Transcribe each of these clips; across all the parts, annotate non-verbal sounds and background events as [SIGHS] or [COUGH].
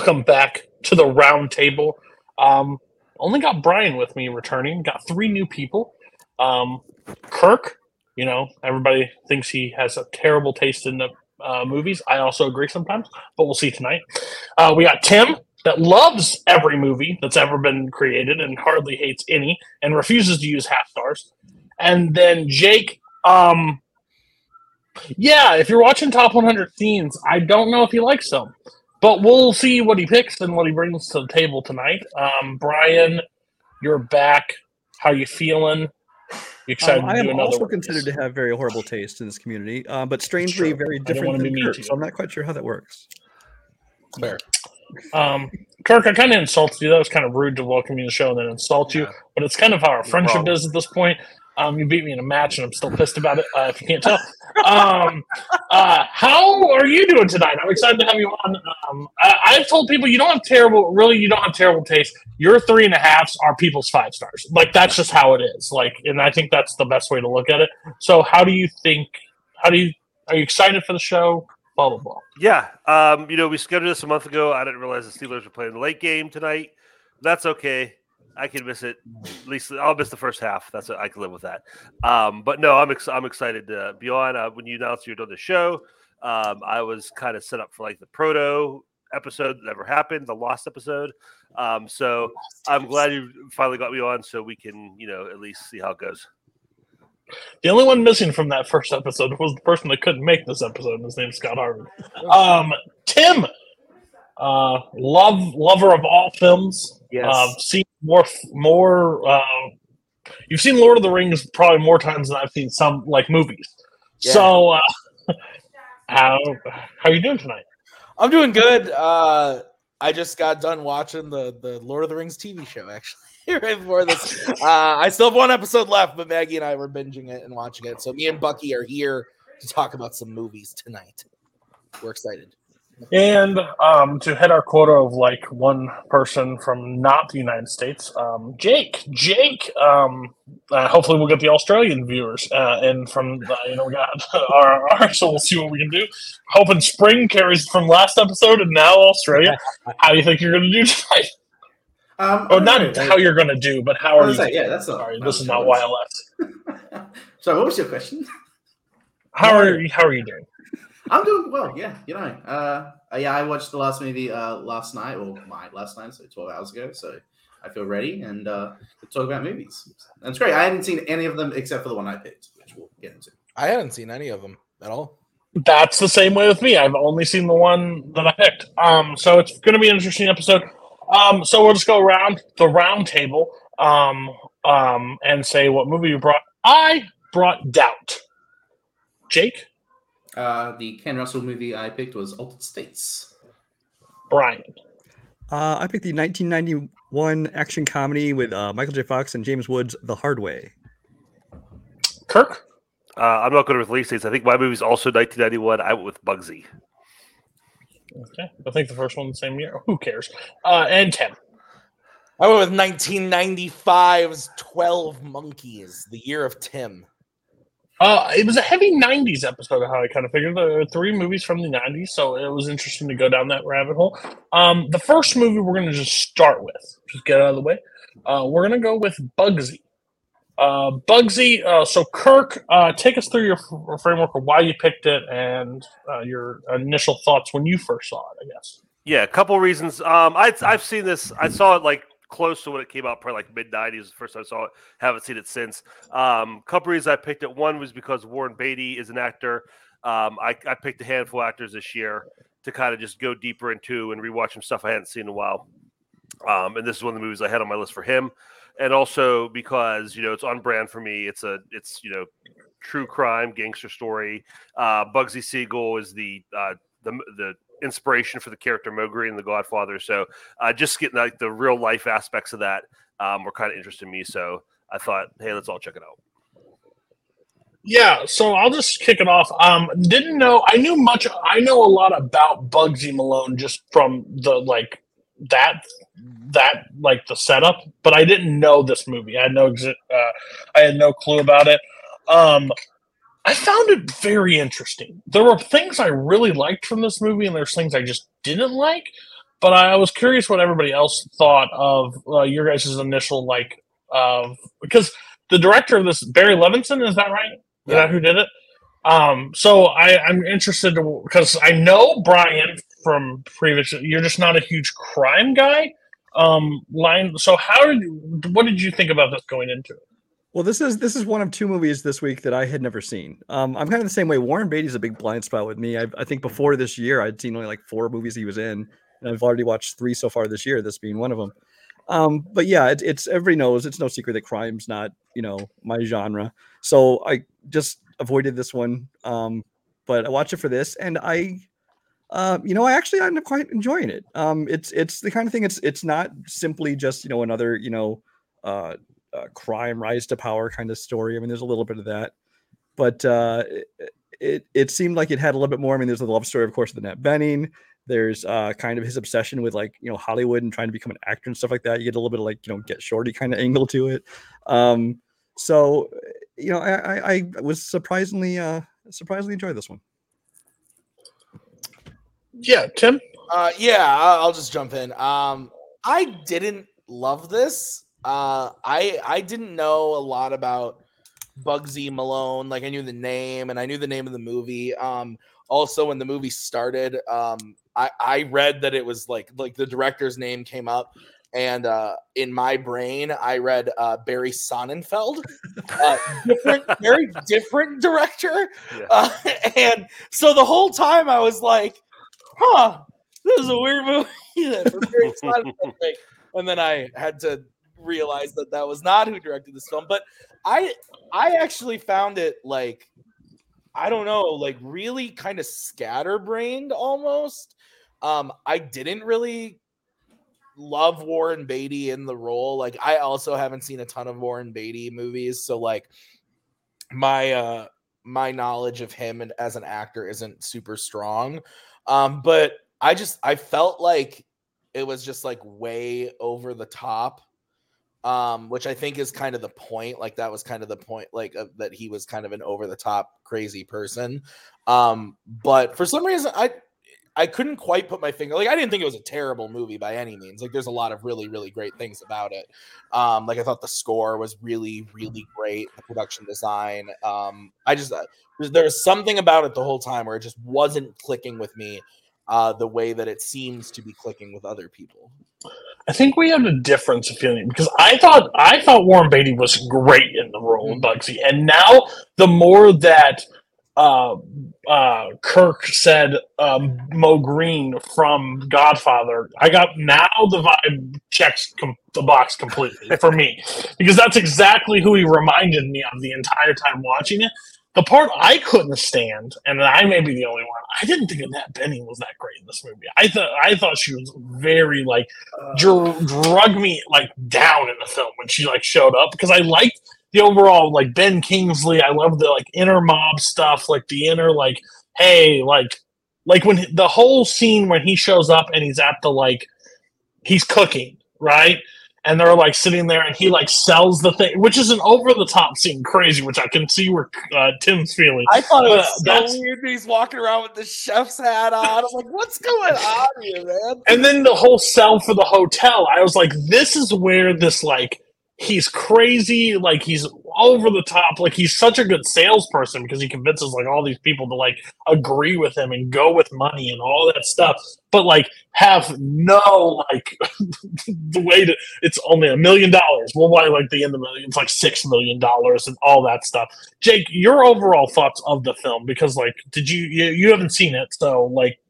Welcome back to the round table. Um, only got Brian with me returning. Got three new people. Um, Kirk, you know, everybody thinks he has a terrible taste in the uh, movies. I also agree sometimes, but we'll see tonight. Uh, we got Tim that loves every movie that's ever been created and hardly hates any and refuses to use half stars. And then Jake, um, yeah, if you're watching top 100 scenes, I don't know if he likes them, but we'll see what he picks and what he brings to the table tonight. Um, Brian, you're back. How you feeling? You excited Um, to I do am another also one? considered to have very horrible taste in this community, uh, but strangely very different wanna than be mean Kurt, to you. so I'm not quite sure how that works. Fair. Um, Kirk, I kind of insulted you. That was kind of rude to welcome you to the show and then insult you. But it's kind of how our friendship wrong. is at this point. Um, you beat me in a match, and I'm still pissed about it. Uh, if you can't tell. Um, uh, how are you doing tonight? I'm excited to have you on. Um, I, I've told people you don't have terrible, really, you don't have terrible taste. Your three and a halfs are people's five stars. Like that's just how it is. Like, and I think that's the best way to look at it. So, how do you think? How do you? Are you excited for the show? Blah blah blah. Yeah, um, you know, we scheduled this a month ago. I didn't realize the Steelers were playing the late game tonight. That's okay. I can miss it. At least I'll miss the first half. That's what, I can live with that. Um, but no, I'm ex- I'm excited to be on. Uh, when you announced you were doing the show, um, I was kind of set up for like the proto episode that never happened, the lost episode. Um, so I'm glad you finally got me on, so we can you know at least see how it goes. The only one missing from that first episode was the person that couldn't make this episode. and His name's Scott Harvey. Um, Tim, uh, love lover of all films. Yes. Uh, seen more more. Uh, you've seen Lord of the Rings probably more times than I've seen some like movies. Yeah. So, uh, [LAUGHS] how how you doing tonight? I'm doing good. Uh, I just got done watching the the Lord of the Rings TV show actually [LAUGHS] right before this. Uh, I still have one episode left, but Maggie and I were binging it and watching it. So me and Bucky are here to talk about some movies tonight. We're excited. And um, to hit our quota of like one person from not the United States, um, Jake. Jake. Um, uh, hopefully, we'll get the Australian viewers, uh, and from the, you know we got [LAUGHS] our, our so we'll see what we can do. Hoping spring carries from last episode and now Australia. [LAUGHS] How do you think you're going to do tonight? Um, Or not don't know, how you're going to do, but how are you? like, yeah, that's not. Sorry, this is not how why I left. [LAUGHS] so, what was your question? How are you? How are you doing? I'm doing well. Yeah, you know. Uh, uh, yeah, I watched the last movie uh, last night, or my last night, so 12 hours ago. So I feel ready and uh, to talk about movies. That's great. I hadn't seen any of them except for the one I picked, which we'll get into. I haven't seen any of them at all. That's the same way with me. I've only seen the one that I picked. Um, so it's going to be an interesting episode. Um, so we'll just go around the round table um, um, and say what movie you brought. I brought Doubt. Jake, Uh, the Ken Russell movie I picked was Altered States. Brian, Uh, I picked the 1991 action comedy with uh, Michael J. Fox and James Woods, The Hard Way. Kirk, Uh, I'm not going to release dates. I think my movie's also 1991. I went with Bugsy. Okay, I think the first one the same year. [LAUGHS] Who cares? Uh, and Tim. I went with 1995's 12 Monkeys, the year of Tim. Uh, it was a heavy '90s episode. Of how I kind of figured there were three movies from the '90s, so it was interesting to go down that rabbit hole. Um, the first movie we're going to just start with, just get out of the way. Uh, we're going to go with Bugsy. Uh, Bugsy. Uh, so Kirk, uh, take us through your f- framework of why you picked it and uh, your initial thoughts when you first saw it. I guess. Yeah, a couple reasons. Um, I I've seen this. I saw it like close to when it came out, probably like mid '90s. The first time I saw it. Haven't seen it since. Um, couple reasons I picked it. One was because Warren Beatty is an actor. Um, I, I picked a handful of actors this year to kind of just go deeper into and rewatch some stuff I hadn't seen in a while. Um, and this is one of the movies I had on my list for him. And also because you know it's on brand for me. It's a it's you know true crime gangster story. Uh, Bugsy Siegel is the uh, the the inspiration for the character Moe Greene in The Godfather. So uh, just getting like the real life aspects of that um, were kind of interesting me. So I thought, hey, let's all check it out. Yeah, so I'll just kick it off. Um, didn't know I knew much. I know a lot about Bugsy Malone just from the like that that like the setup, but I didn't know this movie. I had no uh, I had no clue about it. Um, I found it very interesting. There were things I really liked from this movie, and there's things I just didn't like. but I was curious what everybody else thought of uh, your guys' initial like of because the director of this Barry Levinson is that right? Is that who did it? Um, so I, I'm interested to because I know Brian from previous. You're just not a huge crime guy. Um, line. So how did you, what did you think about this going into it? Well, this is this is one of two movies this week that I had never seen. Um, I'm kind of the same way. Warren Beatty's a big blind spot with me. I, I think before this year, I'd seen only like four movies he was in, and I've already watched three so far this year. This being one of them. Um, but yeah, it, it's everybody knows it's no secret that crime's not you know my genre. So I just avoided this one. Um, but I watched it for this, and I, uh, you know, I actually ended up quite enjoying it. Um, it's it's the kind of thing. It's it's not simply just you know another you know. Uh, uh, crime rise to power kind of story. I mean, there's a little bit of that, but uh, it, it it seemed like it had a little bit more. I mean, there's the love story, of course, of the Annette Bening. There's uh, kind of his obsession with like you know Hollywood and trying to become an actor and stuff like that. You get a little bit of like you know get shorty kind of angle to it. Um, so you know, I, I, I was surprisingly uh, surprisingly enjoyed this one. Yeah, Tim. Uh, yeah, I- I'll just jump in. Um, I didn't love this. Uh, I I didn't know a lot about Bugsy Malone. Like I knew the name and I knew the name of the movie. Um, also when the movie started, um, I I read that it was like like the director's name came up, and uh, in my brain I read uh, Barry Sonnenfeld, uh, different, [LAUGHS] very different director. Yeah. Uh, and so the whole time I was like, huh, this is a weird movie. [LAUGHS] that Barry Sonnenfeld and then I had to realize that that was not who directed this film. But I, I actually found it like, I don't know, like really kind of scatterbrained almost. Um, I didn't really love Warren Beatty in the role. Like, I also haven't seen a ton of Warren Beatty movies, so like my uh my knowledge of him and as an actor isn't super strong. Um, but I just I felt like it was just like way over the top. Um, which I think is kind of the point. Like that was kind of the point, like uh, that he was kind of an over the top crazy person. Um, but for some reason, I I couldn't quite put my finger. Like I didn't think it was a terrible movie by any means. Like there's a lot of really really great things about it. Um, like I thought the score was really really great. The production design. Um, I just uh, there was something about it the whole time where it just wasn't clicking with me. Uh, the way that it seems to be clicking with other people. I think we have a difference of feeling because I thought I thought Warren Beatty was great in the role of Bugsy, and now the more that uh, uh, Kirk said um, Moe Greene from Godfather, I got now the vibe checks com- the box completely for me because that's exactly who he reminded me of the entire time watching it. The part I couldn't stand, and I may be the only one, I didn't think Annette Bening was that great in this movie. I thought I thought she was very like uh, dr- drug me like down in the film when she like showed up because I liked the overall like Ben Kingsley. I love the like inner mob stuff, like the inner like hey like like when the whole scene when he shows up and he's at the like he's cooking right and they're like sitting there and he like sells the thing which is an over the top scene crazy which i can see where uh, tim's feeling I thought it was uh, so that's- weird. He's walking around with the chef's hat on. I'm like, what's going on here, man? and then the whole sell for the hotel i was like this is where this like he's crazy like he's over the top like he's such a good salesperson because he convinces like all these people to like agree with him and go with money and all that stuff but like have no like [LAUGHS] the way to it's only a million dollars well why like the end of the million it's like six million dollars and all that stuff jake your overall thoughts of the film because like did you you, you haven't seen it so like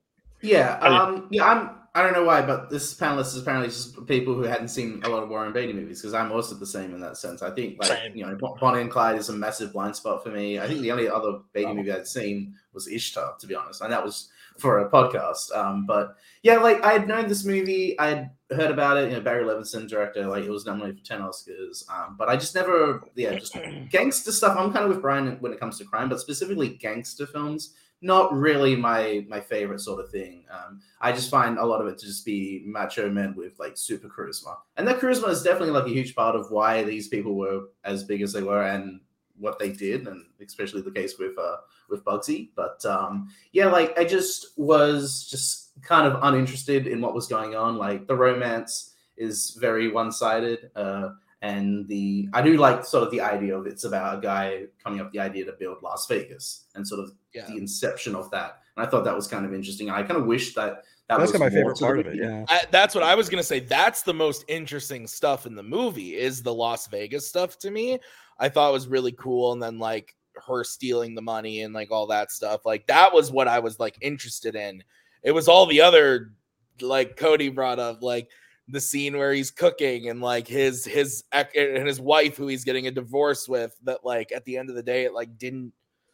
Yeah, How do you- um, yeah, I'm. I don't know why, but this panelist is apparently just people who hadn't seen a lot of Warren Beatty movies because I'm also the same in that sense. I think, like, Same. you know, Bonnie and Clyde is a massive blind spot for me. I think the only other Beatty Oh. movie I'd seen was Ishtar, to be honest, and that was for a podcast. Um, but yeah, like I had known this movie, I had heard about it. You know, Barry Levinson, director, like it was nominated for ten Oscars. Um, but I just never, yeah, just [CLEARS THROAT] gangster stuff. I'm kind of with Brian when it comes to crime, but specifically gangster films not really my my favorite sort of thing. Um, I just find a lot of it to just be macho men with like super charisma, and that charisma is definitely like a huge part of why these people were as big as they were and what they did, and especially the case with uh, with Bugsy. But um, yeah, like I just was just kind of uninterested in what was going on. Like the romance is very one sided. Uh, and the I do like sort of the idea of it's about a guy coming up with the idea to build Las Vegas and sort of Yeah. the inception of that. And I thought that was kind of interesting. I kind of wish that that That's was kind of my favorite part of it. Yeah. I, that's what I was gonna say. That's the most interesting stuff in the movie is the Las Vegas stuff to me. I thought was really cool, and then like her stealing the money and like all that stuff. Like that was what I was like interested in. It was all the other like Cody brought up, like the scene where he's cooking and like his his and his wife who he's getting a divorce with. That like at the end of the day, it like didn't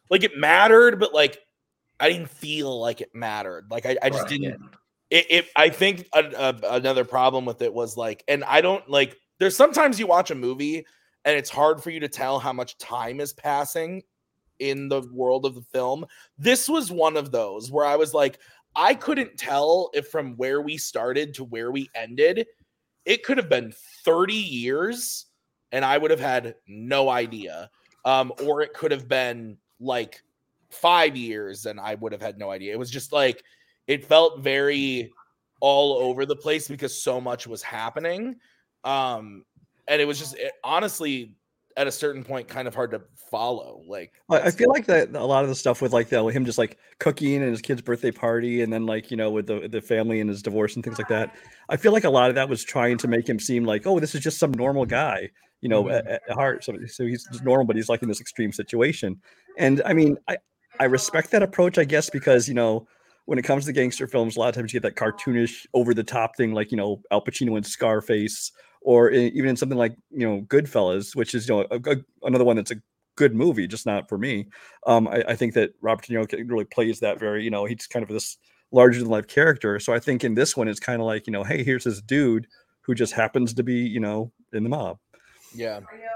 like it mattered, but like I didn't feel like it mattered. Like I, I just Right, didn't it, it i think a, a- another problem with it was like and i don't like there's sometimes you watch a movie and it's hard for you to tell how much time is passing in the world of the film this was one of those where i was like i couldn't tell if from where we started to where we ended it could have been 30 years and i would have had no idea. Um or it could have been like five years and i would have had no idea. It was just like it felt very all over the place because so much was happening. Um and it was just it, honestly at a certain point kind of hard to follow like I feel like that a lot of the stuff with like the, him just like cooking and his kid's birthday party, and then like you know with the the family and his divorce and things like that. I feel like a lot of that was trying to make him seem like, oh, this is just some normal guy, you know, mm-hmm. at, at heart. So, so he's just normal, but he's like in this extreme situation. And I mean, I I respect that approach, I guess, because you know when it comes to gangster films, a lot of times you get that cartoonish, over the top thing, like you know Al Pacino and Scarface, or i- even in something like you know Goodfellas, which is you know a, a- another one that's a good movie, just not for me. Um, I, I think that Robert De Niro really plays that very, you know, he's kind of this larger than life character. So I think in this one, it's kind of like, you know, hey, here's this dude who just happens to be, you know, in the mob. yeah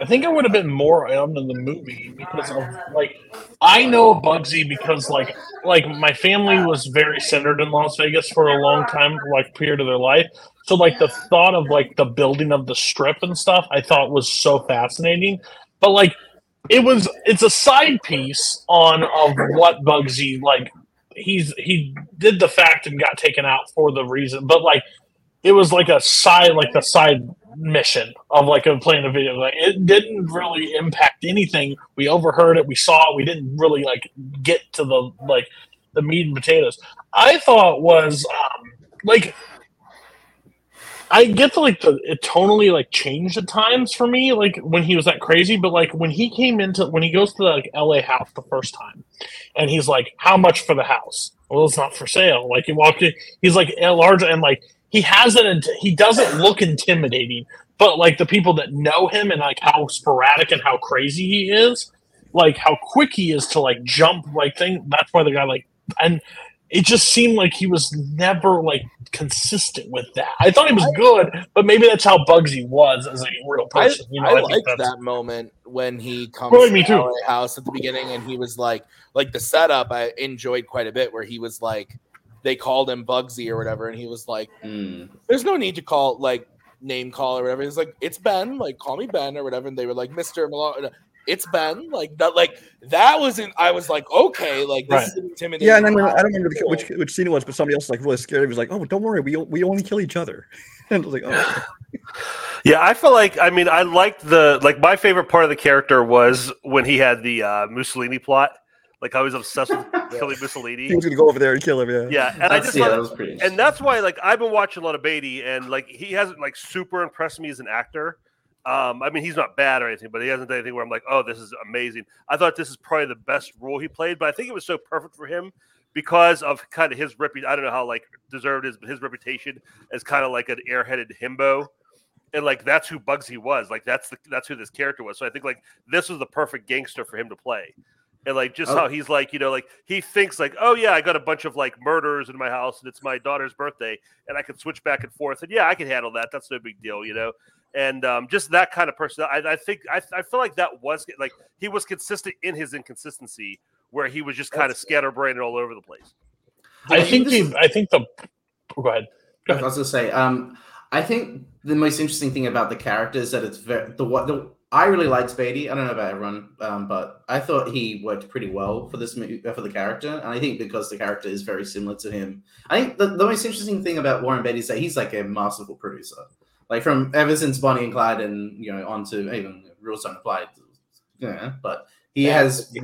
I think I would have been more on in the movie because of like I know Bugsy because like like my family was very centered in Las Vegas for a long time, like period of their life. So like the thought of like the building of the strip and stuff, I thought was so fascinating. But like it was it's a side piece on of what Bugsy like he's he did the fact and got taken out for the reason, but like it was like a side like the side mission of like of playing a video. Like it didn't really impact anything. We overheard it we saw it we didn't really like get to the like the meat and potatoes. I thought was um like i get to like the it tonally like changed at times for me like when he was that crazy but like when he came into when he goes to the like la house the first time and he's like how much for the house? Well it's not for sale. Like he walked in he's like a large and like he has it and he doesn't look intimidating but like the people that know him and like how sporadic and how crazy he is like how quick he is to like jump like thing that's why the guy like and it just seemed like he was never like consistent with that i thought he was good but maybe that's how bugsy was as a real I, person you know I think liked that moment when he comes Really, to me the too. House at the beginning and he was like like the setup I enjoyed quite a bit where he was like they called him Bugsy or whatever and he was like Mm. there's no need to call like name call or whatever. He's like, it's Ben, like call me Ben or whatever. And they were like, Mr. Malone, it's Ben. Like that, like that wasn't I was like, okay, like this Right. is intimidating. Yeah, and then I don't remember the, which which scene it was, but somebody else was like really scared. He was like, "Oh, don't worry, we we only kill each other." [LAUGHS] And I was like, "Oh, [SIGHS] Yeah, I feel like I mean I liked the like my favorite part of the character was when he had the uh, Mussolini plot. Like I was obsessed with [LAUGHS] killing he was gonna go over there and kill him." Yeah, Yeah, and I That's, just yeah, thought, that was pretty. and that's why like I've been watching a lot of Beatty, and like he hasn't like super impressed me as an actor. Um, I mean, he's not bad or anything, but he hasn't done anything where I'm like, oh, this is amazing. I thought this is probably the best role he played, but I think it was so perfect for him because of kind of his reputation. I don't know how like deserved his his reputation as kind of like an airheaded himbo, and like that's who Bugsy was. Like that's the that's who this character was. So I think like this was the perfect gangster for him to play. And like just Oh. how he's like, you know, like he thinks like, oh yeah, I got a bunch of like murders in my house and it's my daughter's birthday and I can switch back and forth and yeah, I can handle that. That's no big deal, you know. And um, just that kind of person, I, I think I, I feel like that was like he was consistent in his inconsistency, where he was just kind of scatterbrained all over the place. i think this the i think the go ahead Go I was gonna say, um, I think the most interesting thing about the character is that it's very the what the I really liked Beatty. I don't know about everyone, um, but I thought he worked pretty well for this movie for the character, and I think because the character is very similar to him. I think the, the most interesting thing about Warren Beatty is that he's like a masterful producer. Like from ever since Bonnie and Clyde, and you know, onto even Rules Don't Apply. Yeah, but he Bad has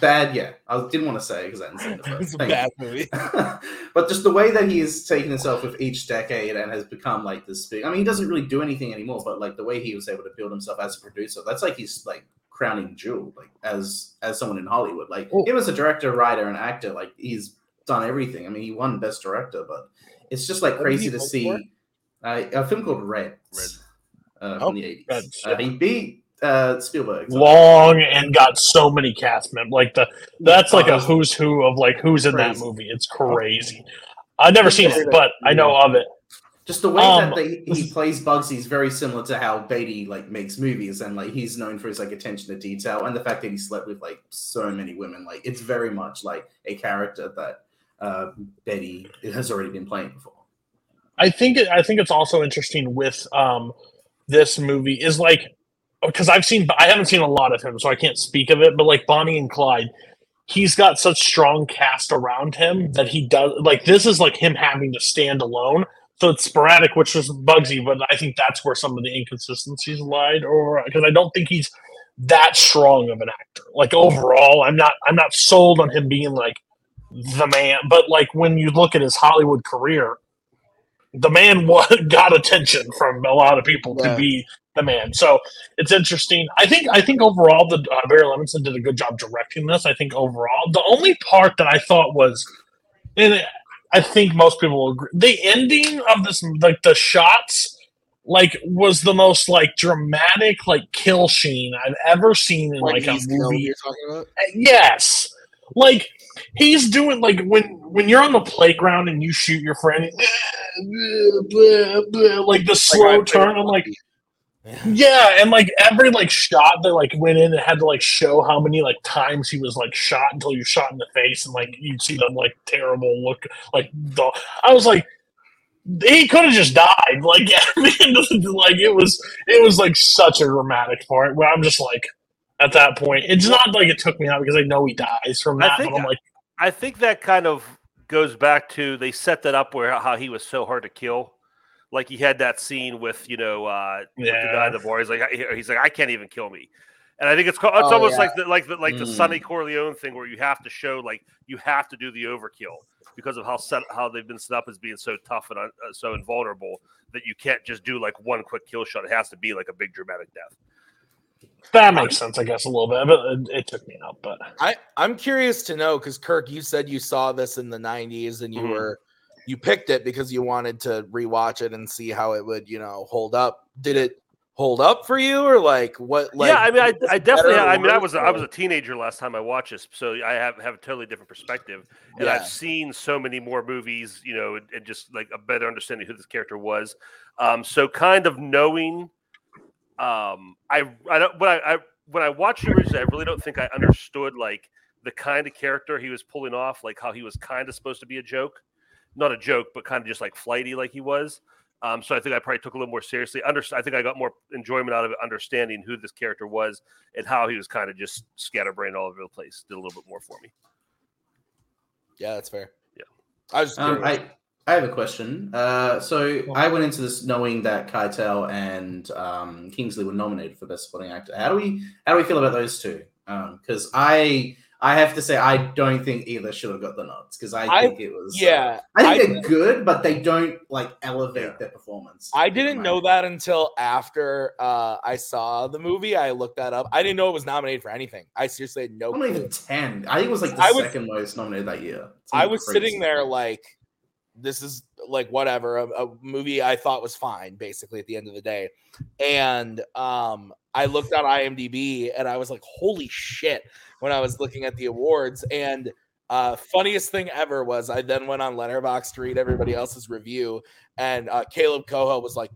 bad. Yeah, I didn't want to say because that's didn't say the first. [LAUGHS] It's a Thank bad movie. [LAUGHS] but just the way that he has taken himself with each decade and has become like this big. I mean, he doesn't really do anything anymore, but like the way he was able to build himself as a producer, that's like his like crowning jewel, like as as someone in Hollywood. Like Oh. him as a director, writer, and actor, like he's done everything. I mean, he won Best Director, but it's just like What crazy to see uh, a film called Red. Red. Uh, Oh, from the eighties. Uh, he beat uh, Spielberg. so- long and got so many cast members. Like the that's like a who's who of like who's in that movie. It's crazy. I've never seen it, but I know of it. Just the way Um, that they, he plays Bugsy is very similar to how Beatty like makes movies, and like he's known for his like attention to detail and the fact that he slept with like so many women. Like it's very much like a character that uh, Beatty has already been playing before. I think it, I think it's also interesting with um this movie is like because I've seen I haven't seen a lot of him, so I can't speak of it. But like Bonnie and Clyde, he's got such strong cast around him that he does like this is like him having to stand alone. So it's sporadic, which was Bugsy, but I think that's where some of the inconsistencies lied, or uh, because I don't think he's that strong of an actor. Like overall, I'm not I'm not sold on him being like the man. But like when you look at his Hollywood career, the man [LAUGHS] got attention from a lot of people Yeah. to be the man. So it's interesting. I think I think overall the uh, Barry Levinson did a good job directing this. I think overall the only part that I thought was, and I think most people will agree, the ending of this like the shots like was the most like dramatic like kill scene I've ever seen in When like a movie about? yes like he's doing like when when you're on the playground and you shoot your friend like the slow Like, turn i'm like Yeah. and like every like shot that like went in and had to like show how many like times he was like shot until you shot in the face and like you'd see them like terrible look like the i was like he could have just died like yeah, I mean, like it was it was like such a dramatic part where i'm just like at that point it's not like it took me out because i know he dies from I that think but i'm like I think that kind of goes back to they set that up where how he was so hard to kill. Like he had that scene with you know uh, with the guy Yeah. at the bar. He's like I- he's like I can't even kill me, and I think it's ca- it's Oh, almost yeah. like the like the like the Mm. Sonny Corleone thing where you have to show like you have to do the overkill because of how set how they've been set up as being so tough and uh, so invulnerable that you can't just do like one quick kill shot. It has to be like a big dramatic death. that makes sense i guess a little bit but it, it took me out but I I'm curious to know because Kirk, you said you saw this in the '90s and you Mhm. were you picked it because you wanted to rewatch it and see how it would you know hold up. Did it hold up for you or like what? Like, yeah, I mean, I, I definitely. I mean, I was I was a teenager last time I watched this, so I have have a totally different perspective, and Yeah. I've seen so many more movies, you know, and, and just like a better understanding who this character was. Um, so kind of knowing, um, I I don't when I, I when I watched it originally, I really don't think I understood like the kind of character he was pulling off, like how he was kind of supposed to be a joke, not a joke, but kind of just like flighty, like he was. Um, so I think I probably took a little more seriously. Under, I think I got more enjoyment out of it, understanding who this character was and how he was kind of just scatterbrained all over the place. Did a little bit more for me. Yeah, that's fair. Yeah. I was just Um. I I have a question. Uh, so I went into this knowing that Keitel and um, Kingsley were nominated for Best Supporting Actor. How do we how do we feel about those two? Because I I have to say I don't think either should have got the nods because I, I- think it was uh, yeah, I think I they're good, but they don't like elevate Yeah. their performance. I didn't know that until after uh, I saw the movie. I looked that up. I didn't know it was nominated for anything. I seriously had no. Not even ten. I think it was like the I was- second most nominated that year. I was crazy. sitting there like, this is like whatever a, a movie I thought was fine, basically at the end of the day, and um, I looked on IMDb and I was like, holy shit! When I was looking at the awards, and uh, funniest thing ever was I then went on Letterboxd to read everybody else's review, and uh, Caleb Coho was like.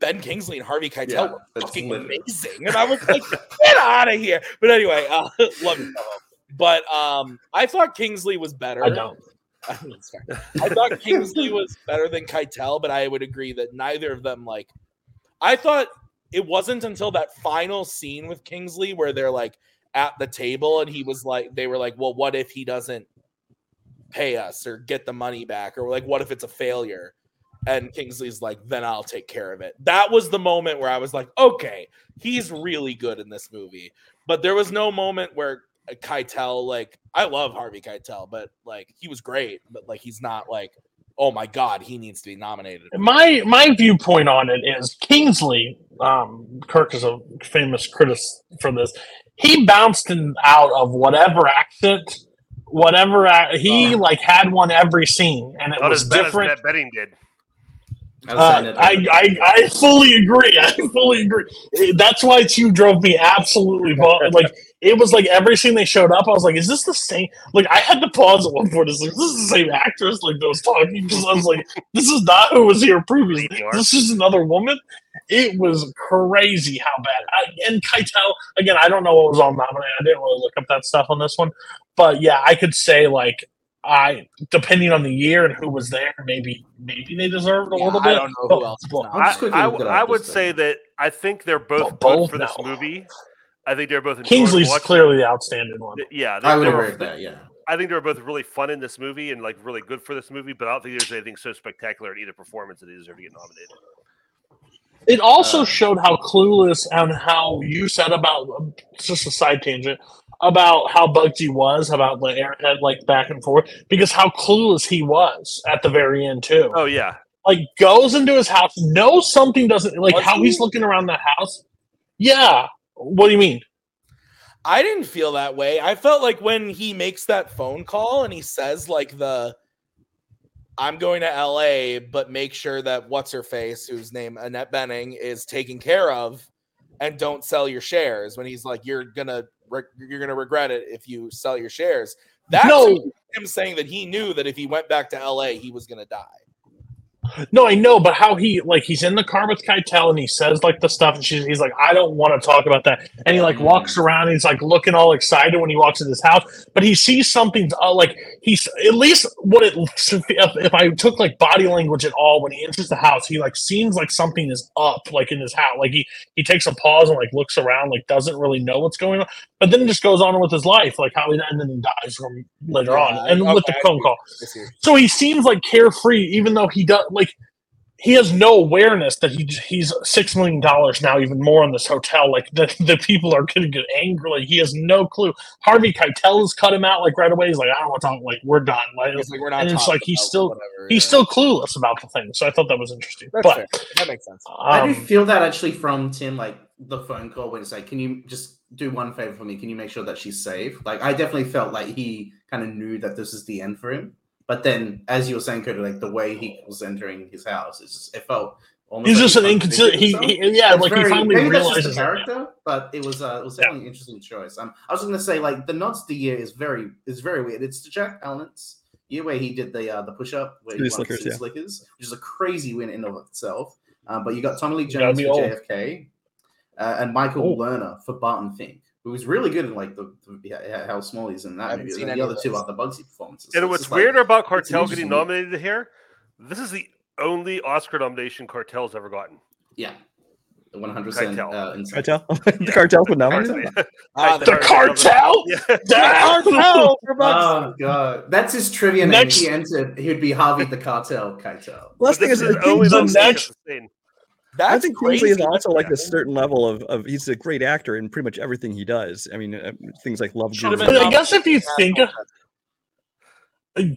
Ben Kingsley and Harvey Keitel Yeah, were fucking literally- amazing, and I was like, "Get out of here!" But anyway, uh, [LAUGHS] love you, Coho. But um, I thought Kingsley was better. i don't I mean, it's fair. I thought Kingsley was better than Keitel, but I would agree that neither of them like. I thought it wasn't until that final scene with Kingsley where they're like at the table and he was like, they were like, well, what if he doesn't pay us or get the money back? Or like, what if it's a failure? And Kingsley's like, then I'll take care of it. That was the moment where I was like, okay, he's really good in this movie. But there was no moment where uh, Keitel, like, I love Harvey Keitel, but like, he was great, but like, he's not like, oh my God, he needs to be nominated. my my viewpoint on it is Kingsley. Um, Kirk is a famous critic for this. He bounced in, out of whatever accent, whatever ac- he Oh. like had one every scene, and it was as as different. Annette Bening did. I Uh, I. I I fully agree. [LAUGHS] I fully agree. That's why two drove me absolutely [LAUGHS] bo- like it was like every scene they showed up. I was like, is this the same? Like I had to pause at one point. It's like this is the same actress like that was talking because I was like, this is not who was here previously. This is another woman. It was crazy how bad. I, and Keitel again. I don't know what was on nominated. I didn't really look up that stuff on this one, but yeah, I could say like. I depending on the year and who was there, maybe maybe they deserved a Yeah, little bit. I don't know but- who else. is but- I'm I, I, looking I up would say thing. that I think they're both, Well, good both for this now. movie. I think they're both Kingsley's clearly the outstanding one. Yeah, I would agree with that. Yeah. I think they were both really fun in this movie and like really good for this movie, but I don't think there's anything so spectacular in either performance that they deserve to get nominated. It also Uh, showed how clueless and how you said about just a side tangent about how Bugsy was about the airhead like back and forth because how clueless he was at the very end too. Oh yeah, Like goes into his house, knows something doesn't like Was how he? he's looking around the house. Yeah. What do you mean? I didn't feel that way. I felt like when he makes that phone call and he says like the I'm going to LA, but make sure that what's her face, whose name Annette Bening is taken care of, and don't sell your shares. When he's like, you're gonna re- you're gonna regret it if you sell your shares. That's No. him saying that he knew that if he went back to LA, he was gonna die. No, I know, but how he like he's in the car with Keitel and he says like the stuff and she's, he's like, I don't want to talk about that. And he like walks around and he's like looking all excited when he walks in this house, but he sees something uh, like he's at least what it if, if I took like body language at all when he enters the house, he like seems like something is up like in his house. Like he he takes a pause and like looks around, like doesn't really know what's going on, but then just goes on with his life, like how he and then he dies from later Yeah, on and okay, with the phone call. So he seems like carefree, even though he does like he has no awareness that he he's six million dollars now, even more on this hotel. Like the, the people are going to get angry. Like he has no clue. Harvey Keitel has cut him out like right away. He's like, I don't want to talk. Like we're done. Like like we're not and it's like he's still- whatever, he's yeah. still clueless about the thing. So I thought that was interesting. That's but fair. That makes sense. I do um, feel that actually from Tim, like the phone call when it's like, "Can you just do one favor for me? Can you make sure that she's safe?" Like, I definitely felt like he kind of knew that this is the end for him. But then, as you were saying, Cody, like the way he was entering his house, it's just, it felt almost. he's like just an inconsistent. He, he yeah, It's like very- he finally maybe that's just realizes the it. character, but it was uh, it was definitely an interesting choice. Um, I was going to say like the nods to the year is very is very weird. It's the Jack Palance year where he did the uh, the push up where he won Slickers, yeah. Slickers, which is a crazy win in of itself. Um, but you got Tommy Lee Jones for old. JFK uh, and Michael Oh. Lerner for Barton Fink, who was really good in like the, the yeah, how small he's in I that haven't movie. seen And any the other two those. are the Bugsy performances. So and it's what's just like- weird about Cartel getting year. nominated here, this is the only Oscar nomination Cartel's ever gotten. yeah, the one hundred percent Cartel. uh, insane. Cartel. [LAUGHS] the cartels would nominate Cartel. him. [LAUGHS] Ah, The cartel. Yeah. [LAUGHS] cartel. Oh god, that's his trivia name. Next- He entered. He would be Harvey the Cartel Cartel. Last But thing is, is I the only think, the nomination next- that's. I That's think Kingsley is also like Yeah. a certain level of, of he's a great actor in pretty much everything he does. I mean, uh, things like Love Should. But I guess if you think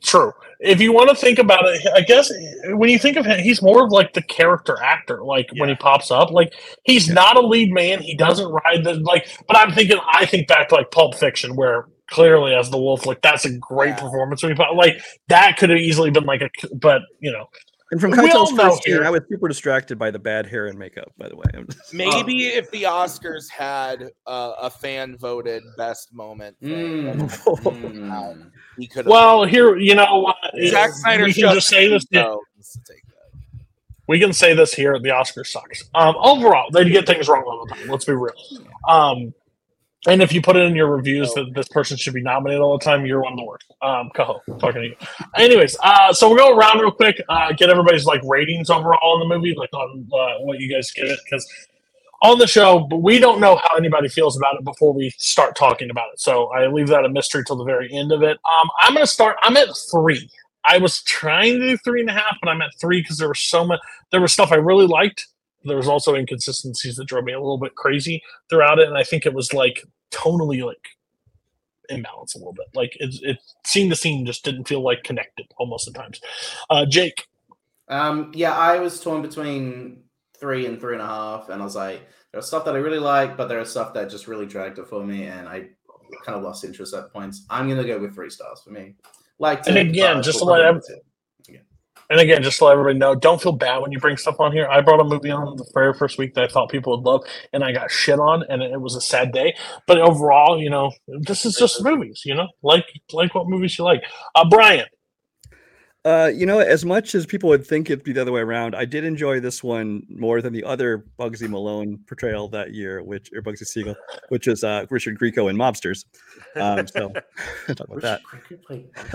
True. If you want to think about it, I guess when you think of him, he's more of like the character actor. Like when he pops up, like he's not a lead man. He doesn't ride the like. But I'm thinking, I think back to like Pulp Fiction, where clearly as the wolf, like that's a great Yeah. performance. When he like that could have easily been like a, but you know, And from We Keitel's first year, I was super distracted by the bad hair and makeup. By the way, Maybe if the Oscars had uh, a fan voted best moment, thing, Mm. Mm. he could have. well, here you know what? Zack Snyder we can just say this. No, needs to take that. we can say this here the oscars sucks um overall they get things wrong all the time let's be real um and if you put it in your reviews that this person should be nominated all the time you're one of the worst um Coho, talking to you anyways uh so we'll go around real quick uh get everybody's like ratings overall in the movie like on uh, what you guys give it because on the show, but we don't know how anybody feels about it before we start talking about it. So I leave that a mystery till the very end of it. Um, I'm going to start. I'm at three. I was trying to do three and a half, but I'm at three because there was so much. There was stuff I really liked. There was also inconsistencies that drove me a little bit crazy throughout it, and I think it was like tonally like imbalanced a little bit. Like it, it scene to scene just didn't feel like connected almost at times. Uh, Jake, Um, yeah, I was torn between three and three and a half, and I was like, there's stuff that I really like, but there are stuff that just really dragged it for me, and I kind of lost interest at points. I'm gonna go with three stars for me. Like, And again, just to let ev- And again, just to let everybody know, don't feel bad when you bring stuff on here. I brought a movie on the very first week that I thought people would love, and I got shit on, and it was a sad day. But overall, you know, this is just movies. You know, like like what movies you like. Uh, Brian, Uh, you know, as much as people would think it'd be the other way around, I did enjoy this one more than the other Bugsy Malone portrayal that year, which or Bugsy Siegel, which is uh, Richard Grieco in Mobsters. Um, so [LAUGHS] talk about that.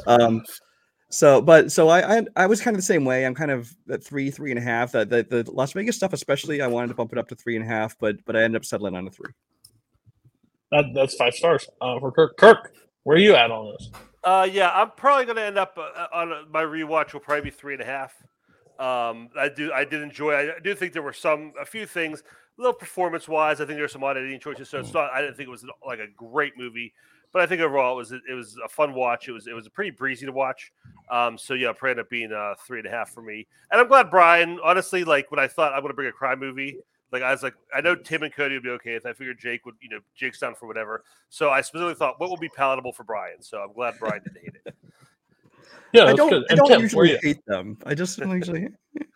Um, so, but so I, I I was kind of the same way. I'm kind of at three, three and a half. That the, the Las Vegas stuff, especially, I wanted to bump it up to three and a half, but but I ended up settling on a three. that, that's five stars uh, for Kirk. Kirk, where are you at on this? Uh, yeah, I'm probably going to end up uh, on a, my rewatch will probably be three and a half. Um, I do, I did enjoy. I do think there were some, a few things, a little performance wise. I think there were some odd editing choices. So it's not. I didn't think it was like a great movie, but I think overall it was it was a fun watch. It was it was pretty breezy to watch. Um, so yeah, it probably ended up being uh, three and a half for me. And I'm glad Brian. Honestly, like when I thought I'm going to bring a crime movie, like I was like, I know Tim and Cody would be okay if I figured Jake would, you know, Jake's down for whatever. So I specifically thought, what would be palatable for Brian? So I'm glad Brian didn't hate it. [LAUGHS] Yeah, I don't good. I don't Tim, usually you? hate them. I just don't usually. [LAUGHS]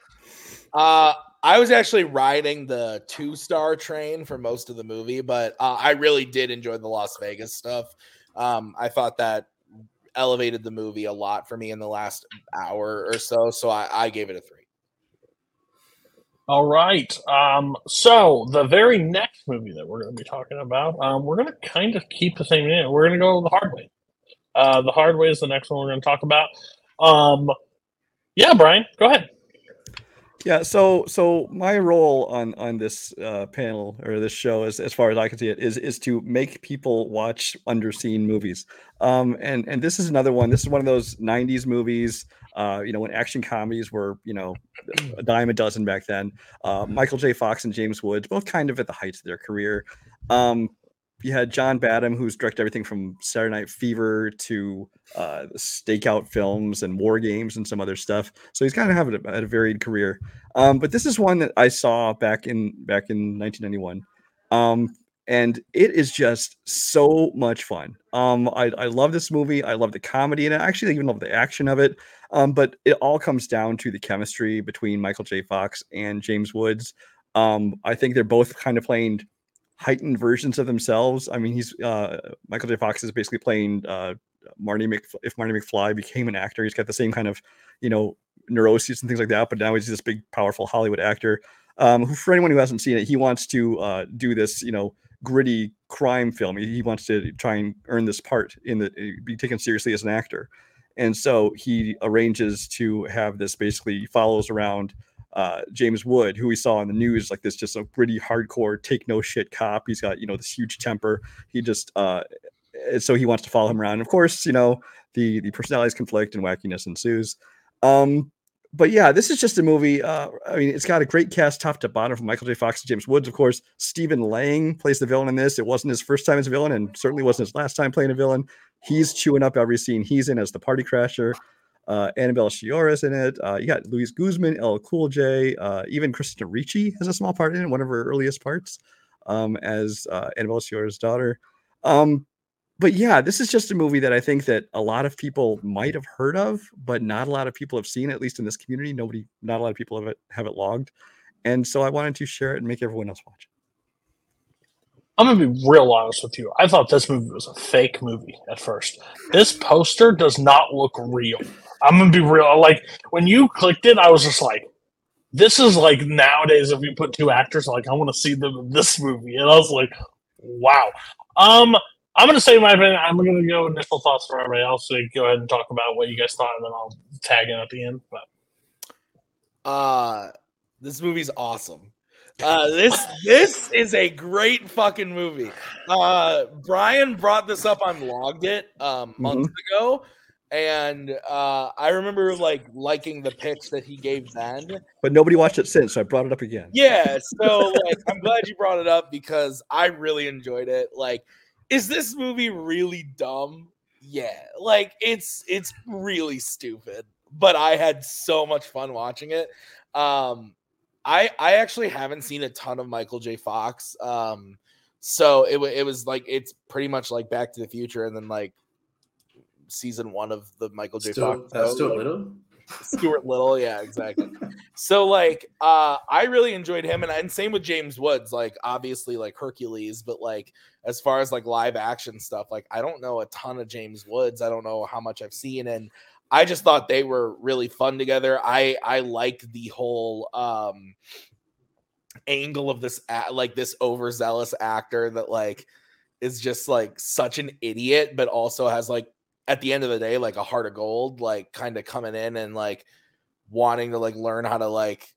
Uh, I was actually riding the two star train for most of the movie, but uh, I really did enjoy the Las Vegas stuff. Um, I thought that elevated the movie a lot for me in the last hour or so. So I, I gave it a three. All right. Um, so the very next movie that we're going to be talking about, um, we're going to kind of keep the same name. We're going to go the hard way. Uh, the hard way is the next one we're going to talk about. Um, yeah, Brian, go ahead. Yeah, so so my role on on this uh, panel or this show, as as far as I can see it, is is to make people watch underseen movies. Um, and and this is another one. This is one of those '90s movies. Uh, you know, when action comedies were you know a dime a dozen back then. Uh, Michael J. Fox and James Woods, both kind of at the heights of their career. Um, you had John Badham, who's directed everything from Saturday Night Fever to uh, stakeout films and war games and some other stuff. So he's kind of having a, a varied career. Um, but this is one that I saw back in back in 1991, um, and it is just so much fun. Um, I, I love this movie. I love the comedy, and I actually even love the action of it. Um, but it all comes down to the chemistry between Michael J. Fox and James Woods. Um, I think they're both kind of playing heightened versions of themselves. I mean, he's uh, Michael J. Fox is basically playing uh, Marty Mc. If Marty McFly became an actor, he's got the same kind of you know neuroses and things like that. But now he's this big, powerful Hollywood actor. Um, for anyone who hasn't seen it, he wants to uh, do this, you know, gritty crime film. He, he wants to try and earn this part in the be taken seriously as an actor. And so he arranges to have this basically follows around uh, James Wood, who we saw in the news, like this just a gritty, hardcore, take no shit cop. He's got you know this huge temper. He just uh, so he wants to follow him around. Of course, you know the the personalities conflict and wackiness ensues. Um, but yeah, this is just a movie. Uh, I mean, it's got a great cast, top to bottom, from Michael J. Fox to James Woods, of course. Stephen Lang plays the villain in this. It wasn't his first time as a villain, and certainly wasn't his last time playing a villain. He's chewing up every scene he's in as the party crasher. Uh, Annabelle Sciorra is in it. Uh, you got Luis Guzman, LL Cool J, uh, even Christina Ricci has a small part in it, one of her earliest parts um, as uh, Annabelle Sciorra's daughter. Um, but yeah, this is just a movie that I think that a lot of people might have heard of, but not a lot of people have seen. At least in this community, nobody, not a lot of people have it have it logged, and so I wanted to share it and make everyone else watch it. I'm gonna be real honest with you. I thought this movie was a fake movie at first. This poster does not look real. I'm gonna be real. Like when you clicked it, I was just like, "This is like nowadays if you put two actors, like I want to see them in this movie," and I was like, "Wow." Um, I'm gonna say my opinion. I'm gonna go initial thoughts for everybody else. So go ahead and talk about what you guys thought, and then I'll tag in at the end. But Uh this movie's awesome. Uh, this this is a great fucking movie. Uh, Brian brought this up on Logged It um, months ago, and uh, I remember like liking the pitch that he gave then. But nobody watched it since, so I brought it up again. Yeah, so like I'm glad you brought it up because I really enjoyed it. Like, is this movie really dumb? Yeah, like it's it's really stupid, but I had so much fun watching it. Um, I I actually haven't seen a ton of Michael J. Fox. Um, so it it was like it's pretty much like Back to the Future, and then like season one of the Michael J. Stuart, Fox. uh, Stuart Little. Stuart [LAUGHS] Little, yeah, exactly. so like uh I really enjoyed him and, and same with James Woods, like obviously like Hercules, but like as far as like live action stuff, like I don't know a ton of James Woods. I don't know how much I've seen and I just thought they were really fun together. I I like the whole um angle of this like this overzealous actor that like is just like such an idiot but also has like at the end of the day like a heart of gold like kind of coming in and like wanting to like learn how to like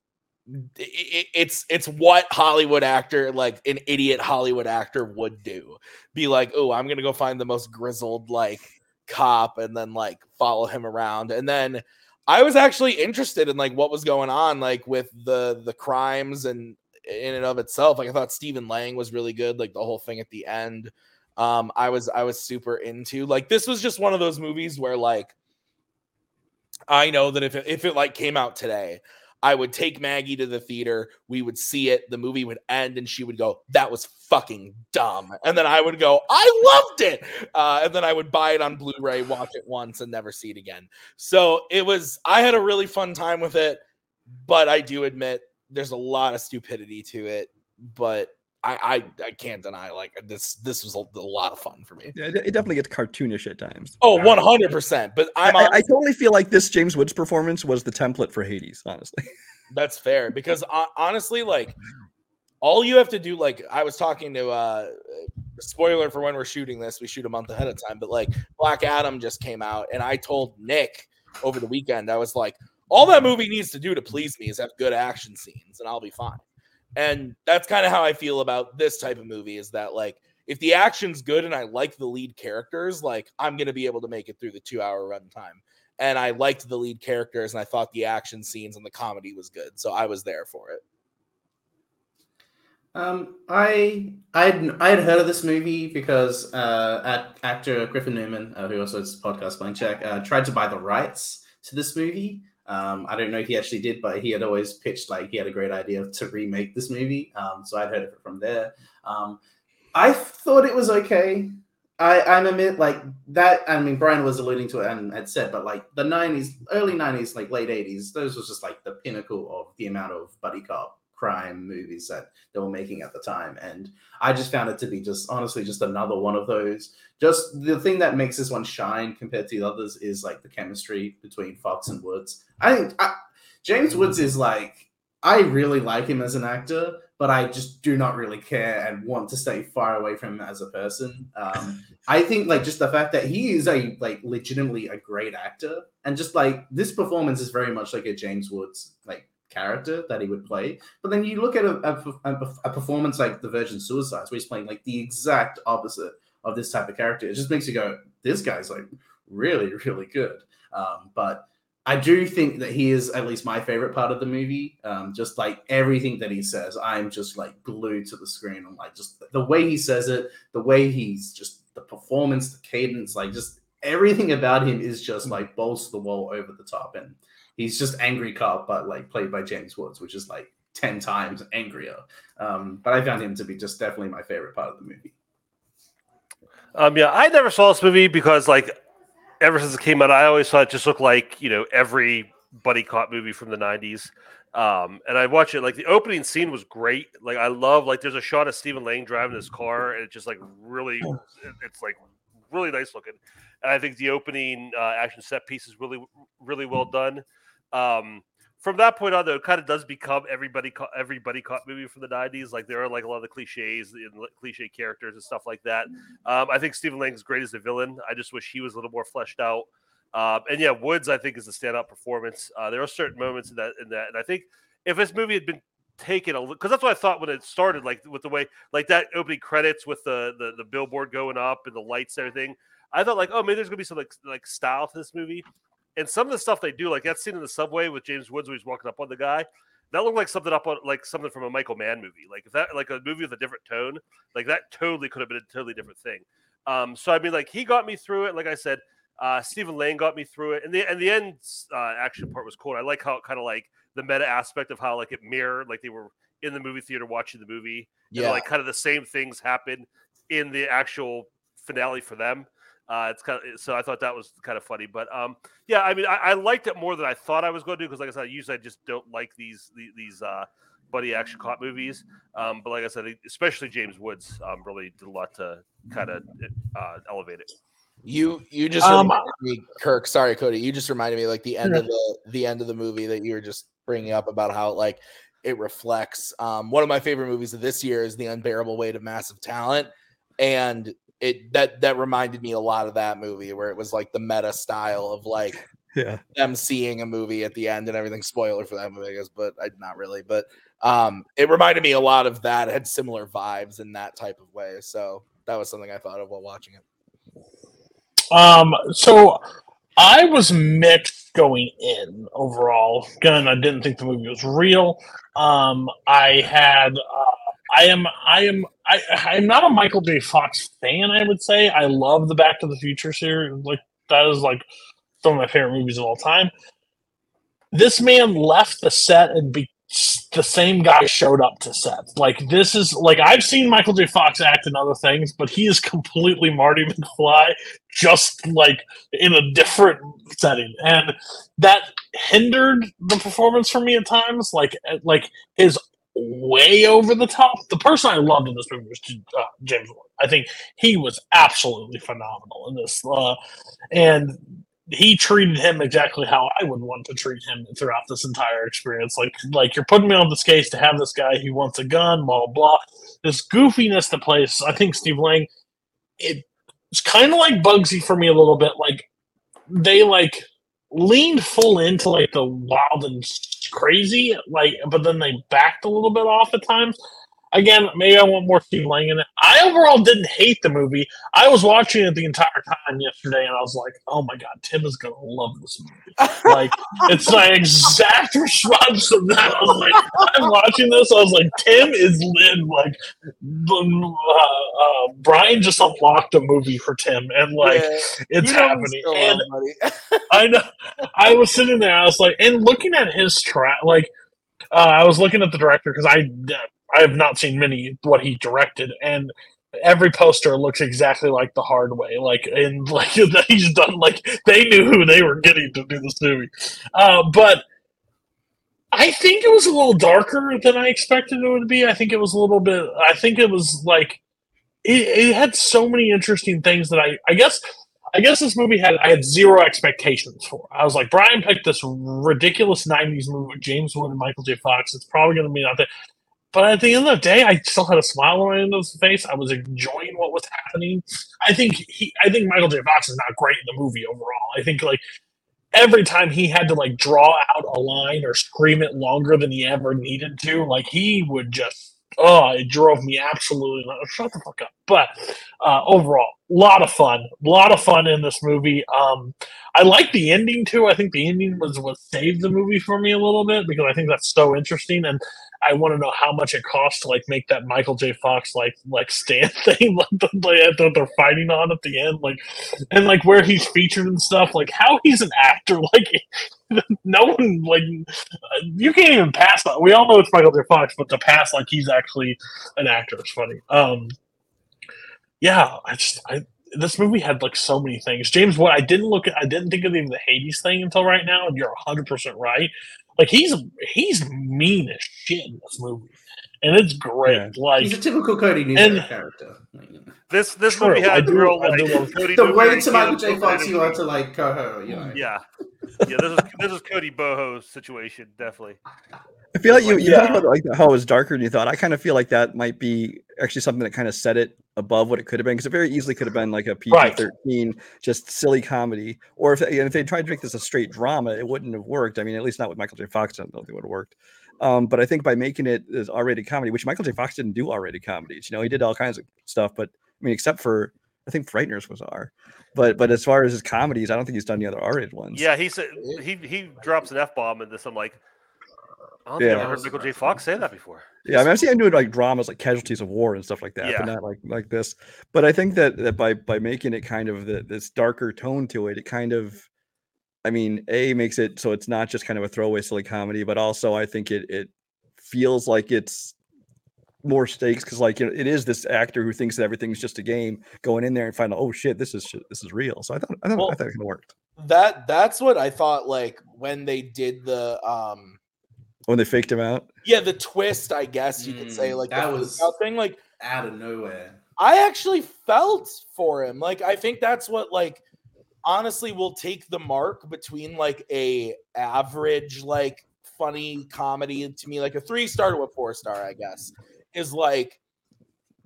i- i- it's it's what hollywood actor like an idiot hollywood actor would do. Be like oh i'm gonna go find the most grizzled like cop and then like follow him around. And then i was actually interested in like what was going on like with the the crimes and in and of itself. Like i thought stephen lang was really good like the whole thing at the end um i was i was super into like this was just one of those movies where like i know that if it, if it like came out today i would take maggie to the theater we would see it the movie would end and she would go that was fucking dumb. And then i would go i loved it! Uh, and then i would buy it on blu-ray watch it once and never see it again. So it was i had a really fun time with it but i do admit there's a lot of stupidity to it but I, I I can't deny like this this was a, a lot of fun for me. Yeah, it, it definitely gets cartoonish at times. Oh, 100%. But I, I'm I, on, I totally feel like this James Woods performance was the template for Hades, honestly. [LAUGHS] that's fair because uh, honestly like all you have to do like I was talking to uh spoiler for when we're shooting this, we shoot a month ahead of time, but like Black Adam just came out and I told Nick over the weekend I was like all that movie needs to do to please me is have good action scenes and I'll be fine. And that's kind of how I feel about this type of movie is that like if the action's good and I like the lead characters, like I'm gonna be able to make it through the two hour runtime. And I liked the lead characters and I thought the action scenes and the comedy was good. So I was there for it. Um, I I'd I'd heard of this movie because uh, act, actor Griffin Newman, uh, who also has podcast Blank Check, uh, tried to buy the rights to this movie. Um, I don't know if he actually did, but he had always pitched like he had a great idea to remake this movie. Um, so I'd heard of it from there. Um, I thought it was okay. I I'm admit like that. I mean, Brian was alluding to it and had said, but like the '90s, early '90s, like late '80s, those was just like the pinnacle of the amount of buddy cop crime movies that they were making at the time. And I just found it to be just honestly just another one of those. Just the thing that makes this one shine compared to the others is like the chemistry between Fox and Woods. I think I, James Woods is like I really like him as an actor, but I just do not really care and want to stay far away from him as a person. Um, I think like just the fact that he is a like legitimately a great actor, and just like this performance is very much like a James Woods like character that he would play. But then you look at a, a, a performance like The Virgin Suicides, where he's playing like the exact opposite of this type of character. It just makes you go, this guy's like really, really good. Um, but I do think that he is at least my favorite part of the movie. Um, just like everything that he says, I'm just like glued to the screen. I'm like, just the way he says it, the way he's just the performance, the cadence, like just everything about him is just like balls to the wall over the top. And he's just angry cop, but like played by James Woods, which is like 10 times angrier. Um, but I found him to be just definitely my favorite part of the movie. Um, yeah, I never saw this movie because, like, ever since it came out, I always thought it just looked like you know every buddy cop movie from the '90s. Um, and I watch it like the opening scene was great. Like, I love like there's a shot of Stephen Lang driving his car, and it's just like really, it's like really nice looking. And I think the opening uh, action set piece is really, really well done. Um, from that point on, though, it kind of does become everybody co- everybody cop movie from the '90s. Like there are like a lot of the cliches and cliche characters and stuff like that. Um, I think Stephen Lang is great as a villain. I just wish he was a little more fleshed out. Um, and yeah, Woods I think is a standout performance. Uh, there are certain moments in that in that, and I think if this movie had been taken a because that's what I thought when it started, like with the way like that opening credits with the the, the billboard going up and the lights and everything. I thought like, oh, maybe there's gonna be some like like style to this movie. And some of the stuff they do, like that scene in the subway with James Woods where he's walking up on the guy, that looked like something up on like something from a Michael Mann movie. Like if that like a movie with a different tone, like that totally could have been a totally different thing. Um, so I mean, like he got me through it. Like I said, uh, Stephen Lang got me through it, and the and the end uh, action part was cool. I like how it kind of like the meta aspect of how like it mirrored, like they were in the movie theater watching the movie. Yeah, and, like kind of the same things happen in the actual finale for them. Uh, it's kind of so I thought that was kind of funny, but um, yeah, I mean, I, I liked it more than I thought I was going to do because, like I said, usually I just don't like these these, these uh, buddy action cop movies. Um, but like I said, especially James Woods um, really did a lot to kind of uh, elevate it. You you just um, reminded me, Kirk. Sorry, Cody. You just reminded me like the end yeah. of the the end of the movie that you were just bringing up about how like it reflects. Um, one of my favorite movies of this year is The Unbearable Weight of Massive Talent, and it that that reminded me a lot of that movie where it was like the meta style of like [LAUGHS] yeah them seeing a movie at the end and everything. Spoiler for that movie, I guess, but I, not really. But um, it reminded me a lot of that. It had similar vibes in that type of way. So that was something I thought of while watching it. Um, so I was mixed going in overall. Again, I didn't think the movie was real. Um, I had, uh, I am, I am, I, I'm not a Michael J. Fox fan. I would say I love the Back to the Future series. Like that is like some of my favorite movies of all time. This man left the set and be, the same guy showed up to set. Like this is like I've seen Michael J. Fox act in other things, but he is completely Marty [LAUGHS] McFly, just like in a different setting, and that hindered the performance for me at times. Like like his way over the top. The person I loved in this movie was uh, James Ward. I think he was absolutely phenomenal in this, uh, and he treated him exactly how I would want to treat him throughout this entire experience. Like, like you're putting me on this case to have this guy who wants a gun, blah blah. This goofiness to place. I think Steve Lang. It's kind of like Bugsy for me a little bit. Like they like leaned full into like the wild and crazy, like, but then they backed a little bit off at times again, maybe I want more Steve Lang in it. I overall didn't hate the movie. I was watching it the entire time yesterday, and I was like, "Oh my god, Tim is gonna love this movie." [LAUGHS] like, it's my exact response to that. I was like, "I'm watching this." I was like, "Tim is lit." Like, uh, uh, Brian just unlocked a movie for Tim, and like, yeah, it's happening. And [LAUGHS] I know. I was sitting there. I was like, and looking at his track, like. Uh, I was looking at the director because I I have not seen many what he directed, and every poster looks exactly like the hard way. Like and [LAUGHS] like he's done like they knew who they were getting to do this movie. Uh, but I think it was a little darker than I expected it would be. I think it was a little bit. I think it was like it, it had so many interesting things that I I guess I guess this movie had I had zero expectations for. I was like, Brian picked this ridiculous '90s movie with James Wood and Michael J. Fox. It's probably going to be not that. But at the end of the day, I still had a smile on my end of the face. I was enjoying what was happening. I think he, I think Michael J. Fox is not great in the movie overall. I think like every time he had to like draw out a line or scream it longer than he ever needed to, like he would just oh, it drove me absolutely shut the fuck up. But uh, overall, a lot of fun, a lot of fun in this movie. Um, I like the ending too. I think the ending was what saved the movie for me a little bit because I think that's so interesting and I want to know how much it costs to like make that Michael J. Fox like like stand [LAUGHS] thing like the the that they're fighting on at the end, like and like where he's featured and stuff, like how he's an actor. [LAUGHS] Like no one like you can't even pass that. We all know it's Michael J. Fox, but to pass like he's actually an actor is funny. Um, yeah, I just I this movie had like so many things. James, what I didn't look at, I didn't think of even the Hades thing until right now, and you're 100 percent right. Like he's he's mean as shit in this movie, and it's great. Yeah. Like he's a typical Cody Newman character. This this True. movie had real like Cody the way to Michael J. Fox you want to like Coho, you know. Yeah, yeah. This is this is Cody Boho situation definitely. I feel like you, you yeah. talked about like how it was darker than you thought. I kind of feel like that might be actually something that kind of set it above what it could have been because it very easily could have been like a PG thirteen, right. just silly comedy. Or if if they tried to make this a straight drama, it wouldn't have worked. I mean, at least not with Michael J. Fox. I don't think it would have worked. Um, but I think by making it as R-rated comedy, which Michael J. Fox didn't do R-rated comedies, you know, he did all kinds of stuff, but I mean, except for I think Frighteners was R. But but as far as his comedies, I don't think he's done any other R-rated ones. Yeah, he said he he drops an f bomb into some like. I don't think Yeah. I've heard Michael J. Fox say that before. Yeah, I mean, I've seen him doing like dramas, like Casualties of War and stuff like that, Yeah. but not like like this. But I think that that by by making it kind of the, this darker tone to it, it kind of, I mean, a makes it so it's not just kind of a throwaway silly comedy, but also I think it it feels like it's more stakes because like you know, it is this actor who thinks that everything's just a game going in there and find out oh shit this is shit, this is real. So I thought I thought, Well, I thought it worked That that's what I thought. Like when they did the um, when they faked him out. yeah, the twist. I guess you could say Mm, like that the was- was thing. Like Out of nowhere. I actually felt for him. Like I think that's what like honestly will take the mark between like a average like funny comedy to me like a 3 star to a 4 star I guess is like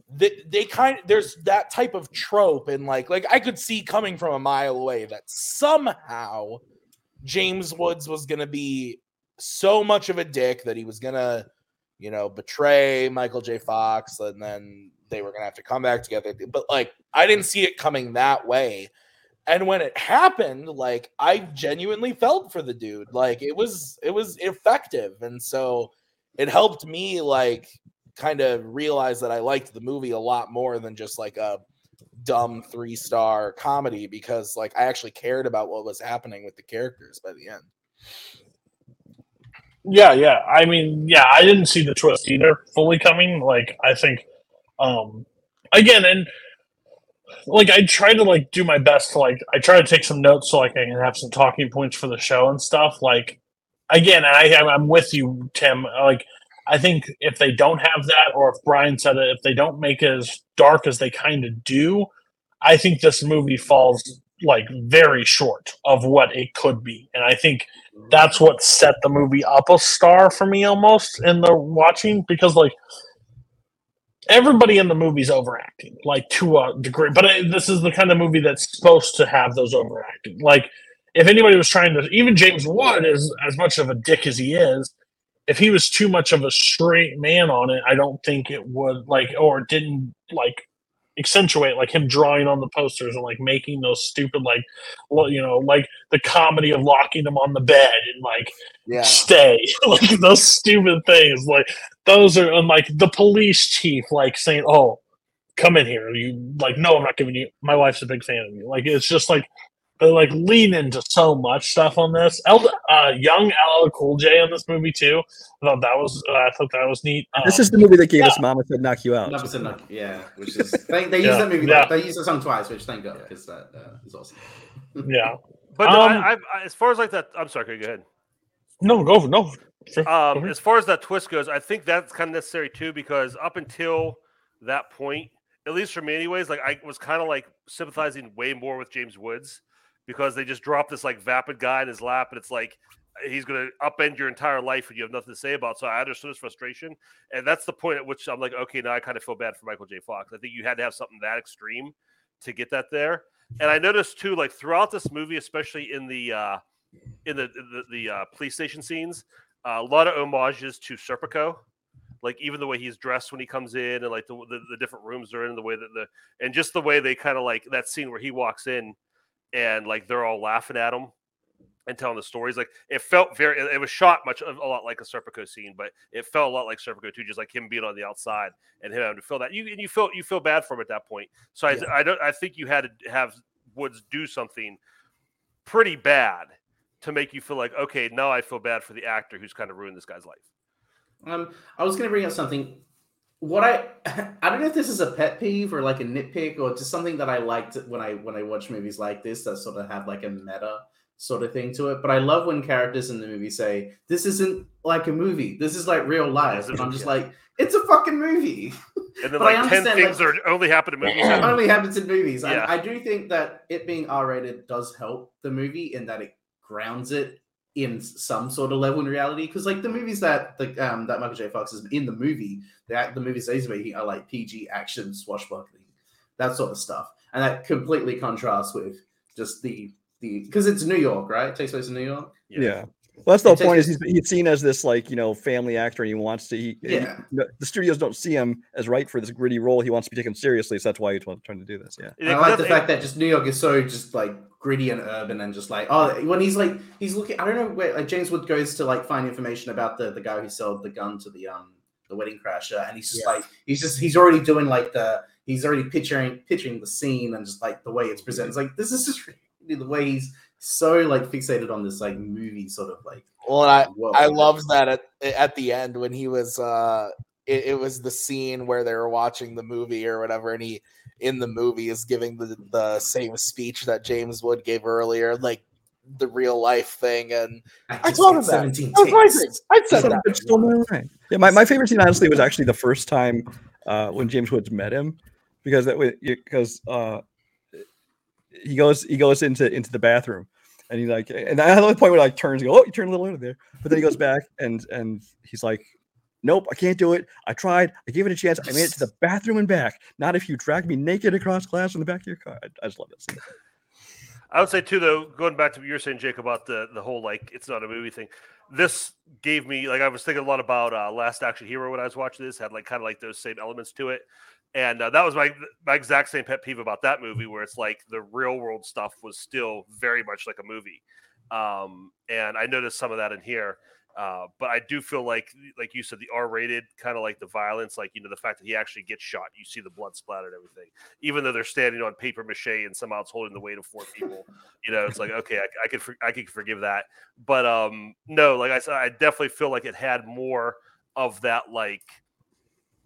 they, they kind there's that type of trope and like like I could see coming from a mile away that somehow James Woods was to be so much of a dick that he was to you know, betray Michael J. Fox, and then they were gonna have to come back together. But like, I didn't see it coming that way. And when it happened, like, I genuinely felt for the dude. Like, it was it was effective, and so it helped me like kind of realize that I liked the movie a lot more than just like a dumb three star comedy because like I actually cared about what was happening with the characters by the end. Yeah, yeah. I mean, yeah, I didn't see the twist either fully coming. Like, I think, um, again, and like I try to like do my best to like I try to take some notes so like I can have some talking points for the show and stuff. Like, again, I I'm- with you, Tim. Like, I think if they don't have that, or if Brian said it, if they don't make it as dark as they kind of do, I think this movie falls like very short of what it could be, and I think that's what set the movie up a star for me almost in the watching because like everybody in the movie's overacting like to a degree but this is the kind of movie that's supposed to have those overacting. Like if anybody was trying to even james wood is as much of a dick as he is. If he was too much of a straight man on it i don't think it would like or didn't like accentuate like him drawing on the posters and like making those stupid like you know like the comedy of locking them on the bed and like Yeah. stay [LAUGHS] like those stupid things like those are and like the police chief like saying oh come in here you like no i'm not giving you my wife's a big fan of you like it's just like they like lean into so much stuff on this El, uh young ll cool j on this movie too i thought that was uh, i thought that was neat this Um, is the movie that gave yeah. us Mama Said Knock You Out. Number seven, like, yeah, which is they, they [LAUGHS] use that movie. yeah. They use the song twice, which thank God because that uh, is awesome. [LAUGHS] yeah But Um, I, I, I, as far as like that, I'm sorry. okay, Go ahead. no go no Sure. Um, as far as that twist goes, I think that's kind of necessary too because up until that point, at least for me, anyways, like I was kind of like sympathizing way more with James Woods because they just dropped this like vapid guy in his lap, and it's like he's going to upend your entire life and you have nothing to say about. it. So I understood his frustration, and that's the point at which I'm like, okay, now I kind of feel bad for Michael J. Fox. I think you had to have something that extreme to get that there. And I noticed too, like throughout this movie, especially in the uh, in the the, the uh, police station scenes, uh, a lot of homages to Serpico. Like even the way he's dressed when he comes in, and like the the, the different rooms they're in, the way that the and just the way they kind of like that scene where he walks in, and like they're all laughing at him and telling the stories. Like it felt very. It was shot much a lot like a Serpico scene, but it felt a lot like Serpico too, just like him being on the outside and him having to feel that. You and you feel you feel bad for him at that point. So I I don't I think you had to have Woods do something pretty bad to make you feel like okay now I feel bad for the actor who's kind of ruined this guy's life. Um, I was going to bring up something. What I [LAUGHS] I don't know if this is a pet peeve or like a nitpick or just something that I liked when I when I watch movies like this that sort of have like a meta sort of thing to it. But I love when characters in the movie say, "This isn't like a movie. This is like real life," and I'm just like, "It's a fucking movie." [LAUGHS] [LAUGHS] And then But I like ten understand, things like- are only happen in movies. Only happens in movies. Yeah. I, I do think that it being R rated does help the movie in that it grounds it in some sort of level in reality. Because like the movies that the um that Michael J. Fox is in the movie, the act- the movies that he's making are like PG action swashbuckling, that sort of stuff, and that completely contrasts with just the the because it's New York, right? It takes place in New York. Yeah. Well, that's the whole point. Is he's, he's seen as this like you know family actor, and he wants to. He, he- Yeah. no, the studios don't see him as right for this gritty role. He wants to be taken seriously, so that's why he's trying to do this. Yeah. I like the fact that just New York is so just like gritty and urban and just like oh when he's like he's looking I don't know where like James Wood goes to like find information about the the guy who sold the gun to the um the wedding crasher and he's just Yeah. like he's just he's already doing like the he's already picturing picturing the scene and just like the way it's presented it's like this is just [LAUGHS] really the way he's so like fixated on this like movie sort of like Well, and I world. I loved that at at the end when he was uh it, it was the scene where they were watching the movie or whatever, and he in the movie is giving the the same speech that James Wood gave earlier, like the real life thing. And I just told him that. 17 that was my takes. thing. I said that. a bitch my line. Yeah, my, my favorite scene honestly was actually the first time uh, when James Woods met him, because that way because uh, he goes he goes into into the bathroom and he like and I love the point where like turns go oh you turn a little over there but then he goes back and and he's like nope I can't do it I tried I gave it a chance I made it to the [LAUGHS] bathroom and back not if you drag me naked across glass in the back of your car I, I just love this. I would say too, though, going back to what you were saying, Jake, about the the whole like it's not a movie thing. This gave me like I was thinking a lot about uh, Last Action Hero when I was watching this. Had like kind of like those same elements to it, and uh, that was my my exact same pet peeve about that movie, where it's like the real world stuff was still very much like a movie, um, and I noticed some of that in here. Uh, but I do feel like, like you said, the R-rated kind of like the violence, like you know, the fact that he actually gets shot, you see the blood splatter and everything, even though they're standing on paper mache and somehow it's holding the weight of four people. You know, it's like okay, I, I could for, I could forgive that, but um, no, like I said, I definitely feel like it had more of that like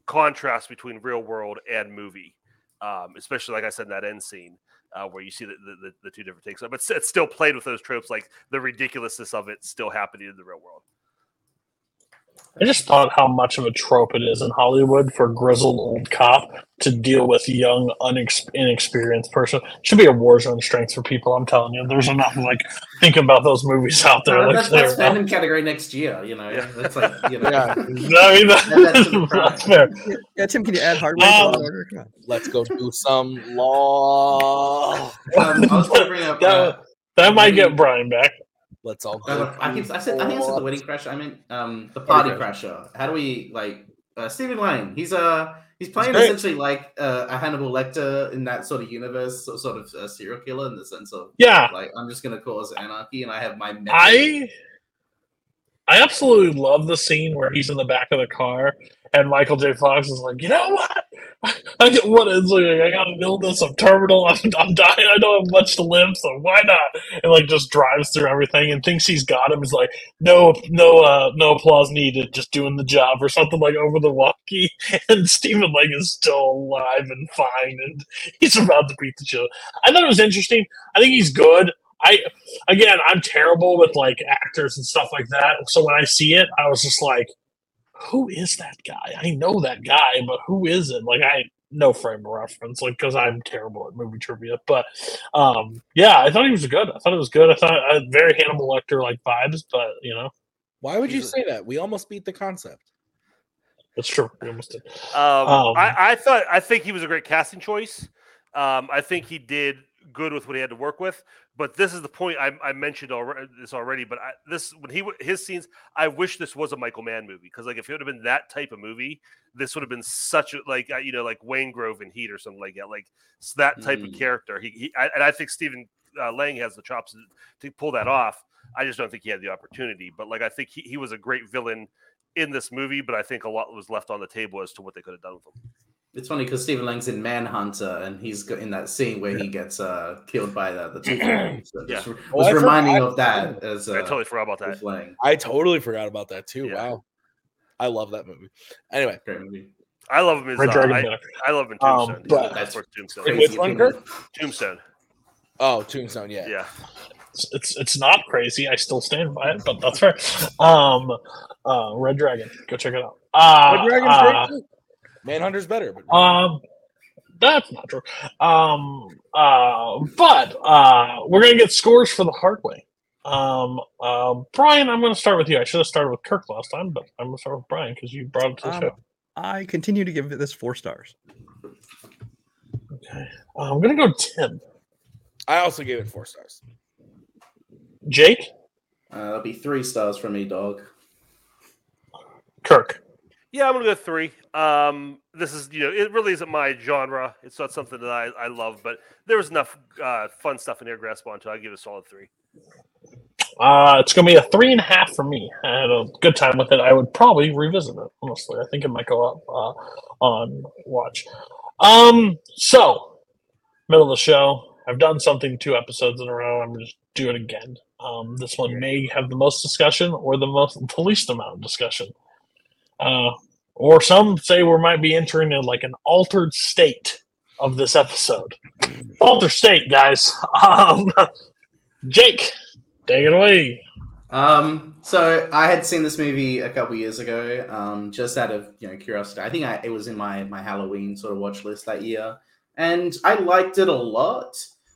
contrast between real world and movie, um, especially like I said in that end scene. Uh, where you see the, the, the, two different takes, but it's still played with those tropes, like the ridiculousness of it still happening in the real world. I just thought how much of a trope it is in Hollywood for a grizzled old cop to deal with young, unex- inexperienced person. Should be a war zone strength for people. I'm telling you, there's enough like thinking about those movies out there. Uh, like that's, that's they're- fandom category next year you know Yeah. that's like you know [LAUGHS] Yeah. I mean, [LAUGHS] that- that's that's fair. Yeah, Tim, can you add hard rate? Um, Come. Let's go do some law. um, I was going to bring up uh, That, that might get Brian back. Let's all Uh, go. I, keep, I said I think I said the wedding crasher. I meant um the party Party crasher. How do we like uh, Stephen Lang? He's uh he's playing great. essentially like uh, a Hannibal Lecter in that sort of universe, so- sort of a serial killer in the sense of Yeah, like I'm just gonna cause anarchy, and I have my method. I I absolutely love the scene where he's in the back of the car and Michael J. Fox is like, you know what? [LAUGHS] I get what is like, I got an illness, I'm terminal, [LAUGHS] I'm, I'm dying, I don't have much to live, so why not? And like just drives through everything and thinks he's got him. Is like, no, no, uh, no applause needed, just doing the job or something like over the walkie. [LAUGHS] And Stephen Lang is still alive and fine, and he's about to beat the show. I thought it was interesting. I think he's good. I again, I'm terrible with like actors and stuff like that. So when I see it, I was just like, "Who is that guy? I know that guy, but who is it?" Like I no frame of reference, like because I'm terrible at movie trivia. But um, yeah, I thought he was good. I thought it was good. I thought I had very Hannibal Lecter like vibes, but you know, Why would you say that? We almost beat the concept. That's true. We almost did. Um, Um, I, I thought I think he was a great casting choice. Um, I think he did good with what he had to work with. But this is the point I, I mentioned already, this already. But I, this when he his scenes, I wish this was a Michael Mann movie because like if it would have been that type of movie, this would have been such a like you know like Waingro in Heat or something like that, like that type of Mm. character. He, he I, and I think Stephen uh, Lang has the chops to, to pull that off. I just don't think he had the opportunity. But like I think he, he was a great villain in this movie, but I think a lot was left on the table as to what they could have done with him. It's funny because Stephen Lang's in Manhunter, and he's got in that scene where he gets uh killed by the the two [CLEARS THROAT] flames. So Yeah. just Oh, was I reminding forgot. of that as uh, I totally forgot about that. Lang. I totally forgot about that too. Yeah. Wow. I love that movie. Anyway, Great movie. I love him as Red uh, Dragon I, better. I love him in Um, Tombstone. but- That's for Tombstone. Crazy Which one, opinion. Tombstone. oh, Tombstone, yeah. Yeah. It's, it's it's not crazy. I still stand by it, but that's fair. Um, uh, Red Dragon, go check it out. Uh, Red Dragon's uh, great too. Manhunter's better, but Um, that's not true. Um, uh, but uh, we're gonna get scores for the hard way. Um, uh, Brian, I'm gonna start with you. I should have started with Kirk last time, but I'm gonna start with Brian because you brought it to the Um, show. I continue to give this four stars. Okay, uh, I'm gonna go ten. I also gave it four stars. Jake. Uh, that'll be three stars for me, dog. Kirk. Yeah, I'm gonna go three. Um, this is you know it really isn't my genre. It's not something that I, I love, but there was enough uh, fun stuff in here grasp onto. I give it a solid three. Uh, it's gonna be a three and a half for me. I had a good time with it. I would probably revisit it. Honestly, I think it might go up uh, on watch. Um, so middle of the show. I've done something two episodes in a row. I'm just do it again. Um, this one may have the most discussion or the most the least amount of discussion. Uh, or some say we might be entering in like an altered state of this episode. Altered state, guys. [LAUGHS] Um, Jake, take it away. Um, so I had seen this movie a couple years ago, um, just out of you know curiosity. I think I, it was in my my Halloween sort of watch list that year, and I liked it a lot.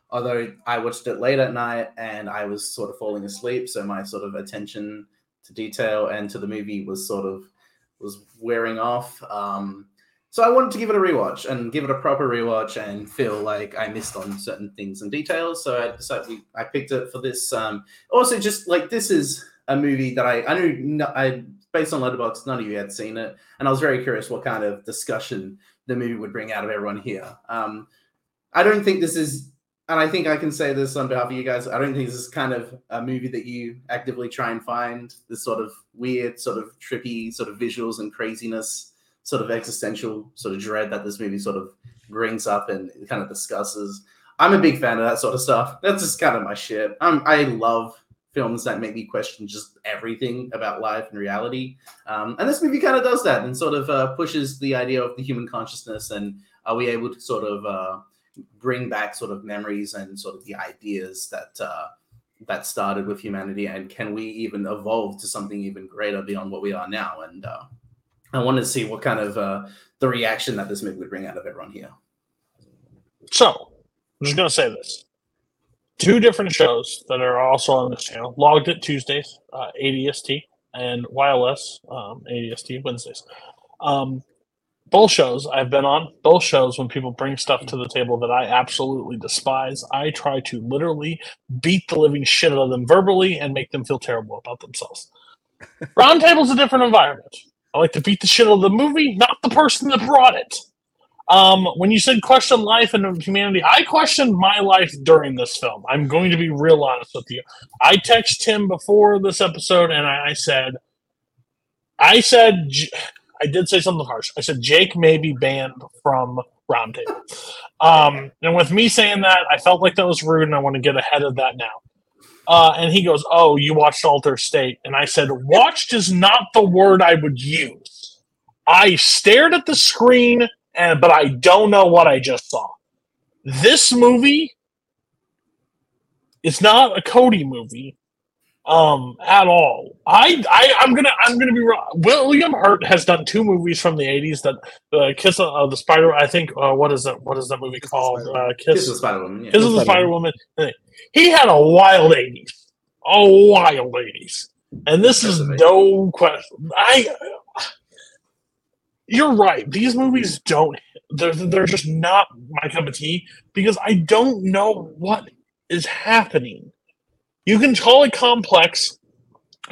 Although I watched it late at night and I was sort of falling asleep, so my sort of attention to detail and to the movie was sort of was wearing off. Um, so I wanted to give it a rewatch and give it a proper rewatch and feel like I missed on certain things and details. So I decided we, I picked it for this. Um, also, just like this is a movie that I I knew I based on Letterboxd, none of you had seen it, and I was very curious what kind of discussion the movie would bring out of everyone here. Um, I don't think this is, and I think I can say this on behalf of you guys. I don't think this is kind of a movie that you actively try and find this sort of weird, sort of trippy, sort of visuals and craziness, sort of existential sort of dread that this movie sort of brings up and kind of discusses. I'm a big fan of that sort of stuff. That's just kind of my shit. I'm, I love films that make me question just everything about life and reality. Um, and this movie kind of does that and sort of uh, pushes the idea of the human consciousness and are we able to sort of uh, bring back sort of memories and sort of the ideas that uh, that started with humanity and can we even evolve to something even greater beyond what we are now and uh, i wanted to see what kind of uh, the reaction that this movie would bring out of everyone here So, I'm just going to say this. Two different shows that are also on this channel Logged It Tuesdays, uh, ADST, and YLS, um, ADST Wednesdays. Um, both shows I've been on, both shows when people bring stuff to the table that I absolutely despise, I try to literally beat the living shit out of them verbally and make them feel terrible about themselves. [LAUGHS] Roundtable's a different environment. I like to beat the shit out of the movie, not the person that brought it. Um, when you said question life and humanity, I questioned my life during this film. I'm going to be real honest with you. I texted him before this episode and I, I said, I said, I did say something harsh. I said Jake may be banned from Roundtable. Um, and with me saying that, I felt like that was rude, and I want to get ahead of that now. Uh, and he goes, "Oh, you watched Alter State?" And I said, "Watched is not the word I would use. I stared at the screen, and but I don't know what I just saw. This movie is not a Cody movie um at all. I i i'm gonna i'm gonna be wrong. William hurt has done two movies from the 80s that uh, kiss of uh, the spider i think uh, what is that what is that movie Kiss of the called? Uh kiss kiss, the spider woman yeah. kiss of the Spider spider woman he had a wild 80s a wild 80s and this is Definitely. no question. I you're right. These movies don't they're, they're just not my cup of tea because i don't know what is happening you can call it complex.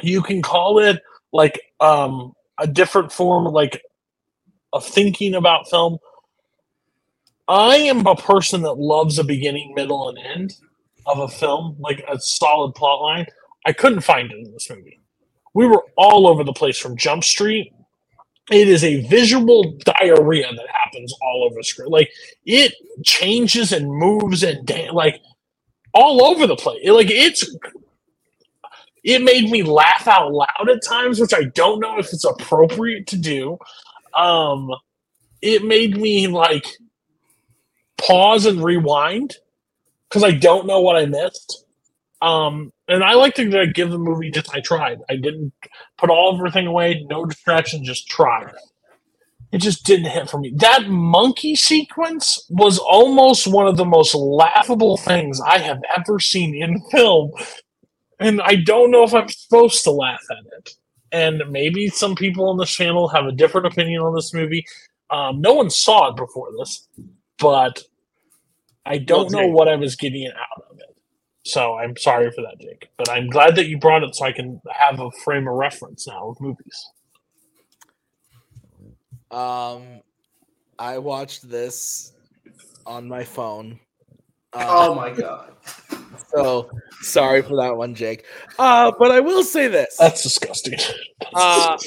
You can call it like um a different form like of thinking about film. I am a person that loves a beginning middle and end of a film like a solid plot line i couldn't find it in this movie. We were all over the place from jump street. It is a visual diarrhea that happens all over the screen. Like it changes and moves and da- like all over the place like it's it made me laugh out loud at times, which I don't know if it's appropriate to do. Um, it made me like pause and rewind because I don't know what I missed. Um, and I like to give the movie just I tried. I didn't put all everything away, no distraction, just tried. It just didn't hit for me. That monkey sequence was almost one of the most laughable things I have ever seen in [LAUGHS] film and I don't know if I'm supposed to laugh at it. And maybe some people on this channel have a different opinion on this movie. Um, no one saw it before this, but I don't Well, know what I was getting out of it. So I'm sorry for that, Jake. But I'm glad that you brought it so I can have a frame of reference now with movies. Um, I watched this on my phone. Oh Uh, my god. so sorry for that one, Jake. Uh, but I will say this: That's disgusting. uh,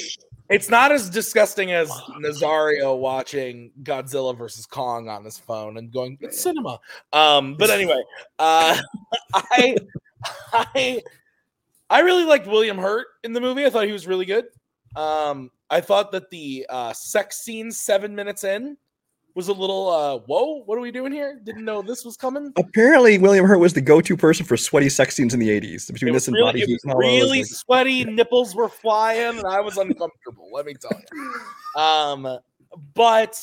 it's not as disgusting as Nazario watching Godzilla versus Kong on his phone and going, "It's cinema." Um, but anyway, uh, [LAUGHS] I, I, I really liked William Hurt in the movie. I thought he was really good. Um, I thought that the uh, sex scene seven minutes in was a little uh, whoa. What are we doing here? Didn't know this was coming. Apparently, William Hurt was the go-to person for sweaty sex scenes in the '80s. Between this and really, Body Heat, was and all really like- sweaty. Nipples were flying, and I was uncomfortable. let me tell you. Um, but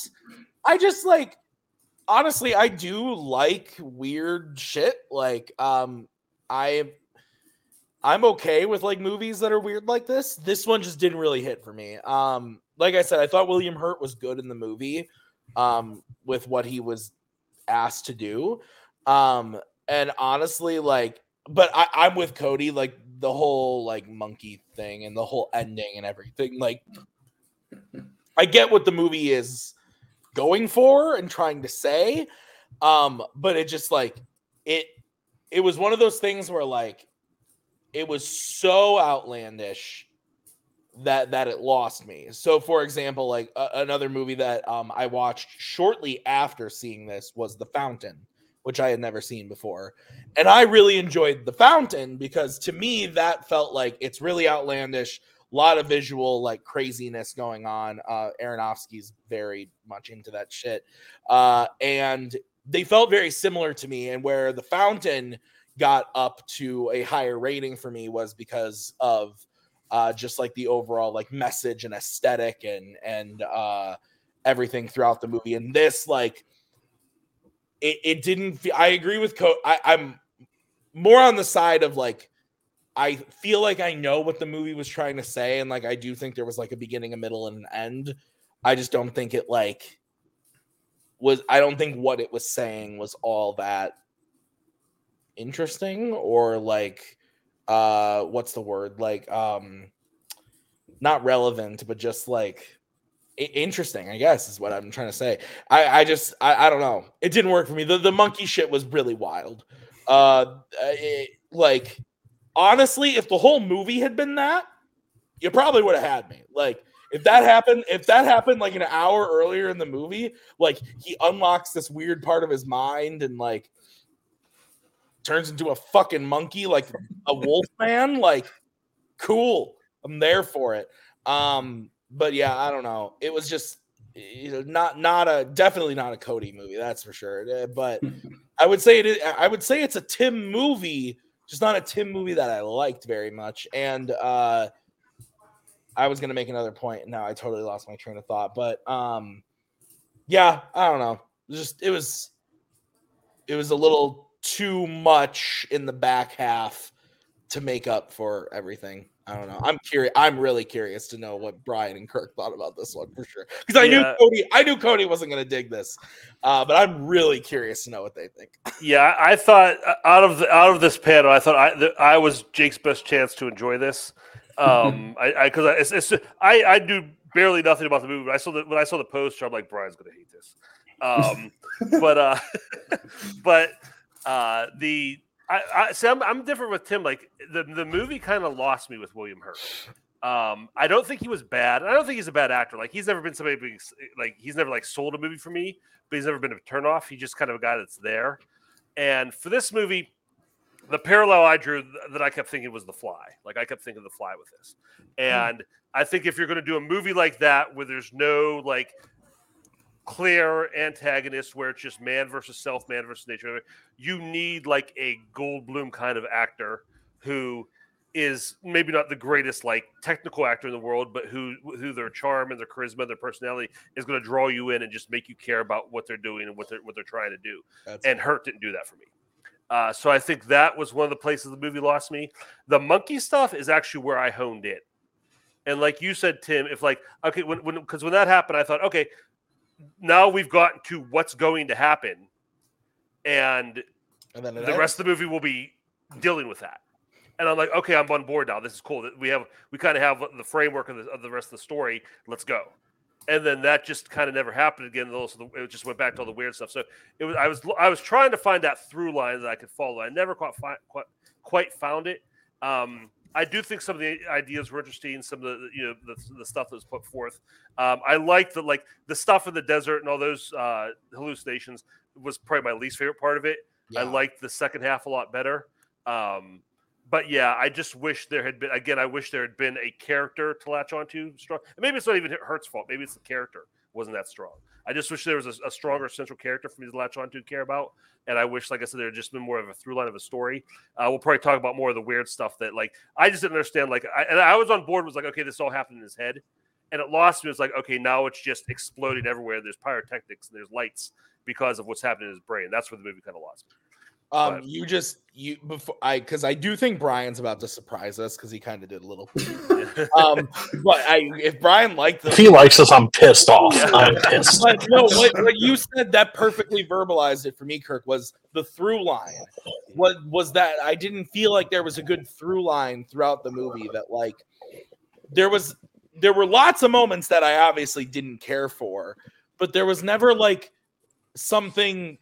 I just like honestly, I do like weird shit. Like, um, I I'm okay with like movies that are weird like this. This one just didn't really hit for me. Um, like I said, I thought William Hurt was good in the movie, um, with what he was asked to do. Um, and honestly, like, but I, I'm with Cody, like the whole like monkey thing and the whole ending and everything. Like, I get what the movie is going for and trying to say. Um, but it just like it it was one of those things where like it was so outlandish that that it lost me. So for example, like a- another movie that um I watched shortly after seeing this was The Fountain, which I had never seen before. And I really enjoyed The Fountain because to me that felt like it's really outlandish, a lot of visual like craziness going on. Uh Aronofsky's very much into that shit. Uh and they felt very similar to me and where The Fountain got up to a higher rating for me was because of uh, just like the overall like message and aesthetic and and uh, everything throughout the movie. And this like it, it didn't. I agree with Co. I, I'm more on the side of like I feel like I know what the movie was trying to say, and like I do think there was like a beginning, a middle, and an end. I just don't think it like was. I don't think what it was saying was all that interesting or like uh what's the word? Like um not relevant but just like interesting i guess is what i'm trying to say. I i just i, I don't know. It didn't work for me. The, the monkey shit was really wild. Uh it, like honestly if the whole movie had been that you probably would have had me. Like if that happened if that happened like an hour earlier in the movie like he unlocks this weird part of his mind and like turns into a fucking monkey like a wolf [LAUGHS] man like cool. I'm there for it. Um but yeah i don't know. It was just you know not not a definitely not a cody movie that's for sure. Uh, but i would say it is i would say it's a tim movie just not a tim movie that i liked very much. And uh i was gonna make another point now i totally lost my train of thought. But um yeah i don't know. Just it was it was a little too much in the back half to make up for everything. I don't know. I'm curious. I'm really curious to know what Brian and Kirk thought about this one for sure. Because I Yeah. knew Cody. I knew Cody wasn't going to dig this, uh, but I'm really curious to know what they think. Yeah, I I thought uh, out of the, out of this panel, I thought I that I was Jake's best chance to enjoy this. Um, [LAUGHS] I because I, it's, it's I I knew barely nothing about the movie. But I saw the when I saw the poster, I'm like Brian's gonna hate this. Um, [LAUGHS] but uh, [LAUGHS] but uh, the I, I see I'm, I'm different with Tim. Like the the movie kind of lost me with William Hurt. Um, I don't think he was bad. I don't think he's a bad actor. Like he's never been somebody being, like he's never like sold a movie for me, but he's never been a turnoff. He's just kind of a guy that's there. And for this movie, the parallel I drew th- that I kept thinking was The Fly. Like I kept thinking The Fly with this. And I think if you're going to do a movie like that where there's no like clear antagonist where it's just man versus self, man versus nature, you need like a Goldblum kind of actor who is maybe not the greatest like technical actor in the world, but who who their charm and their charisma, their personality is going to draw you in and just make you care about what they're doing and what they're what they're trying to do. That's And Hurt didn't do that for me. Uh, so I think that was one of the places the movie lost me. The monkey stuff is actually where I honed in. And like you said, Tim, if like okay, when when because when that happened, I thought, okay, now we've gotten to what's going to happen, and and then the ends. rest of the movie will be dealing with that. And I'm like, okay, I'm on board now. This is cool. We have we kind of have the framework of the, of the rest of the story. Let's go. And then that just kind of never happened again. Also, it just went back to all the weird stuff. So it was I was I was trying to find that through line that I could follow. I never quite quite, quite found it. Um, I do think some of the ideas were interesting. Some of the you know the, the stuff that was put forth. Um, I liked the like the stuff in the desert and all those uh, hallucinations was probably my least favorite part of it. I liked the second half a lot better. Um, but yeah, I just wish there had been again. I wish there had been a character to latch onto. Strong. Maybe it's not even Hurt's fault. Maybe it's the character wasn't that strong. I just wish there was a, a stronger central character for me to latch onto, and care about. And I wish, like I said, there had just been more of a through line of a story. Uh, we'll probably talk about more of the weird stuff that, like, I just didn't understand. Like, I, and I was on board. Was like, okay, this all happened in his head, and it lost me. It was like, okay, now it's just exploding everywhere. There's pyrotechnics and there's lights because of what's happening in his brain. That's where the movie kind of lost me. Um, But- you just you before I because I do think Brian's about to surprise us because he kind of did a little. [LAUGHS] [LAUGHS] um, but I if Brian liked If he likes us, I'm pissed off. I'm pissed. but no, what, what you said that perfectly verbalized it for me, Kirk, was the through line. What was that? I didn't feel like there was a good through line throughout the movie. That like there was there were lots of moments that I obviously didn't care for, but there was never like something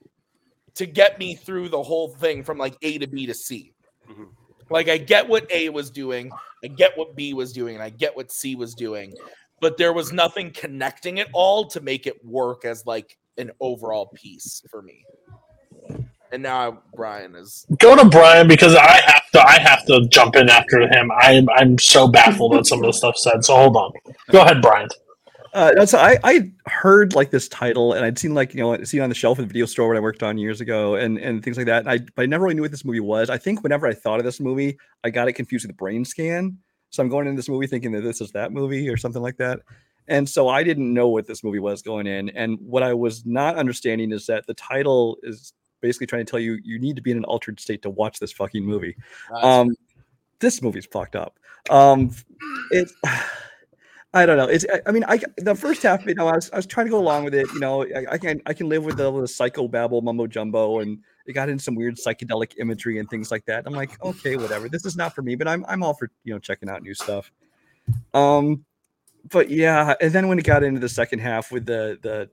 to get me through the whole thing from like A to B to C. Mhm. Like I get what A was doing, I get what B was doing, and I get what C was doing, but there was nothing connecting it all to make it work as like an overall piece for me. And now Brian is Go to Brian because I have to. I have to jump in after him. I'm I'm so baffled at some of the stuff said. So hold on. Go ahead, Brian. Uh, that's I I heard like this title and I'd seen like you know seen it on the shelf in the video store when I worked on years ago and and things like that. And I but I never really knew what this movie was. I think whenever I thought of this movie, I got it confused with the brain scan. So I'm going into this movie thinking that this is that movie or something like that. And so I didn't know what this movie was going in. And what I was not understanding is that the title is basically trying to tell you you need to be in an altered state to watch this fucking movie. Um, this movie's fucked up. Um, it, I don't know. It's, I, mean, I the first half, you know, I was, I was trying to go along with it. You know, I, I can, I can live with the, the psycho babble mumbo jumbo, and it got in some weird psychedelic imagery and things like that. I'm like, okay, whatever. This is not for me, but I'm, I'm all for you know checking out new stuff. Um, but yeah, and then when it got into the second half with the the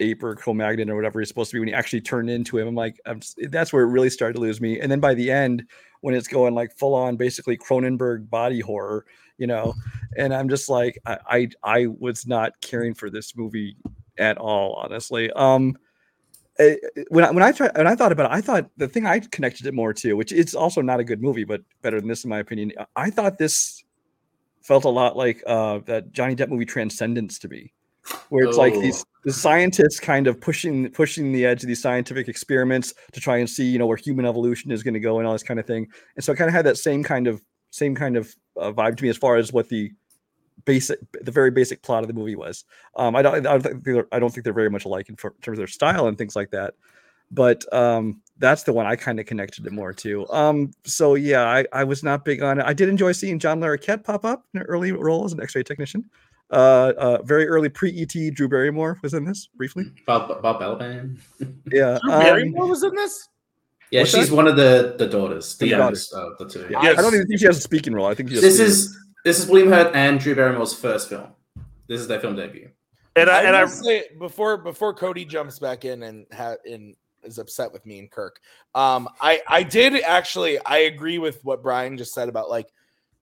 ape or Cro-Magnon or whatever he's supposed to be when he actually turned into him, I'm like, I'm, s- that's where it really started to lose me. And then by the end, when it's going like full on, basically Cronenberg body horror, you know, [LAUGHS] and I'm just like, I, I, I was not caring for this movie at all, honestly. Um, eh, eh, when I, when I tried, when I thought about it, I thought the thing I connected it more to, which it's also not a good movie, but better than this in my opinion. I thought this felt a lot like uh, that Johnny Depp movie Transcendence to me, where it's like Oh. these the scientists kind of pushing pushing the edge of these scientific experiments to try and see you know where human evolution is going to go and all this kind of thing. And so I kind of had that same kind of same kind of uh, vibe to me as far as what the basic the very basic plot of the movie was. Um, I don't I don't think they're, I don't think they're very much alike in, for, in terms of their style and things like that. But um, that's the one I kind of connected it more to. Um, so yeah, I, I was not big on it. I did enjoy seeing John Larroquette pop up in an early role as an X-ray technician. Uh, uh, very early pre-ET Drew Barrymore was in this briefly. Bob, Bob Balaban. Yeah, Drew um, Barrymore was in this. Yeah, What's she's that? one of the the daughters, the The youngest of the two. I- Yes. I don't even think she has a speaking role. I think she has This speaking- is this is William Hurt and Drew Barrymore's first film. This is their film debut. And I, and I will say before before Cody jumps back in and ha- and is upset with me and Kirk. Um, I I did actually I agree with what Brian just said about like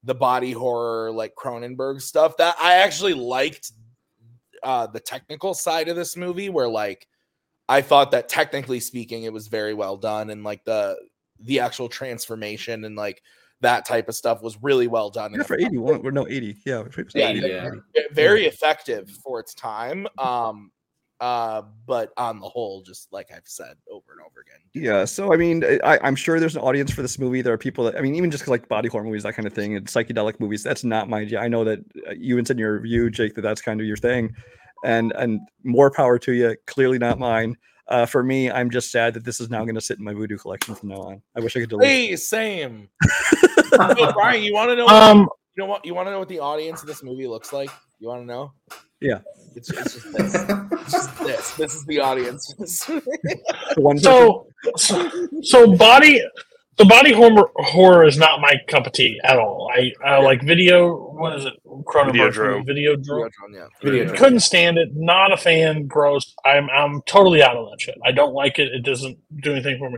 the body horror like Cronenberg stuff. That I actually liked uh the technical side of this movie where like I thought that technically speaking it was very well done and like the the actual transformation and like that type of stuff was really well done. Yeah, for 81 or no 80. Yeah, it was Yeah, 80. yeah. ve- very effective for its time. Um, uh, but on the whole, just like I've said over and over again. Yeah, so I mean, I, I'm sure there's an audience for this movie. There are people that I mean, even just like body horror movies, that kind of thing, and psychedelic movies. That's not my. I know that uh, you even said in your review, Jake, that that's kind of your thing, and and more power to you. Clearly not mine. Uh, for me, I'm just sad that this is now going to sit in my Vudu collection from now on. I wish I could delete. it. Hey, same. Hey, Brian, you want to know? [LAUGHS] What, Um, you know what? You want to know what the audience of this movie looks like? You want to know? Yeah. It's, it's just this. It's just this. This is the audience. So, so so body the body horror horror is not my cup of tea at all. I, I like video. What is it? Cronenberg's Videodrome. movie, Video Drone. yeah. Video Drone. Couldn't stand it. Not a fan. Gross. I'm I'm totally out of that shit. I don't like it. It doesn't do anything for me.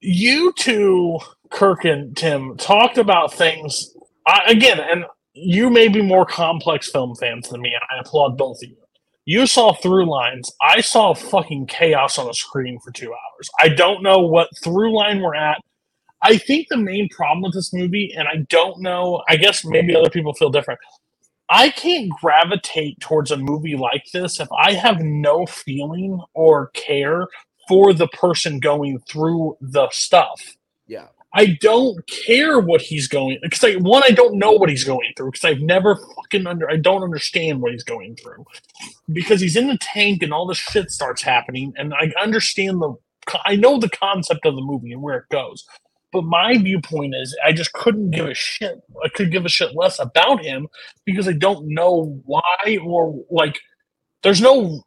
You two, Kirk and Tim, talked about things I, again, and you may be more complex film fans than me, and I applaud both of you. You saw through lines. I saw fucking chaos on the screen for two hours. I don't know what through line we're at. I think the main problem with this movie, and I don't know, I guess maybe other people feel different. I can't gravitate towards a movie like this if I have no feeling or care for the person going through the stuff. Yeah. I don't care what he's going because I one I don't know what he's going through because I've never fucking under I don't understand what he's going through. Because he's in the tank and all this shit starts happening and I understand the I know the concept of the movie and where it goes but my viewpoint is I just couldn't give a shit I could give a shit less about him because I don't know why or like there's no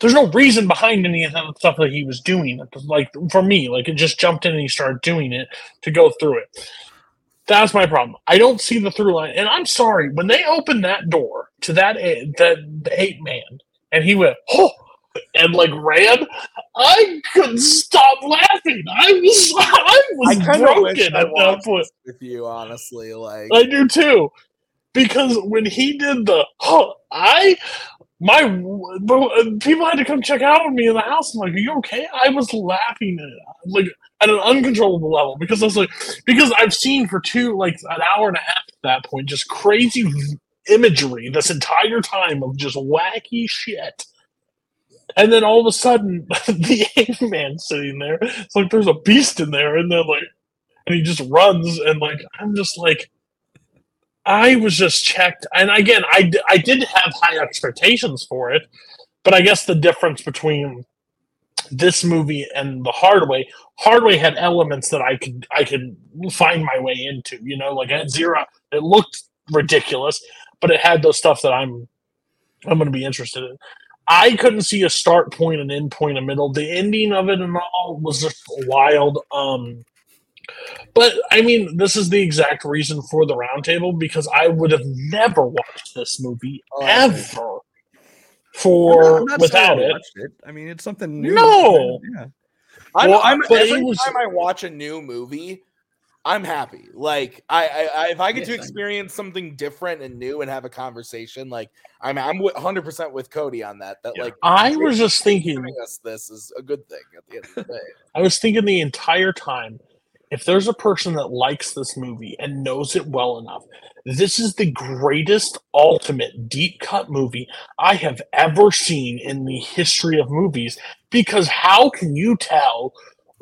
there's no reason behind any of the stuff that he was doing. Like for me, like it just jumped in and he started doing it to go through it. That's my problem. I don't see the through line, and I'm sorry when they opened that door to that a- that the eight man, and he went oh, and like ran. I couldn't stop laughing. I was [LAUGHS] I was I broken at I that point. with you, honestly. Like, I do too, because when he did the, huh, I, my, uh, people had to come check out on me in the house. I'm like, "Are you okay?" I was laughing at like at an uncontrollable level because I was like, because I've seen for two like an hour and a half at that point just crazy imagery this entire time of just wacky shit. And then all of a sudden, [LAUGHS] the ape man sitting there. It's like there's a beast in there, and then like, and he just runs, and like I'm just like, I was just checked, and again, I I did have high expectations for it, but I guess the difference between this movie and the Hardway, Hardway had elements that I could I could find my way into. You know, like at Zero, it looked ridiculous, but it had those stuff that I'm I'm going to be interested in. I couldn't see a start point, an end point, a middle. The ending of it and all was just wild. Um, but I mean, this is the exact reason for the roundtable because I would have never watched this movie Oh, ever I'm for not- I'm not without it. it. I mean, it's something new. No! Yeah. I'm, Well, I'm every was- time I watch a new movie, I'm happy. Like I, I, I if I get Yeah, to experience something different and new and have a conversation, like I'm, I'm 100 percent with Cody on that. That Yeah. like I was just thinking, us this is a good thing at the end of the day. [LAUGHS] I was thinking the entire time, if there's a person that likes this movie and knows it well enough, this is the greatest, ultimate deep cut movie I have ever seen in the history of movies. Because how can you tell?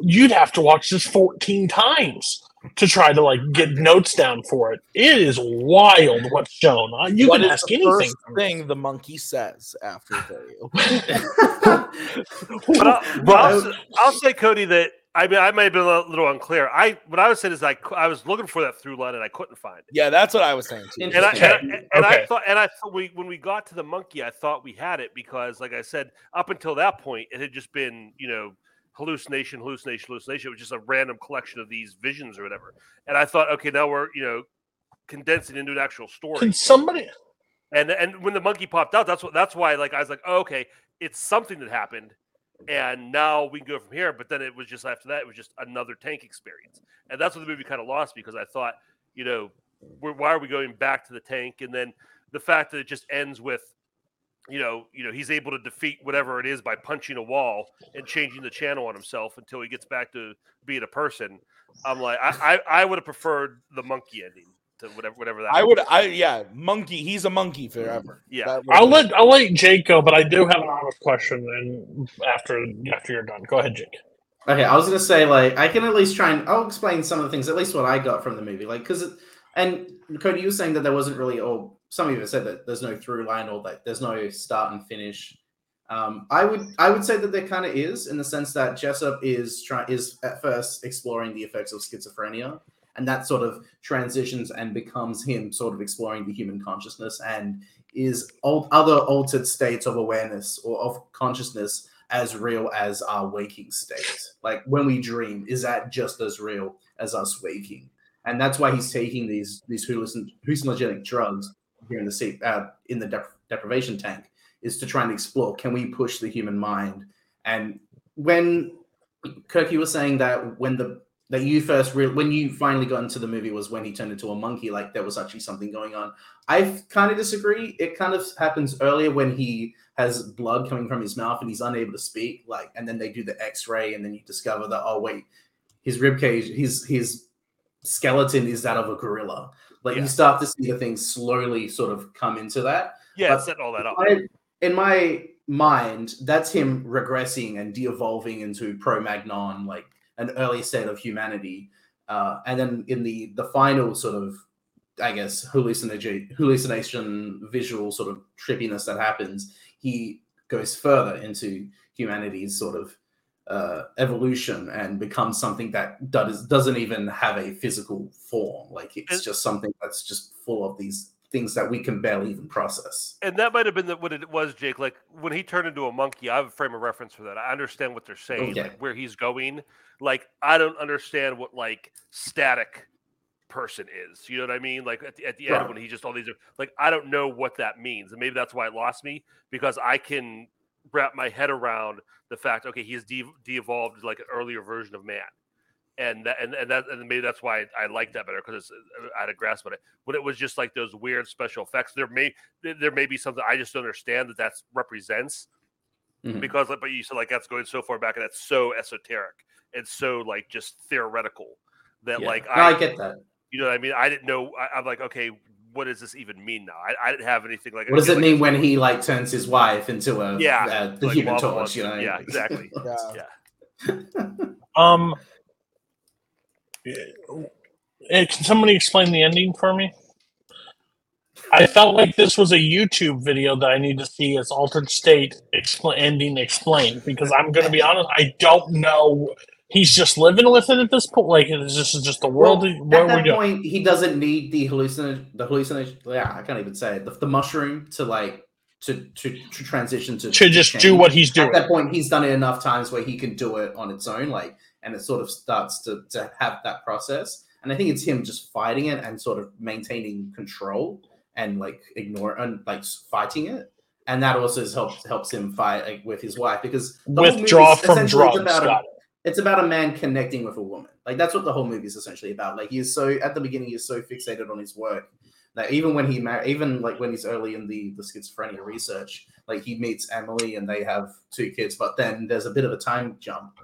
You'd have to watch this 14 times to try to like get notes down for it. It is wild what's shown. Uh, You What can ask the anything. first thing the monkey says after [LAUGHS] the [LAUGHS] But I'll, but I'll, s- I'll say, Cody, that I mean, I may have been a little unclear. I what I was saying is I, I was looking for that through line and I couldn't find it. Yeah, that's what I was saying too. And I, Okay. and, I- and I thought, and I thought we when we got to the monkey, I thought we had it because, like I said, up until that point, it had just been you know hallucination, hallucination, hallucination. It was just a random collection of these visions or whatever. And I thought, okay, now we're you know condensing into an actual story. Can somebody? And and when the monkey popped out, that's what that's why like I was like, oh, okay, it's something that happened, and now we can go from here. But then it was just after that, it was just another tank experience, and that's what the movie kind of lost me because I thought, you know, why are we going back to the tank? And then the fact that it just ends with, you know, you know, he's able to defeat whatever it is by punching a wall and changing the channel on himself until he gets back to being a person. I'm like, I I, I would have preferred the monkey ending to whatever whatever that. I was. would, I yeah, monkey. He's a monkey forever. Yeah. I'll let I'll let Jake go, but I do have an honest question. And after after you're done, go ahead, Jake. Okay, I was gonna say like I can at least try and I'll explain some of the things, at least what I got from the movie, like because and Cody, you were saying that there wasn't really, or some of you have said that there's no through line or like there's no start and finish. Um, I would I would say that there kind of is in the sense that Jessup is trying is at first exploring the effects of schizophrenia, and that sort of transitions and becomes him sort of exploring the human consciousness and is old, other altered states of awareness or of consciousness as real as our waking state? Like when we dream, is that just as real as us waking? And that's why he's taking these these hallucin- hallucinogenic drugs here in the seat, uh, in the dep- deprivation tank, is to try and explore can we push the human mind? And when Kirky was saying that when the that you first re- when you finally got into the movie was when he turned into a monkey like there was actually something going on i kind of disagree it kind of happens earlier when he has blood coming from his mouth and he's unable to speak like and then they do the x-ray and then you discover that oh wait his rib cage his his skeleton is that of a gorilla like Yeah. you start to see the things slowly sort of come into that Yeah, But- setting all that up. I, in my mind, that's him regressing and de-evolving into Cro-Magnon, like an early state of humanity. Uh, and then in the the final sort of, I guess, hallucination, hallucination, visual sort of trippiness that happens, he goes further into humanity's sort of uh, evolution and becomes something that does doesn't even have a physical form. Like it's just something that's just full of these things that we can barely even process. and that might have been the, what it was, Jake. Like when he turned into a monkey, I have a frame of reference for that. I understand what they're saying, Okay. like where he's going. Like I don't understand what like static person is. You know what I mean? Like at the, at the end when he just all these are like I don't know what that means, and maybe that's why it lost me because I can wrap my head around the fact okay he's de- de-evolved like an earlier version of man. And that, and, and that and maybe that's why I like that better because I had a grasp on it. When it was just like those weird special effects, there may there, there may be something I just don't understand that that represents Mhm. because like, but you said like that's going so far back and that's so esoteric and so like just theoretical that Yeah. like No, I, I get that. you know what I mean I didn't know I, I'm like okay what does this even mean now I, I didn't have anything like What does again, it like, mean when he like turns his wife into a Yeah, uh, the like human torch? You know? Yeah, exactly. [LAUGHS] Yeah. [LAUGHS] Um, eh, can somebody explain the ending for me? I felt like this was a YouTube video that I need to see as altered state expl- ending explained because I'm going to be honest, I don't know. He's just living with it at this point. Like this is just the world. Well, what at are we that doing? point, he doesn't need the hallucination. The hallucination. Yeah, I can't even say it. The, the mushroom to like to to, to transition to To just do what he's doing. At that point, he's done it enough times where he can do it on its own. Like, and it sort of starts to to have that process. And I think it's him just fighting it and sort of maintaining control and like ignore and like fighting it. And that also helps helps him fight like, with his wife because the whole Withdraw is from drugs. about a- it's about a man connecting with a woman. Like that's what the whole movie is essentially about. Like he's so at the beginning he's so fixated on his work that even when he mar- even like when he's early in the the schizophrenia research, like he meets Emily and they have two kids, but then there's a bit of a time jump,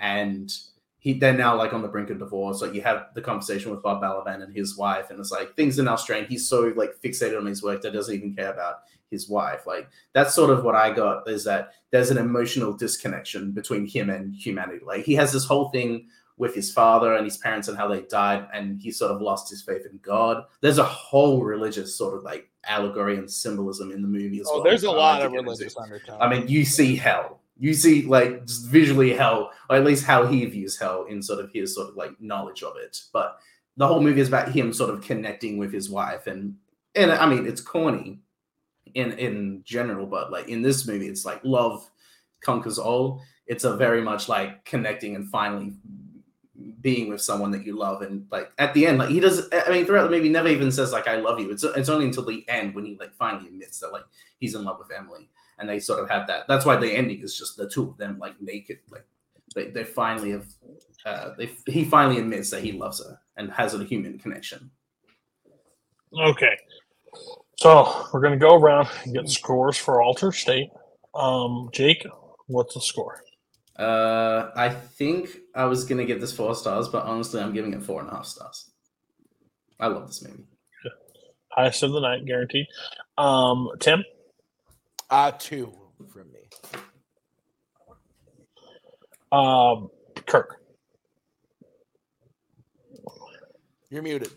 and he they're now like on the brink of divorce. Like you have the conversation with Bob Balaban and his wife, and it's like things are now strained. He's so like fixated on his work that doesn't even care about his wife. Like that's sort of what I got is that there's an emotional disconnection between him and humanity. Like he has this whole thing with his father and his parents and how they died, and he sort of lost his faith in God. There's a whole religious sort of like allegory and symbolism in the movie as Oh, well. there's a lot of religious undertones. I mean, you see hell. You see like just visually hell, or at least how he views hell in sort of his sort of like knowledge of it. But the whole movie is about him sort of connecting with his wife, and and I mean it's corny in in general, but like in this movie, it's like love conquers all. It's a very much like connecting and finally being with someone that you love, and like at the end, like he does. I mean, throughout the movie, never even says like "I love you." It's it's only until the end when he like finally admits that like he's in love with Emily and they sort of have that. That's why the ending is just the two of them like naked, like they, they finally have. Uh, they, he finally admits that he loves her and has a human connection. Okay. So we're gonna go around and get scores for Alter State. Um, Jake, what's the score? Uh, I think I was gonna give this four stars, but honestly, I'm giving it four and a half stars. I love this movie. Highest of the night, guaranteed. Um, Tim, uh, two from me. um, Kirk, You're muted.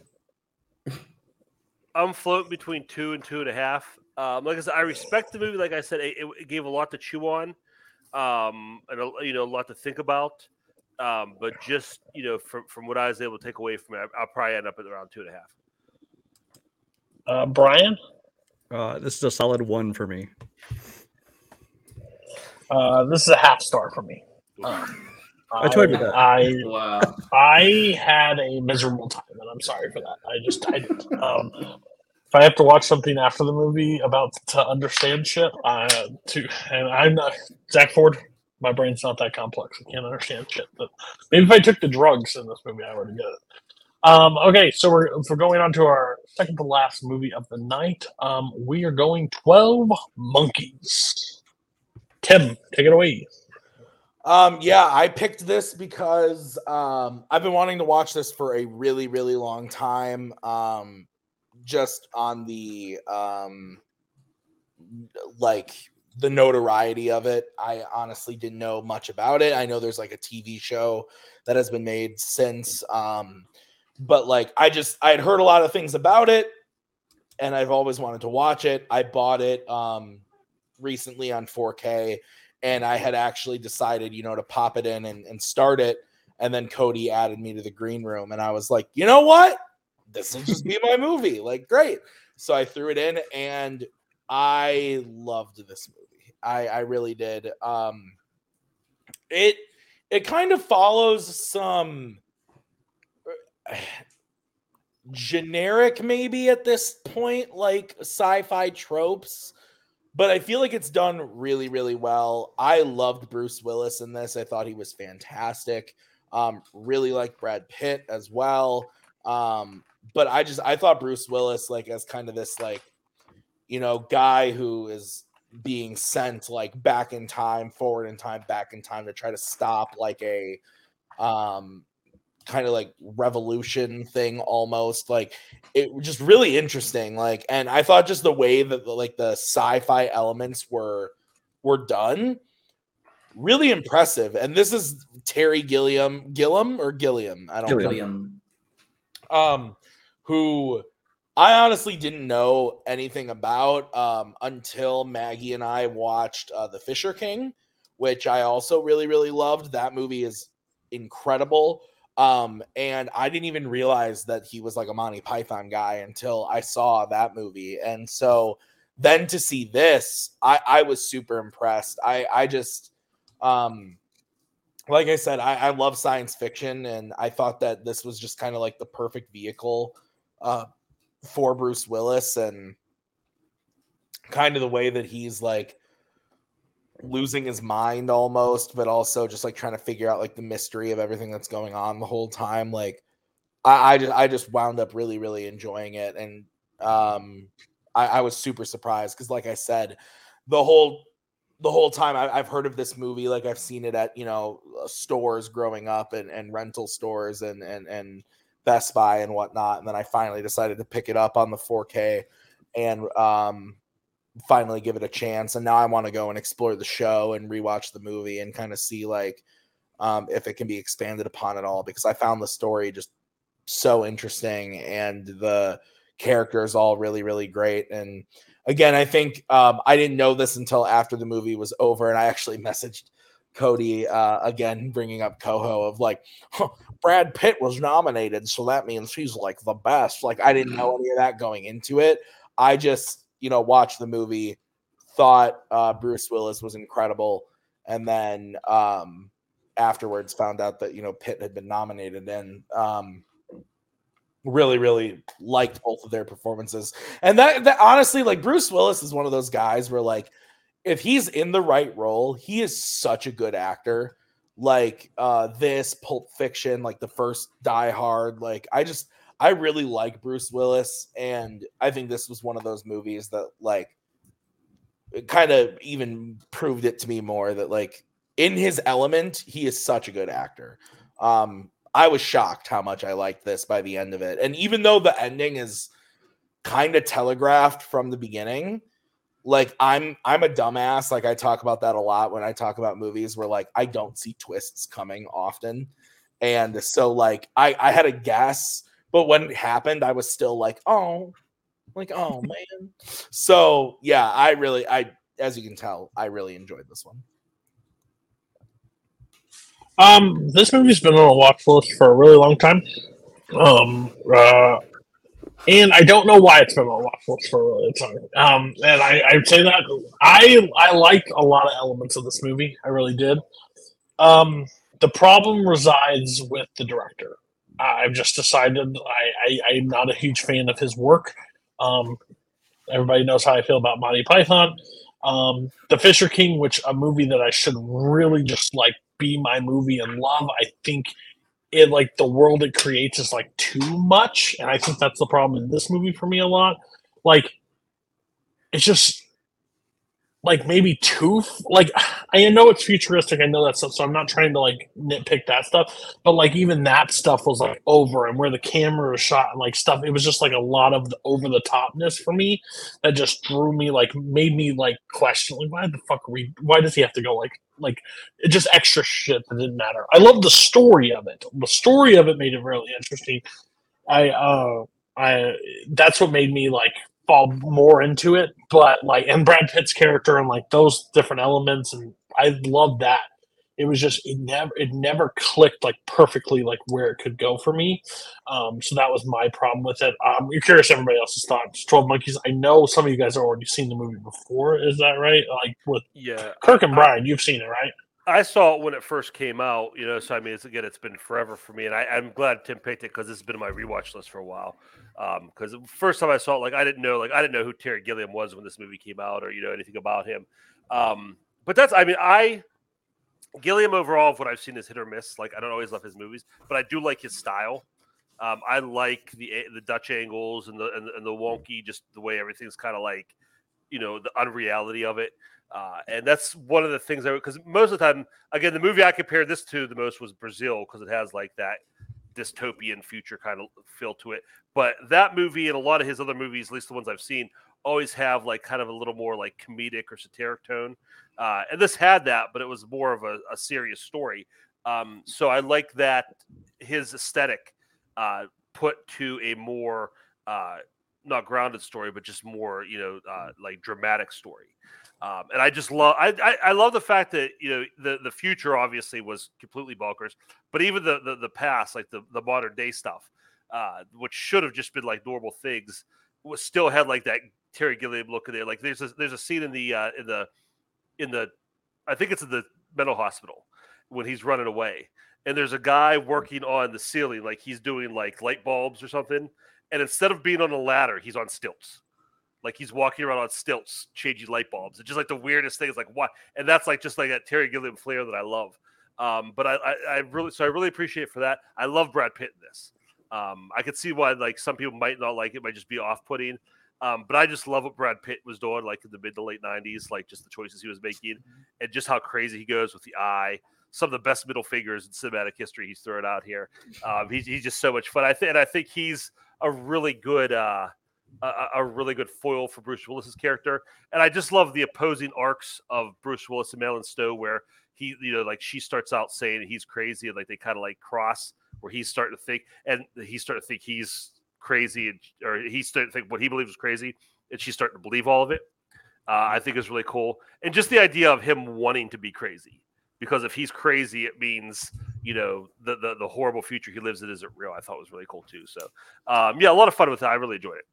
I'm floating between two and two and a half. Um, like I said, I respect the movie. Like I said, it, it gave a lot to chew on, um, and a, you know, a lot to think about. Um, but just you know, from from what I was able to take away from it, I- I'll probably end up at around two and a half. uh, Brian. Uh, this is a solid one for me. Uh, this is a half star for me. Um, I told you that. I Wow. I had a miserable time, and I'm sorry for that. I just I did. Um, if I have to watch something after the movie about to understand shit, uh, to and I'm not Zach Ford. My brain's not that complex. I can't understand shit. But maybe if I took the drugs in this movie, I would get it. Um, okay, so we're we're going on to our second to last movie of the night. Um, we are going Twelve Monkeys. Tim, take it away. Um, yeah, I picked this because um, I've been wanting to watch this for a really, really long time. Um, just on the um, like the notoriety of it. I honestly didn't know much about it. I know there's like a TV show that has been made since, um, but like I just I had heard a lot of things about it, and I've always wanted to watch it. I bought it um, recently on 4K and I had actually decided, you know, to pop it in and, and start it. And then Cody added me to the green room, and I was like, you know what? This will just be my movie. Like, great. So I threw it in, and I loved this movie. I, I really did. Um, it it kind of follows some generic, maybe at this point, like sci-fi tropes but I feel like it's done really, really well. I loved Bruce Willis in this. I thought he was fantastic. Um, really like Brad Pitt as well. Um, but I just I thought Bruce Willis like as kind of this like you know guy who is being sent like back in time, forward in time, back in time to try to stop like a um kind of like revolution thing almost like it was just really interesting like and i thought just the way that the, like the sci-fi elements were were done really impressive and this is terry gilliam gilliam or gilliam i don't know um who I honestly didn't know anything about um until Maggie and I watched uh, The Fisher King, which I also really really loved. That movie is incredible. Um and I didn't even realize that he was like a Monty Python guy until I saw that movie. And so then to see this, I I was super impressed. I I just um like I said, I, I love science fiction, and I thought that this was just kind of like the perfect vehicle uh, for Bruce Willis, and kind of the way that he's like losing his mind almost, but also just like trying to figure out like the mystery of everything that's going on the whole time. Like, I, I just I just wound up really really enjoying it, and um, I, I was super surprised because, like I said, the whole the whole time I, I've heard of this movie, like I've seen it at you know uh, stores growing up and, and rental stores and and and Best Buy and whatnot, and then I finally decided to pick it up on the 4K and um finally give it a chance. And now I want to go and explore the show and rewatch the movie and kind of see like um if it can be expanded upon at all because I found the story just so interesting and the characters all really really great and again, I think um, I didn't know this until after the movie was over, and I actually [LAUGHS] messaged Cody uh, again, bringing up Coho of like, huh, Brad Pitt was nominated, so that means he's like the best. Like, I didn't know any of that going into it. I just, you know, watched the movie, thought uh, Bruce Willis was incredible, and then um, afterwards found out that you know Pitt had been nominated, and um, really really liked both of their performances. And that, that honestly like bruce willis is one of those guys where like if he's in the right role he is such a good actor. Like uh this pulp fiction like the first die hard like i just i really like bruce willis and i think this was one of those movies that like kind of even proved it to me more that like in his element he is such a good actor um I was shocked how much I liked this by the end of it. And even though the ending is kind of telegraphed from the beginning, like I'm I'm a dumbass. Like I talk about that a lot when I talk about movies where like I don't see twists coming often. And so like I I had a guess, but when it happened, I was still like, oh, like, oh [LAUGHS] man. So yeah, I really I as you can tell, I really enjoyed this one. Um, this movie's been on a watch list for a really long time. Um, uh, and I don't know why it's been on a watch list for a really long time. Um, and I, I say that I I liked a lot of elements of this movie. I really did. Um, the problem resides with the director. I've just decided I, I I'm not a huge fan of his work. Um, everybody knows how I feel about Monty Python. Um, the Fisher King, which a movie that I should really just like be my movie and love. I think it like the world it creates is like too much, and I think that's the problem in this movie for me a lot. Like, it's just like maybe too like [SIGHS] I know it's futuristic. I know that stuff, so I'm not trying to like nitpick that stuff. But like even that stuff was like over, and where the camera was shot and like stuff, it was just like a lot of the over the topness for me that just drew me like made me like question like why the fuck are we? Why does he have to go like like just extra shit that didn't matter. I love the story of it. The story of it made it really interesting. I uh I that's what made me like fall more into it. But like and Brad Pitt's character and like those different elements and I love that. It was just it never it never clicked like perfectly like where it could go for me. Um, so that was my problem with it. Um, you're curious everybody else's thoughts. Twelve Monkeys. I know some of you guys have already seen the movie before. Is that right? Like with Yeah, Kirk and Brian, you've seen it, right? I saw it when it first came out, you know. So I mean, it's again, it's been forever for me, and I, I'm glad Tim picked it because this has been on my rewatch list for a while. Because the first time I saw it, like I didn't know, like I didn't know who Terry Gilliam was when this movie came out, or you know anything about him. Um, but that's, I mean, I Gilliam overall, of what I've seen is hit or miss. Like I don't always love his movies, but I do like his style. Um, I like the the Dutch angles and the and, the- and the wonky, just the way everything's kind of like, you know, the unreality of it. Uh, and that's one of the things I because most of the time, again, the movie I compared this to the most was Brazil because it has like that dystopian future kind of feel to it. But that movie and a lot of his other movies, at least the ones I've seen, always have like kind of a little more like comedic or satiric tone. Uh, and this had that, but it was more of a, a serious story. Um, so I like that his aesthetic uh, put to a more uh, not grounded story, but just more you know uh, like dramatic story. Um, and I just love I, I I love the fact that you know the the future obviously was completely bonkers, but even the the, the past like the the modern day stuff, uh, which should have just been like normal things, was still had like that Terry Gilliam look at it. Like there's a there's a scene in the uh, in the in the I think it's in the mental hospital when he's running away, and there's a guy working on the ceiling like he's doing like light bulbs or something, and instead of being on a ladder, he's on stilts like he's walking around on stilts changing light bulbs. It's just like the weirdest thing. It's like what, and that's like just like that Terry Gilliam flair that I love. Um, but I, I, I really, so I really appreciate for that. I love Brad Pitt in this. Um, I could see why like some people might not like it, might just be off putting. Um, but I just love what Brad Pitt was doing, like in the mid to late '90s, like just the choices he was making, and just how crazy he goes with the eye. Some of the best middle fingers in cinematic history he's throwing out here. Um, he's, he's just so much fun. I think, and I think he's a really good. Uh, a, a really good foil for Bruce Willis's character. And I just love the opposing arcs of Bruce Willis and Marilyn Stowe, where he, you know, like she starts out saying he's crazy, and like they kind of like cross, where he's starting to think, and he's starting to think he's crazy, and, or he's starting to think what he believes is crazy, and she's starting to believe all of it. Uh, I think is really cool, and just the idea of him wanting to be crazy, because if he's crazy, it means you know the the, the horrible future he lives in isn't real. I thought was really cool too. So, um, yeah, a lot of fun with it. I really enjoyed it.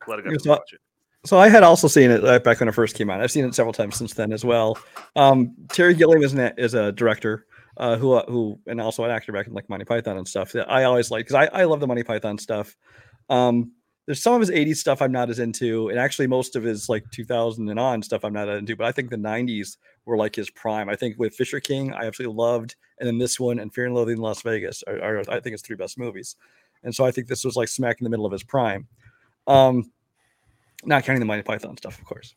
Glad I got to watch it. So I had also seen it uh, back when it first came out. I've seen it several times since then as well. Um, Terry Gilliam is, an, is a director uh, who uh, who and also an actor back in like Monty Python and stuff that I always like because I, I love the Monty Python stuff. Um, there's some of his 80s stuff I'm not as into, and actually most of his like 2000 and on stuff I'm not into. But I think the 90s were like his prime. I think with Fisher King, I absolutely loved, and then this one and Fear and Loathing in Las Vegas are, are I think his three best movies. And so I think this was like smack in the middle of his prime. Um, not counting the Monty Python stuff, of course.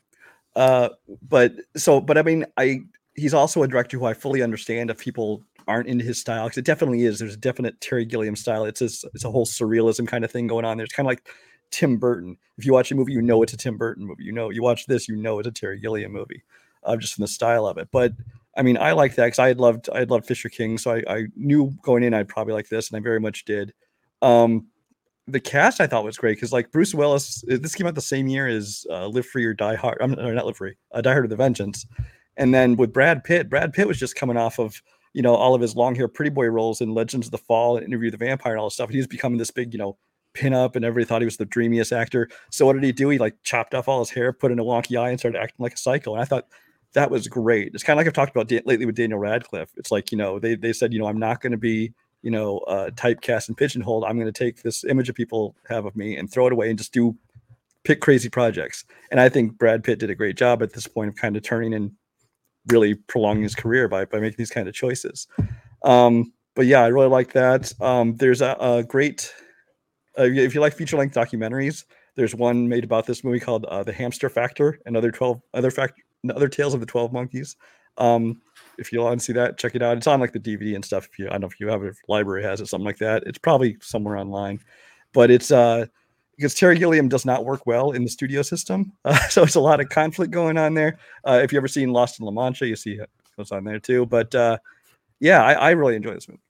Uh, but so, but I mean, I he's also a director who I fully understand if people aren't into his style because it definitely is. There's a definite Terry Gilliam style. It's a, it's a whole surrealism kind of thing going on. There's kind of like Tim Burton. If you watch a movie, you know it's a Tim Burton movie. You know, you watch this, you know it's a Terry Gilliam movie, uh, just from the style of it. But I mean, I like that because I had loved I had loved Fisher King, so I, I knew going in I'd probably like this, and I very much did. Um, the cast I thought was great because like Bruce Willis, uh, this came out the same year as uh, Live Free or Die Hard. I'm not Live Free, uh, Die Hard with the Vengeance, and then with Brad Pitt, Brad Pitt was just coming off of you know all of his long hair pretty boy roles in Legends of the Fall and Interview the Vampire and all this stuff. And he was becoming this big you know pinup, and everybody thought he was the dreamiest actor. So what did he do? He like chopped off all his hair, put in a wonky eye, and started acting like a psycho. And I thought that was great. It's kind of like I've talked about da- lately with Daniel Radcliffe. It's like you know they they said you know I'm not going to be you know uh, typecast and pigeonholed. I'm going to take this image of people have of me and throw it away and just do pick crazy projects. And I think Brad Pitt did a great job at this point of kind of turning and really prolonging his career by by making these kind of choices. Um, but yeah, I really like that. Um, there's a, a great uh, if you like feature length documentaries. There's one made about this movie called uh, The Hamster Factor and other 12 other fact other tales of the 12 monkeys. Um, if you want to see that, check it out. It's on like the DVD and stuff. If you I don't know if you have it, if library has it, something like that. It's probably somewhere online, but it's uh because Terry Gilliam does not work well in the studio system, uh, [LAUGHS] so it's a lot of conflict going on there. Uh, if you ever seen Lost in La Mancha, you see it goes on there too. But uh, yeah, I, I really enjoy this movie.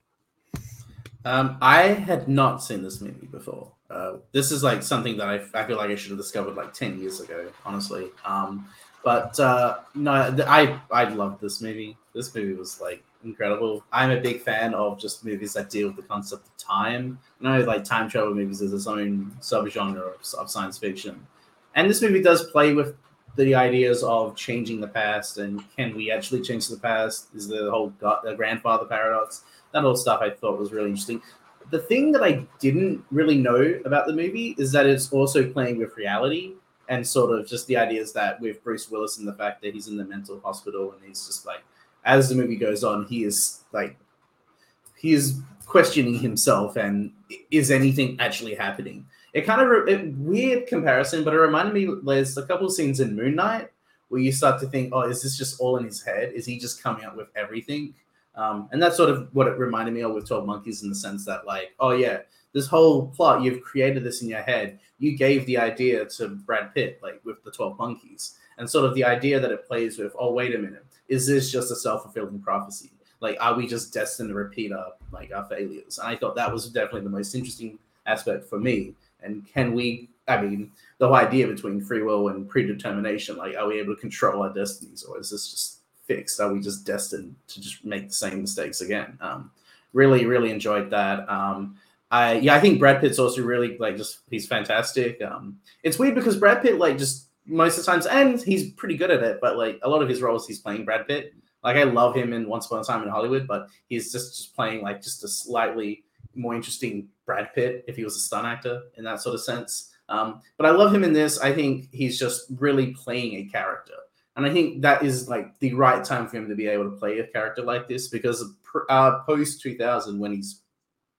Um, I had not seen this movie before. Uh, this is like something that I, I feel like I should have discovered like ten years ago, honestly. Um, but uh, no, I I loved this movie. This movie was like incredible. I'm a big fan of just movies that deal with the concept of time. You know, like time travel movies is its own subgenre of, of science fiction, and this movie does play with the ideas of changing the past and can we actually change the past? Is the whole the grandfather paradox? That all stuff I thought was really interesting. The thing that I didn't really know about the movie is that it's also playing with reality and sort of just the ideas that with Bruce Willis and the fact that he's in the mental hospital and he's just like, as the movie goes on, he is like, he is questioning himself and is anything actually happening? It kind of re- weird comparison, but it reminded me. There's a couple of scenes in Moon Knight where you start to think, oh, is this just all in his head? Is he just coming up with everything? Um, and that's sort of what it reminded me of with 12 Monkeys in the sense that, like, oh, yeah, this whole plot, you've created this in your head. You gave the idea to Brad Pitt, like with the 12 Monkeys. And sort of the idea that it plays with, oh, wait a minute, is this just a self fulfilling prophecy? Like, are we just destined to repeat our, like, our failures? And I thought that was definitely the most interesting aspect for me. And can we, I mean, the whole idea between free will and predetermination, like, are we able to control our destinies or is this just fixed? Are we just destined to just make the same mistakes again? Um, really, really enjoyed that. Um, I yeah, I think Brad Pitt's also really like just he's fantastic. Um, it's weird because Brad Pitt like just most of the times, and he's pretty good at it, but like a lot of his roles, he's playing Brad Pitt. Like I love him in Once Upon a Time in Hollywood, but he's just just playing like just a slightly more interesting Brad Pitt if he was a stunt actor in that sort of sense. Um, but I love him in this. I think he's just really playing a character. And I think that is like the right time for him to be able to play a character like this because uh, post 2000, when he's,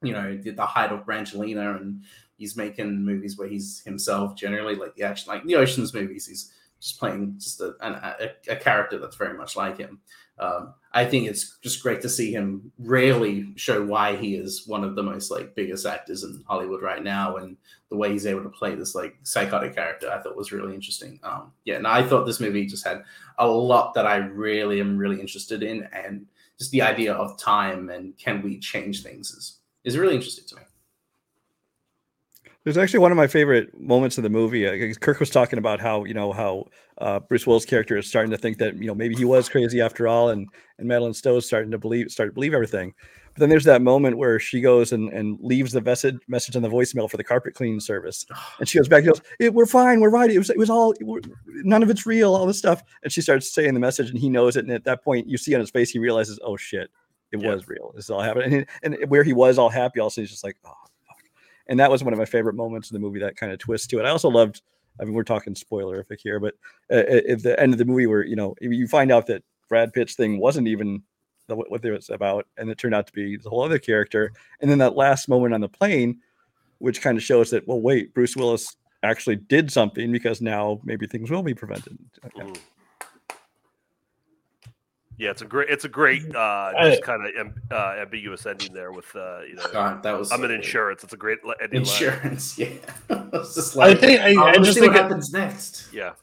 you know, did the height of Brangelina and he's making movies where he's himself generally like the action, like the Ocean's movies, he's just playing just a, a, a character that's very much like him. Um, I think it's just great to see him really show why he is one of the most like biggest actors in Hollywood right now, and the way he's able to play this like psychotic character. I thought was really interesting. Um, yeah, and I thought this movie just had a lot that I really am really interested in, and just the idea of time and can we change things is is really interesting to me. There's actually one of my favorite moments of the movie. Uh, Kirk was talking about how you know how uh, Bruce Willis' character is starting to think that you know maybe he was crazy after all, and and Madeleine Stowe's starting to believe start to believe everything. But then there's that moment where she goes and, and leaves the message message on the voicemail for the carpet cleaning service, and she goes back and goes, "We're fine, we're right. It was it was all none of it's real, all this stuff." And she starts saying the message, and he knows it. And at that point, you see on his face, he realizes, "Oh shit, it Yeah. was real. This is all happening." And, and where he was all happy, also he's just like, "Oh." And that was one of my favorite moments in the movie that kind of twist to it. I also loved i mean we're talking spoilerific here but uh, at at the end of the movie where you know you find out that brad pitt's thing wasn't even the, what it was about and it turned out to be the whole other character and then that last moment on the plane which kind of shows that well wait bruce willis actually did something because now maybe things will be prevented. Yeah. Yeah, it's a great, it's a great, uh, just kind of am, uh, ambiguous ending there with, uh, you know, God, that was I'm so in good. insurance. It's a great le- ending. line. Insurance, [LAUGHS] yeah. [LAUGHS] it's just I think I, I just think what it, happens next. Yeah,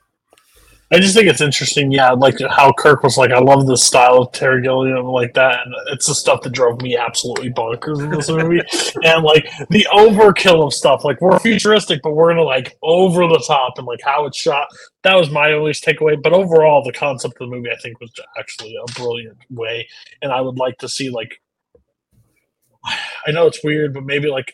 I just think it's interesting, yeah, like how Kirk was like, I love the style of Terry Gilliam like that, and it's the stuff that drove me absolutely bonkers in this movie, [LAUGHS] and like the overkill of stuff. Like we're futuristic, but we're gonna like over the top and like how it's shot. That was my only takeaway. But overall, the concept of the movie, I think, was actually a brilliant way, and I would like to see like, [SIGHS] I know it's weird, but maybe like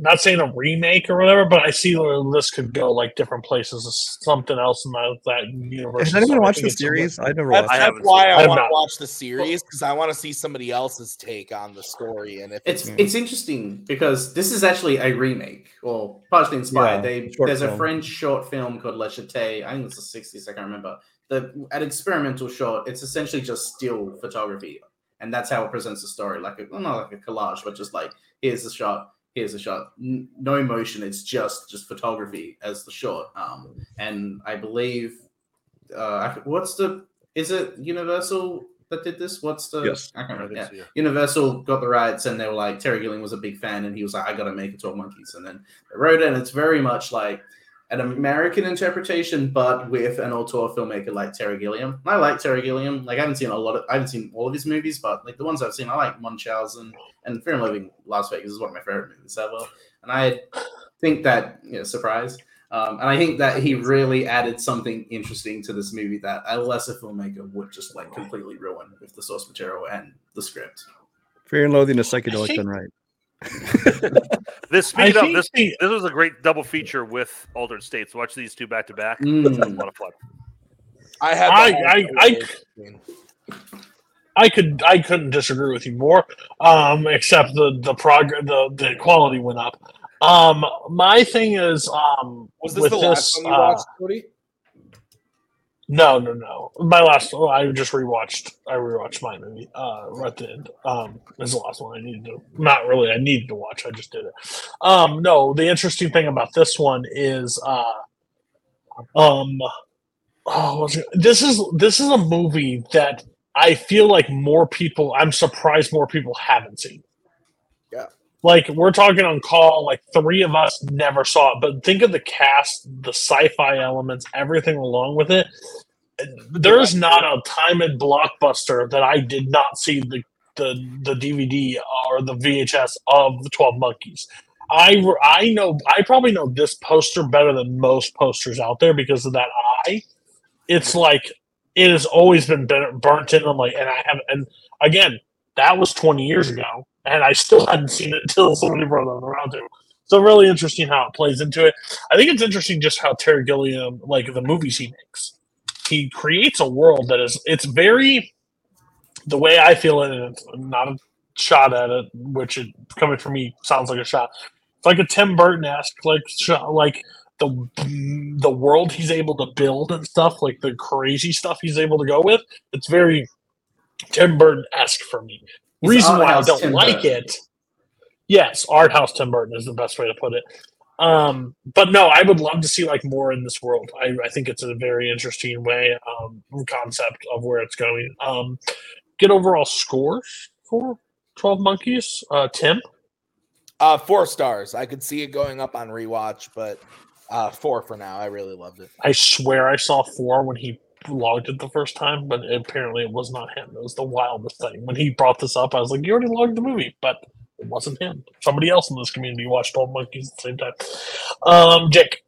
not saying a remake or whatever, but I see where this could go like different places, something else in that, that universe. Has anyone watched the series? I've never watched. I that's why I I want to watch the series because I want to see somebody else's take on the story and if It's Yeah. it's interesting because this is actually a remake or partially inspired. Yeah, they short there's a. French short film called La Jetée. I think it's the 60s. I can't remember. The an experimental short. It's essentially just still photography, and that's how it presents the story. Like a well, not like a collage, but just like here's the shot, here's a shot. N- no motion. It's just just photography as the shot. Um, and I believe uh, what's the is it Universal that did this? What's the Yes. I can't remember. Yeah. so, yeah. Universal got the rights and they were like Terry Gilliam was a big fan and he was like I got to make it 12 monkeys and then they wrote it and it's very much like an American interpretation but with an auteur filmmaker like Terry Gilliam. I like Terry Gilliam. Like I haven't seen a lot of I haven't seen all of his movies but like the ones I've seen I like Munchausen and Fear and Living Las Vegas is one of my favorite movies ever. And I think that you know surprise um, and I think that he really added something interesting to this movie that a lesser filmmaker would just like completely ruin with the source material and the script. Fear and Loathing is psychedelic think- done right. [LAUGHS] This I up. of think this, the- this was a great double feature with Altered States. Watch these two back to back. A Mm. lot of fun. I had. I- I- I- I could I couldn't disagree with you more. Um, except the the prog the the quality went up. Um, my thing is um was this the last this, one you uh, watched, Cody? No, no, no. My last oh, I just rewatched I rewatched my movie. Uh right the end. Um is the last one I needed to not really I needed to watch, I just did it. Um no, the interesting thing about this one is uh um oh this is this is a movie that I feel like more people I'm surprised more people haven't seen. Like we're talking on call, like three of us never saw it, but think of the cast, the sci-fi elements, everything along with it. There's not a time in blockbuster that I did not see the the the DVD or the VHS of the Twelve Monkeys. I I know I probably know this poster better than most posters out there because of that eye. It's like it has always been burnt burnt in. I'm like, and I have, and again, that was 20 years ago, and I still [LAUGHS] hadn't seen it until somebody brought it around to. So really interesting how it plays into it. I think it's interesting just how Terry Gilliam, like the movies he makes, he creates a world that is it's very the way I feel it, and it's not a shot at it, which it coming from me sounds like a shot. It's like a Tim Burton esque like like the the world he's able to build and stuff, like the crazy stuff he's able to go with. It's very Tim Burton esque for me. It's Reason why I don't Tim like Burton. it, yes, art house Tim Burton is the best way to put it. Um, but no, I would love to see like more in this world. I, I think it's a very interesting way um, concept of where it's going. Um, get overall scores for Twelve Monkeys, uh, Tim. Uh, four stars. I could see it going up on rewatch, but uh, four for now. I really loved it. I swear I saw four when he logged it the first time, but apparently it was not him. It was the wildest thing. When he brought this up, I was like, "You already logged the movie," but it wasn't him. Somebody else in this community watched all Monkeys at the same time. Um, Jake.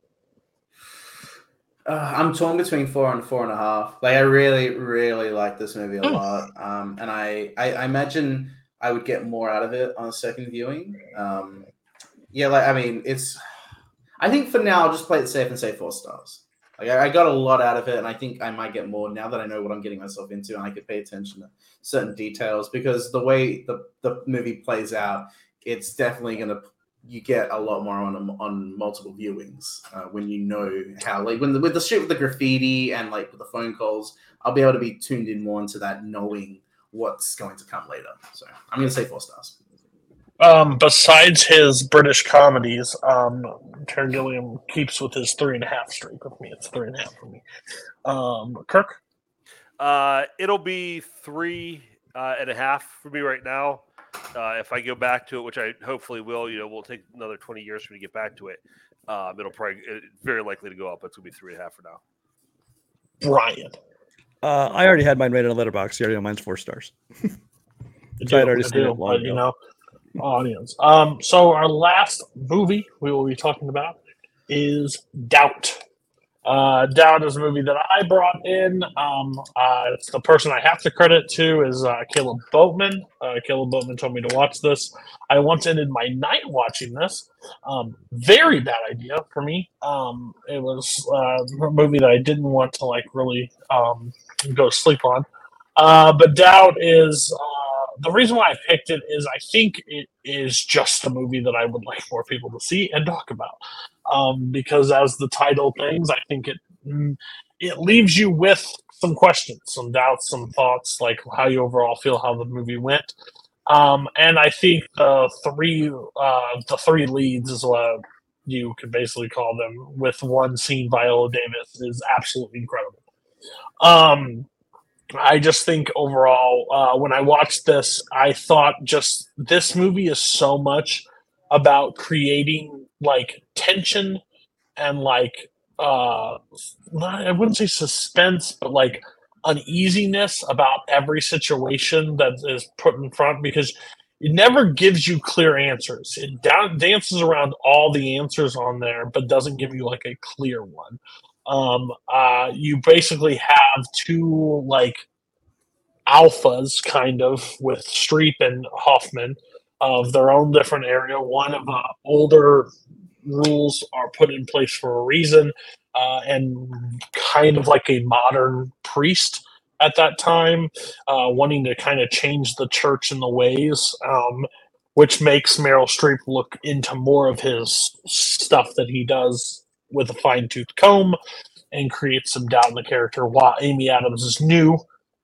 Uh, I'm torn between four and four and a half. Like I really, really like this movie a Hmm. lot. Um, and I, I, I imagine I would get more out of it on a second viewing. Um, yeah, like I mean, it's. I think for now, I'll just play it safe and say four stars. Like I, got a lot out of it, and I think I might get more now that I know what I'm getting myself into, and I could pay attention to certain details because the way the the movie plays out, it's definitely gonna you get a lot more on on multiple viewings uh, when you know how like when the, with the shit with the graffiti and like with the phone calls, I'll be able to be tuned in more into that, knowing what's going to come later. So I'm gonna say four stars. Um, besides his British comedies, um, Terry Gilliam keeps with his three and a half streak with me. It's three and a half for me. Um, Kirk. Uh, it'll be three uh, and a half for me right now. Uh, if I go back to it, which I hopefully will, you know, we'll take another twenty years for me to get back to it. Um, it'll probably it, very likely to go up. It's gonna be three and a half for now. Brian. Uh, I already had mine rated on a Letterboxd. You already know mine's four stars. I So I'd already I seen do, it long but, you ago. know, audience. Um, so our last movie we will be talking about is Doubt. Uh, Doubt is a movie that I brought in. Um, uh, it's the person I have to credit to is uh, Caleb Boatman. Uh, Caleb Boatman told me to watch this. I once ended my night watching this. Um, very bad idea for me. Um, it was uh, a movie that I didn't want to like really um, go sleep on. Uh, but Doubt is the reason why I picked it is I think it is just a movie that I would like more people to see and talk about um, because as the title things, I think it mm, it leaves you with some questions, some doubts, some thoughts, like how you overall feel how the movie went. Um, and I think the three uh, the three leads is what you could basically call them, with one scene Viola Davis is absolutely incredible. Um, I just think overall, uh, when I watched this, I thought just this movie is so much about creating like tension and like uh I wouldn't say suspense, but like uneasiness about every situation that is put in front because it never gives you clear answers. It da- dances around all the answers on there, but doesn't give you like a clear one. Um, uh, you basically have two like alphas, kind of, with Streep and Hoffman of their own different area. One of uh, older rules are put in place for a reason, uh, and kind of like a modern priest at that time, uh, wanting to kind of change the church and the ways, um, which makes Meryl Streep look into more of his stuff that he does with a fine tooth comb and creates some doubt in the character. While Amy Adams is new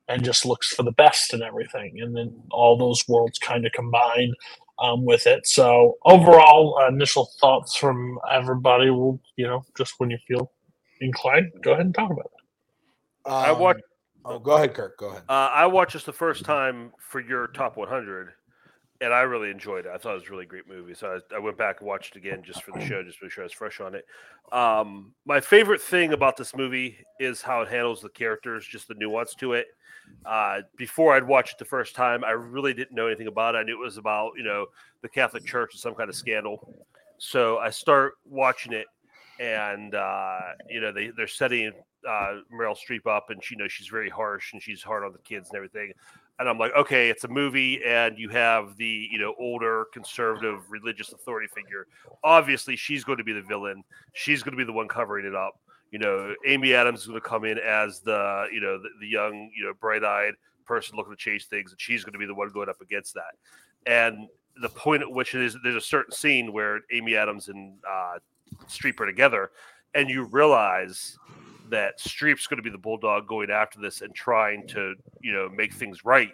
and just looks for the best and everything. And then all those worlds kind of combine um, with it. So overall, uh, initial thoughts from everybody will, you know, just when you feel inclined, go ahead and talk about it. Um, I watched. Oh, go ahead, Kirk. Go ahead. Uh, I watched this the first time for your top 100, and I really enjoyed it. I thought it was a really great movie. So I, I went back and watched it again just for the show, just to make sure I was fresh on it. Um, my favorite thing about this movie is how it handles the characters, just the nuance to it. Uh, before I'd watched it the first time, I really didn't know anything about it. I knew it was about you know the Catholic Church and some kind of scandal. So I start watching it, and uh, you know they they're setting uh, Meryl Streep up, and she knows she's very harsh and she's hard on the kids and everything. And I'm like, okay, it's a movie, and you have the you know older conservative religious authority figure. Obviously, she's going to be the villain. She's going to be the one covering it up. You know, Amy Adams is going to come in as the you know the, the young you know bright eyed person looking to chase things, and she's going to be the one going up against that. And the point at which it is there's a certain scene where Amy Adams and uh, Streep are together, and you realize that Streep's going to be the bulldog going after this and trying to you know make things right.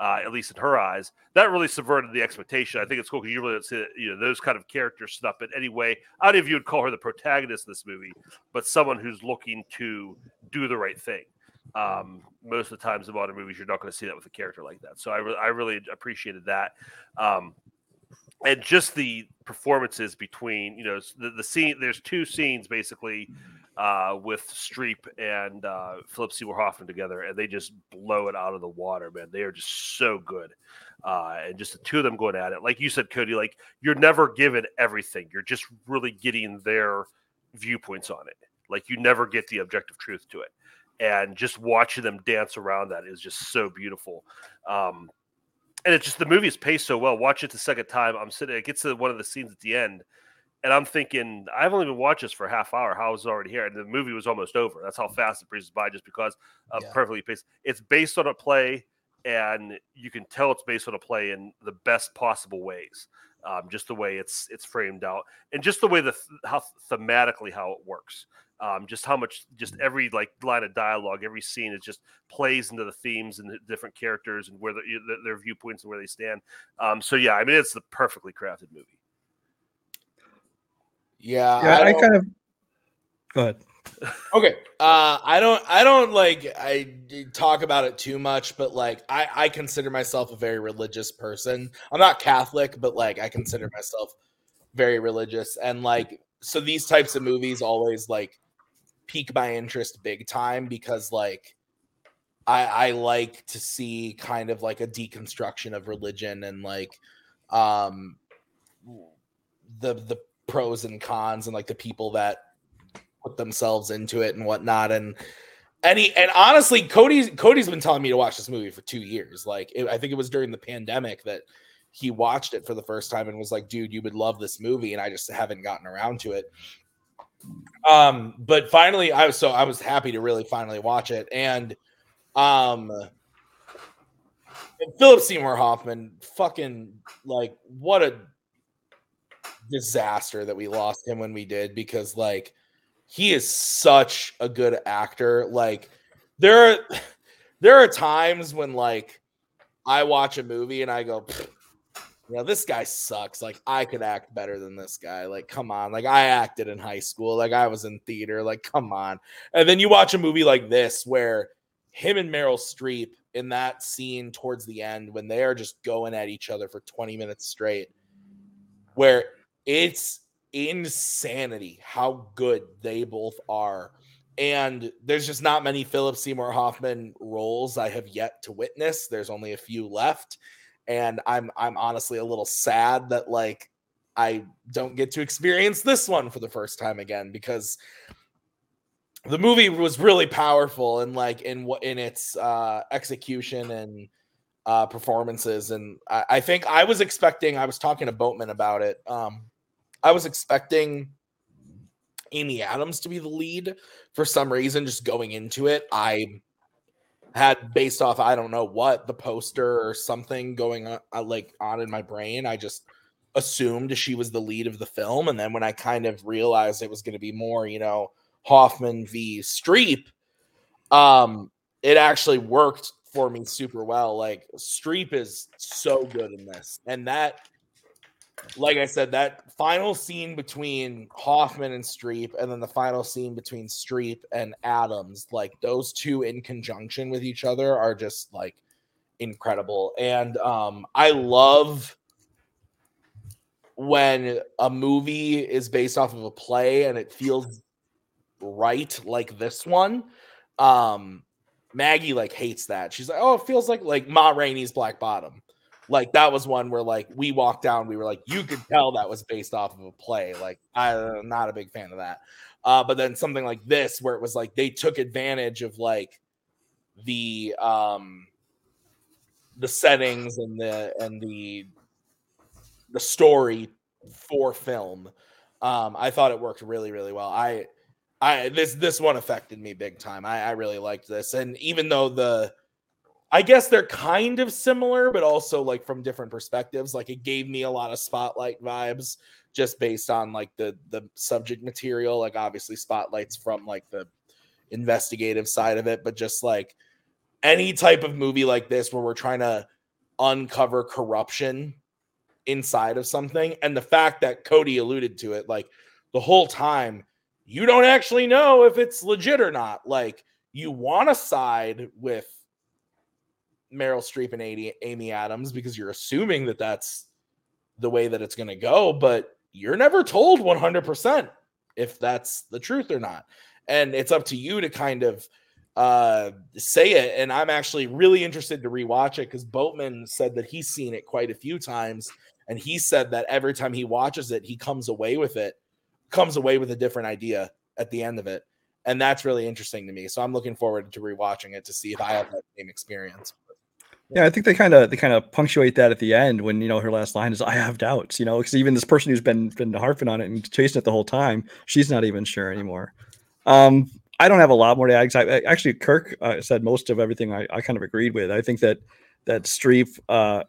Uh, at least in her eyes, that really subverted the expectation. I think it's cool because you really don't see you know those kind of characters set up anyway. I don't know if you would call her the protagonist of this movie, but someone who's looking to do the right thing. Um, most of the times in modern movies, you're not going to see that with a character like that. So I, re- I really appreciated that. Um, and just the performances between, you know, the, the scene, there's two scenes basically uh, with Streep and uh, Philip Seymour Hoffman together, and they just blow it out of the water, man. They are just so good. Uh, and just the two of them going at it. Like you said, Cody, like you're never given everything. You're just really getting their viewpoints on it. Like you never get the objective truth to it and just watching them dance around that is just so beautiful. Um, and it's just the movie is paced so well. Watch it the second time. I'm sitting. It gets to one of the scenes at the end, and I'm thinking I've only been watching this for a half hour. How is it already here? And the movie was almost over. That's how fast it breezes by, just because of Yeah. perfectly paced. It's based on a play, and you can tell it's based on a play in the best possible ways. Um, just the way it's it's framed out, and just the way the th- how thematically how it works um, just how much just every like line of dialogue every scene is just plays into the themes and the different characters and where the, their- their viewpoints and where they stand um, so yeah i mean it's the perfectly crafted movie Yeah, Yeah, I, don't- kind of. Go ahead. Okay. Uh I don't I don't like I talk about it too much, but like I I consider myself a very religious person. I'm not Catholic, but like I consider myself very religious and like so these types of movies always like pique my interest big time because like I I like to see kind of like a deconstruction of religion and like um the the pros and cons and like the people that put themselves into it and whatnot. And and and honestly, Cody's Cody's been telling me to watch this movie for two years. Like it, I think it was during the pandemic that he watched it for the first time and was like, "Dude, you would love this movie," and I just haven't gotten around to it. Um, but finally, I was so I was happy to really finally watch it, and um, and Philip Seymour Hoffman, fucking like what a disaster that we lost him when we did because like he is such a good actor. Like there are [SIGHS] there are times when like I watch a movie and I go, you know, this guy sucks. Like I could act better than this guy. Like, come on. Like I acted in high school. Like I was in theater. Like, come on. And then you watch a movie like this where him and Meryl Streep in that scene towards the end when they are just going at each other for 20 minutes straight, where it's insanity how good they both are. And there's just not many Philip Seymour Hoffman roles I have yet to witness. There's only a few left. And I'm I'm honestly a little sad that like I don't get to experience this one for the first time again because the movie was really powerful and like in what in its uh execution and uh performances and I, I think i was expecting i was talking to boatman about it um i was expecting amy adams to be the lead for some reason just going into it i had based off i don't know what the poster or something going on uh, like on in my brain i just assumed she was the lead of the film and then when i kind of realized it was going to be more you know Hoffman v. Streep, um, it actually worked for me super well. Like Streep is so good in this, and that, like I said, that final scene between Hoffman and Streep, and then the final scene between Streep and Adams, like those two in conjunction with each other, are just like incredible. And um, I love when a movie is based off of a play and it feels right like this one. Um, Maggie like hates that. She's like, oh, it feels like like Ma Rainey's Black Bottom. Like that was one where like we walked down, we were like, you could tell that was based off of a play. Like I'm not a big fan of that. Uh, but then something like this, where it was like they took advantage of like the um the settings and the and the the story for film. Um, I thought it worked really, really well. I I this this one affected me big time. I, I really liked this, and even though the, I guess they're kind of similar, but also like from different perspectives. Like it gave me a lot of spotlight vibes just based on like the the subject material. Like obviously spotlights from like the investigative side of it, but just like any type of movie like this where we're trying to uncover corruption inside of something, and the fact that Cody alluded to it, like the whole time you don't actually know if it's legit or not. Like you want to side with Meryl Streep and Amy Adams because you're assuming that that's the way that it's going to go, but you're never told 100% if that's the truth or not. And it's up to you to kind of uh say it and i'm actually really interested to rewatch it because boatman said that he's seen it quite a few times and he said that every time he watches it he comes away with it comes away with a different idea at the end of it. And that's really interesting to me. So I'm looking forward to rewatching it to see if I have that same experience. Yeah, I think they kind of they kind of punctuate that at the end when you know her last line is "I have doubts," you know, because even this person who's been been harping on it and chasing it the whole time, she's not even sure anymore. Um, I don't have a lot more to add. I, actually, Kirk uh, said most of everything I, I kind of agreed with. I think that that Streep uh,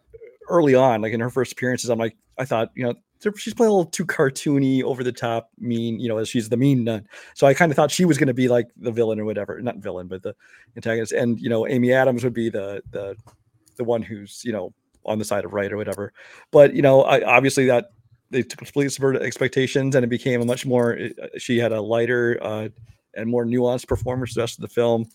early on, like in her first appearances, I'm like, I thought, you know, she's playing a little too cartoony, over the top, mean, you know, as she's the mean nun. So I kind of thought she was going to be like the villain or whatever, not villain, but the antagonist. And you know, Amy Adams would be the the the one who's you know on the side of right or whatever. But you know, I, obviously that they completely subverted expectations, and it became a much more. Uh, she had a lighter uh, and more nuanced performance the rest of the film.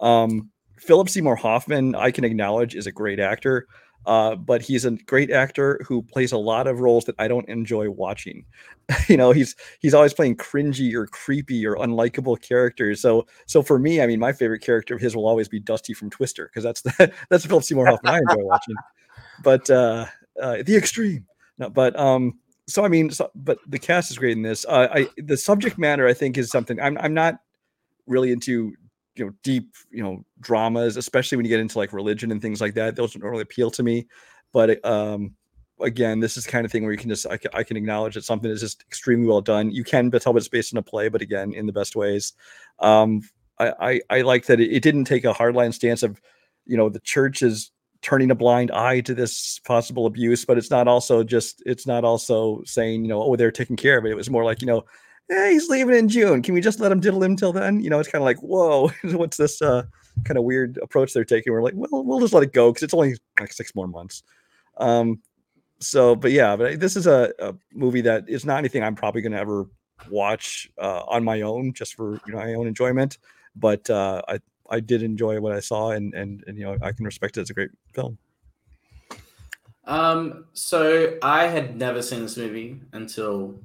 Um, Philip Seymour Hoffman, I can acknowledge, is a great actor. Uh, but he's a great actor who plays a lot of roles that I don't enjoy watching. [LAUGHS] you know, he's he's always playing cringy or creepy or unlikable characters. So so for me, I mean, my favorite character of his will always be Dusty from Twister because that's [LAUGHS] the, that's Philip Seymour Hoffman I enjoy watching. But uh, uh, the extreme, no, but um, so I mean, so, but the cast is great in this. Uh, I the subject matter I think is something I'm I'm not really into you know deep you know dramas, especially when you get into like religion and things like that. Those don't really appeal to me. But um, again, this is kind of thing where you can just I can, I can acknowledge that something is just extremely well done. You can tell it's based on a play, but again, in the best ways. Um, I, I I like that it, it didn't take a hardline stance of you know the church is turning a blind eye to this possible abuse, but it's not also just it's not also saying you know oh they're taking care of it. It was more like you know hey he's leaving in June. Can we just let him diddle him till then? You know it's kind of like whoa [LAUGHS] what's this uh kind of weird approach they're taking? We're like well we'll just let it go because it's only like six more months. Um, so but yeah, but this is a, a movie that is not anything I'm probably going to ever watch uh, on my own just for you know my own enjoyment. But uh, I I did enjoy what I saw, and and and you know I can respect it as a great film. Um, so I had never seen this movie until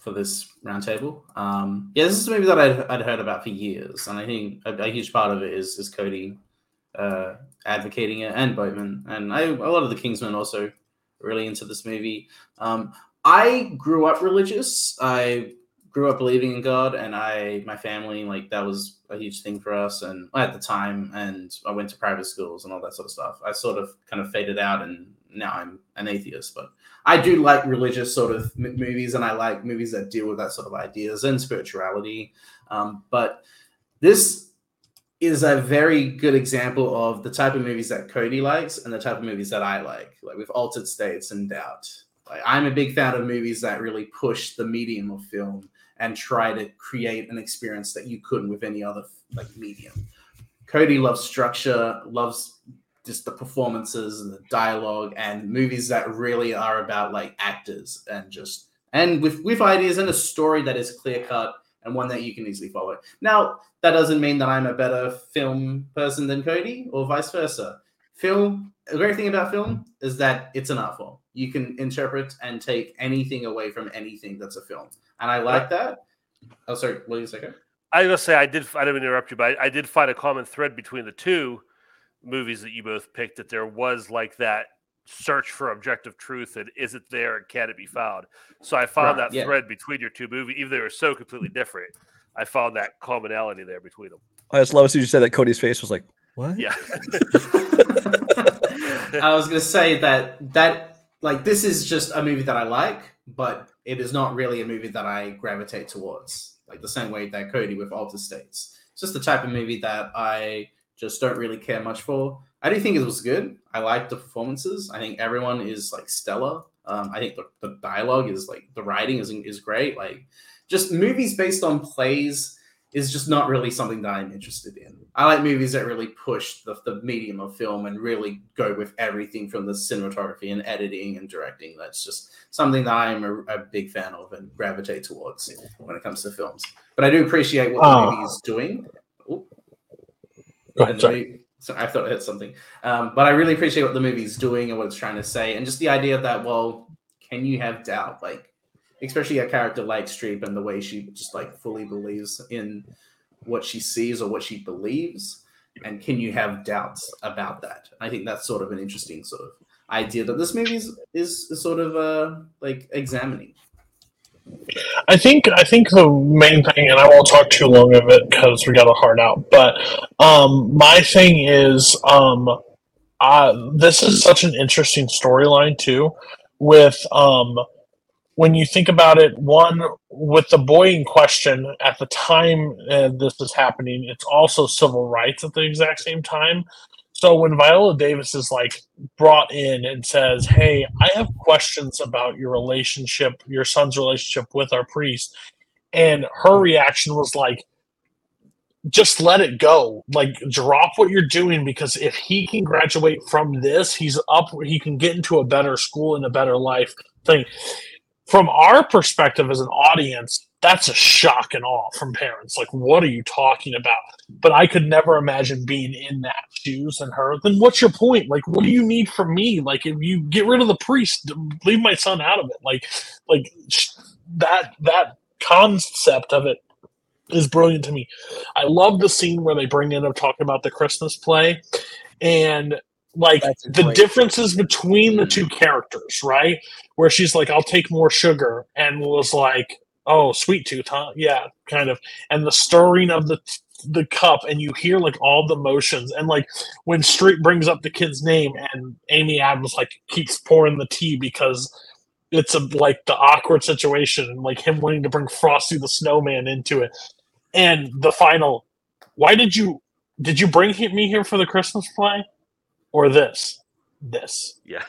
for this roundtable. Um, yeah, this is a movie that I'd, I'd heard about for years, and I think a, a huge part of it is is Cody uh, advocating it and Boatman, and I, a lot of the Kingsmen also really into this movie. Um, I grew up religious. I grew up believing in God, and I, my family, like that was a huge thing for us, and at the time, and I went to private schools and all that sort of stuff. I sort of kind of faded out, and now I'm an atheist. But I do like religious sort of m- movies, and I like movies that deal with that sort of ideas and spirituality. Um, but this is a very good example of the type of movies that Cody likes and the type of movies that I like, like with altered states and doubt. Like, I'm a big fan of movies that really push the medium of film and try to create an experience that you couldn't with any other like medium. Cody loves structure, loves just the performances and the dialogue and movies that really are about like actors and just and with with ideas and a story that is clear cut and one that you can easily follow. Now, that doesn't mean that I'm a better film person than Cody or vice versa. Film, a great thing about film is that it's an art form. You can interpret and take anything away from anything that's a film. And I like that. Oh, sorry, what did you say? I was gonna say I did. I didn't interrupt you, but I, I did find a common thread between the two movies that you both picked. That there was like that search for objective truth, and is it there, and can it be found? So I found Right, that yeah. thread between your two movies, even though they were so completely different. I found that commonality there between them. I just love as you said that Cody's face was like what? Yeah, [LAUGHS] I was gonna say that that like this is just a movie that I like, but it is not really a movie that I gravitate towards. Like the same way that Cody with Altered States. It's just the type of movie that I just don't really care much for. I do think it was good. I like the performances. I think everyone is like stellar. Um, I think the, the dialogue is like the writing is is great. Like just movies based on plays is just not really something that I'm interested in. I like movies that really push the, the medium of film and really go with everything from the cinematography and editing and directing. That's just something that I'm a, a big fan of and gravitate towards when it comes to films. But I do appreciate what the Oh. movie is doing. Ooh, ahead, movie- so I thought I hit something. Um, but I really appreciate what the movie's doing and what it's trying to say, and just the idea that well, can you have doubt? Like, especially a character like Streep and the way she just like fully believes in what she sees or what she believes, and can you have doubts about that? I think that's sort of an interesting sort of idea that this movie is is, is sort of uh like examining. I think I think the main thing, and I won't talk too long of it because we got a hard out. But um, my thing is, um, uh, this is such an interesting storyline too. With um, when you think about it, one with the boy in question at the time uh, this is happening, it's also civil rights at the exact same time. So when Viola Davis is like brought in and says, Hey, I have questions about your relationship, your son's relationship with our priest. And her reaction was like, just let it go. Like, drop what you're doing because if he can graduate from this, he's up, he can get into a better school and a better life thing. From our perspective as an audience, that's a shock and awe from parents. Like, what are you talking about? But I could never imagine being in that shoes and her. Then what's your point? Like, what do you need from me? Like, if you get rid of the priest, leave my son out of it. Like, like that that concept of it is brilliant to me. I love the scene where they bring in of talking about the Christmas play, and like the differences between the two characters, right? Where she's like, "I'll take more sugar," and was like, "Oh, sweet tooth, huh?" Yeah, kind of. And the stirring of the the cup, and you hear like all the motions, and like when Streep brings up the kid's name, and Amy Adams like keeps pouring the tea because it's a like the awkward situation, and like him wanting to bring Frosty the Snowman into it, and the final. Why did you did you bring me here for the Christmas play, or this? This. Yeah.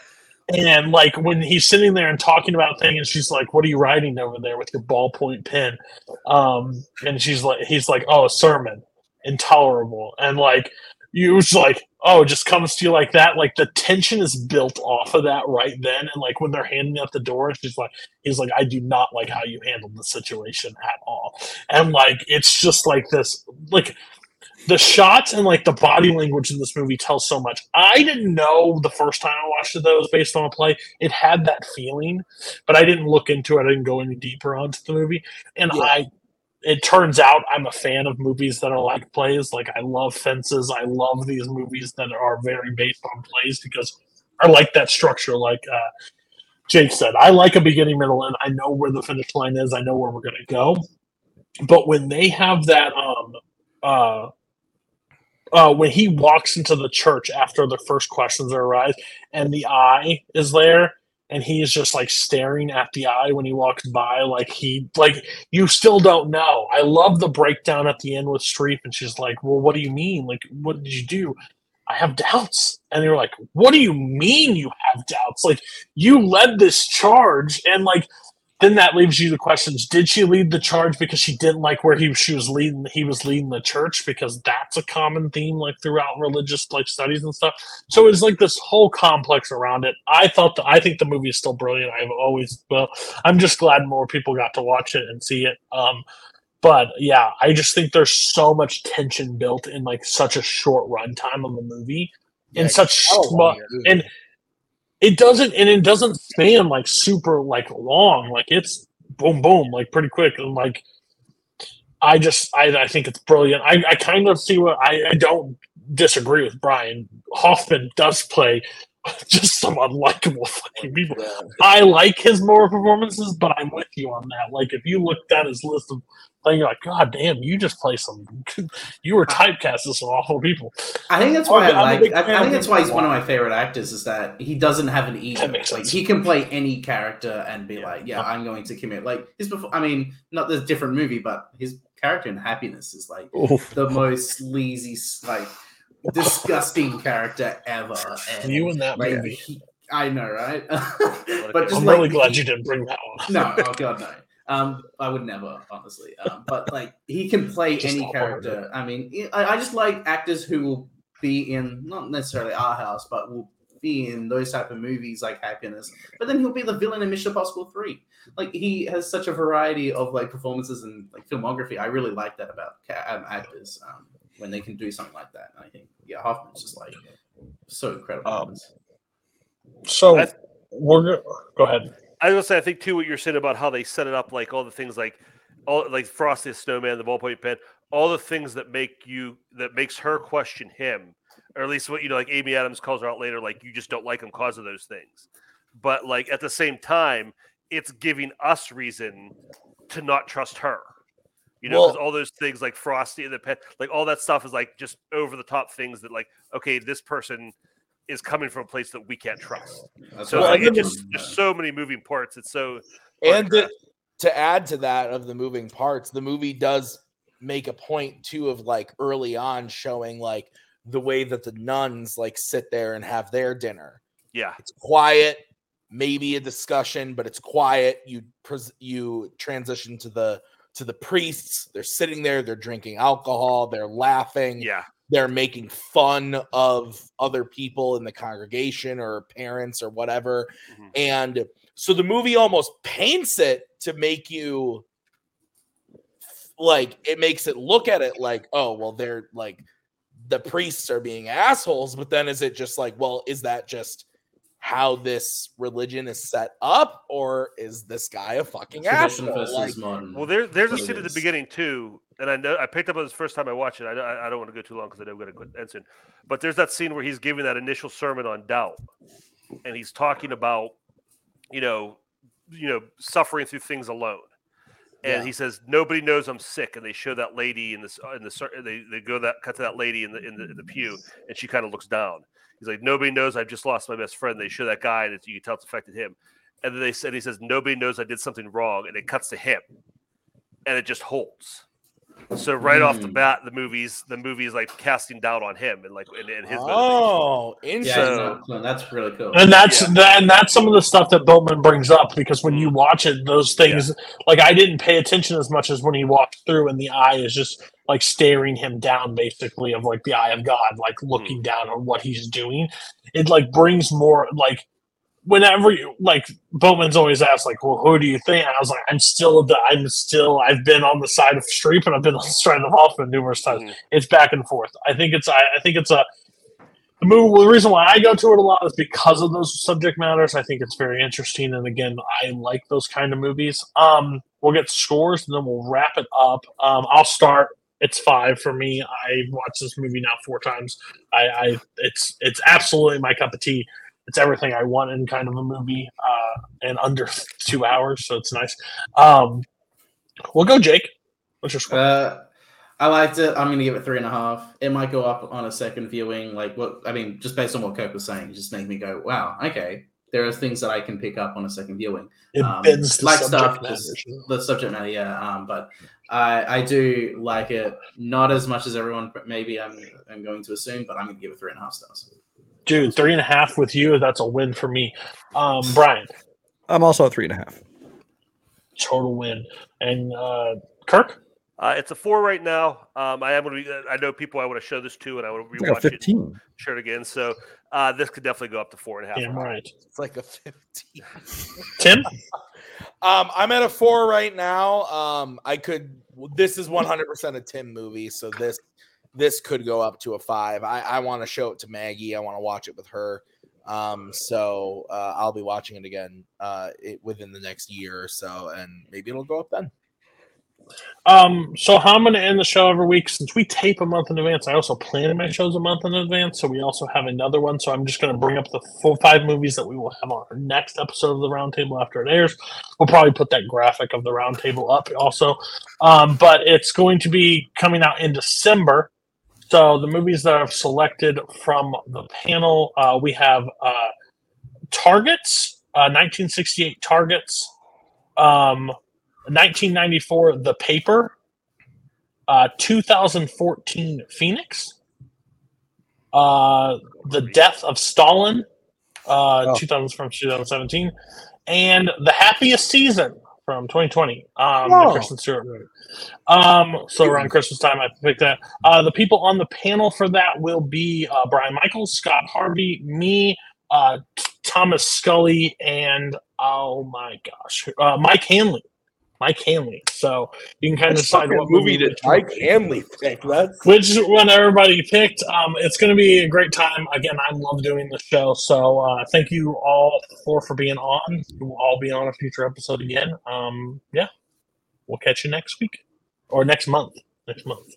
And like when he's sitting there and talking about things, and she's like, "What are you writing over there with your ballpoint pen?" Um, and she's like, "He's like, oh, sermon, intolerable." And like, you was like, "Oh, it just comes to you like that." Like the tension is built off of that right then, and like when they're handing out the door, she's like, "He's like, I do not like how you handled the situation at all," and like it's just like this, like the shots and like the body language in this movie tells so much. I didn't know the first time I watched it that it was based on a play. It had that feeling, but I didn't look into it. I didn't go any deeper onto the movie. And Yeah. I it turns out I'm a fan of movies that are like plays. Like I love fences. I love these movies that are very based on plays because I like that structure. Like uh Jake said, I like a beginning, middle, end. I know where the finish line is. I know where we're gonna go. But when they have that um uh uh, when he walks into the church after the first questions are arise, and the eye is there, and he is just like staring at the eye when he walks by, like he like you still don't know. I love the breakdown at the end with Streep, and she's like, "Well, what do you mean? Like, what did you do?" I have doubts, and they're like, "What do you mean you have doubts? Like, you led this charge, and like." Then that leaves you the questions: Did she lead the charge because she didn't like where he she was leading? He was leading the church because that's a common theme, like throughout religious like studies and stuff. So it's like this whole complex around it. I thought the, I think the movie is still brilliant. I've always well, I'm just glad more people got to watch it and see it. Um, but yeah, I just think there's so much tension built in like such a short runtime of the movie, Yeah, in such small and it doesn't and it doesn't span like super like long. Like it's boom boom like pretty quick. And like i just i, I think it's brilliant. I, I kind of see what I, I don't disagree with brian. Hoffman does play [LAUGHS] just some unlikable fucking people. I like his moral performances but i'm with you on that. Like if you looked at his list of things you're like god damn you just play some [LAUGHS] you were typecast as some awful people I think that's why I'm a I like. I, I think that's why he's one of my favorite actors. Is that he doesn't have an ego. That makes Like sense. he can play any character and be Yeah. like, "Yeah, I'm going to commit." Like his before. I mean, not the different movie, but his character in Happiness is like Oof. the most sleazy, like disgusting character ever. And you in that like, movie he- I know, right? [LAUGHS] but just i'm like, really glad he- you didn't bring that one no, oh god, no. Um, I would never, honestly. Um, but like he can play Just any not part of character. I mean, I, I just like actors who will be in not necessarily art house, but will be in those type of movies like Happiness. But then he'll be the villain in Mission Impossible Three. Like he has such a variety of like performances and like filmography. I really like that about um, actors um, when they can do something like that. And I think yeah, Hoffman's just like so incredible. Um, So I- we're gonna go ahead. I was gonna say, I think too, what you're saying about how they set it up, like all the things, like all like Frosty the Snowman, the ballpoint pen, all the things that make you that makes her question him, or at least what you know, like Amy Adams calls her out later, like you just don't like him because of those things. But like at the same time, it's giving us reason to not trust her. You know, because Well- all those things like Frosty and the pen, like all that stuff is like just over the top things that like, okay, this person is coming from a place that we can't trust. That's So what like, just there's so many moving parts. It's so and to to, to add to that of the moving parts the movie does make a point too of like early on showing like the way that the nuns like sit there and have their dinner. Yeah, it's quiet maybe a discussion but it's quiet. You pres- you transition to the to the priests. They're sitting there they're drinking alcohol they're laughing. Yeah, they're making fun of other people in the congregation or parents or whatever. Mhm. And so the movie almost paints it to make you like it makes it look at it like, oh, well, they're like the priests are being assholes, but then is it just like, well, is that just how this religion is set up, or is this guy a fucking asshole? Like. Well, there, there's a scene at the beginning too, and I know I picked up on this first time I watched it. I, I, I don't want to go too long because I know we're going to end soon. But there's that scene where he's giving that initial sermon on doubt, and he's talking about, you know, you know, suffering through things alone. And Yeah. he says nobody knows I'm sick, and they show that lady in this in the they, they go that cut to that lady in the in the, in the pew, and she kind of looks down. He's like nobody knows I've just lost my best friend. They show that guy, and it's, you can tell it's affected him. And then they said he says nobody knows I did something wrong, and it cuts to him, and it just holds. So right off the Mm. bat, the movies the movie is like casting doubt on him and like and, and his motivation. oh, yeah, interesting. So- no, that's really cool. And that's Yeah. that, and that's some of the stuff that Boatman brings up because when you Mm. watch it, those things like I didn't pay attention as much as when he walked through, and the eye is just like staring him down, basically of like the eye of God, like Mm. looking down on what he's doing. It like brings more like whenever you like Bowman's always asked like, well, who do you think? And I was like, I'm still the I'm still I've been on the side of Streep and I've been on the [LAUGHS] side of Hoffman numerous times. Mhm. It's back and forth. I think it's I, I think it's a the movie. Well, the reason why I go to it a lot is because of those subject matters. I think it's very interesting, and again, I like those kind of movies. Um, we'll get scores and then we'll wrap it up. Um, I'll start. It's five for me. I watched this movie now four times. I, I it's it's absolutely my cup of tea. It's everything I want in kind of a movie, uh, and under [LAUGHS] two hours, so it's nice. Um, we'll go, Jake. What's your score? Uh, I liked it. I'm gonna give it three and a half. It might go up on a second viewing. Like what I mean, just based on what Cope was saying, just make me go, "Wow, okay." There are things that I can pick up on a second viewing. it um, bends the like subject stuff, just- The subject matter, yeah. Um, but I I do like it. Not as much as everyone but maybe I'm I'm going to assume, but I'm gonna give it three and a half stars. Dude, three and a half with you. That's a win for me. Um, Brian, I'm also a three and a half. total win. And uh, Kirk, Uh, it's a four right now. Um, I am going to be. I know people I want to show this to, and I want to I got rewatch it, and 15. share it again. So uh, this could definitely go up to four and a half. damn right. It's like a 15. Tim, [LAUGHS] Um, I'm at a four right now. Um, I could. This is 100 percent a Tim movie, so this this could go up to a five. I, I want to show it to Maggie. I want to watch it with her. Um, so uh, I'll be watching it again uh, it, within the next year or so, and maybe it'll go up then. Um, so how I'm going to end the show every week since we tape a month in advance. I also plan my shows a month in advance, so we also have another one. So I'm just going to bring up the full five movies that we will have on our next episode of the Roundtable after it airs. We'll probably put that graphic of the Roundtable up also, um, but it's going to be coming out in December. So the movies that I've selected from the panel, uh, we have uh, Targets, uh, 1968 Targets, um, 1994 The Paper, uh, 2014 Phoenix, uh, The Death of Stalin, uh, Oh. 2000 from 2017, and The Happiest Season from 2020. Um, Oh. Kristen Stewart movie. Um, so around Christmas time, I picked that. Uh, the people on the panel for that will be uh, Brian Michaels, Scott Harvey, me, uh, Thomas Scully, and oh my gosh, uh, Mike Hanley. Mike Hanley. So you can kind of decide what movie, which one- Hanley pick. That's which one everybody picked. Um, it's going to be a great time. Again, I love doing the show. So uh, thank you all for for being on. We'll all be on a future episode again. Um, yeah, we'll catch you next week or next month. Next month.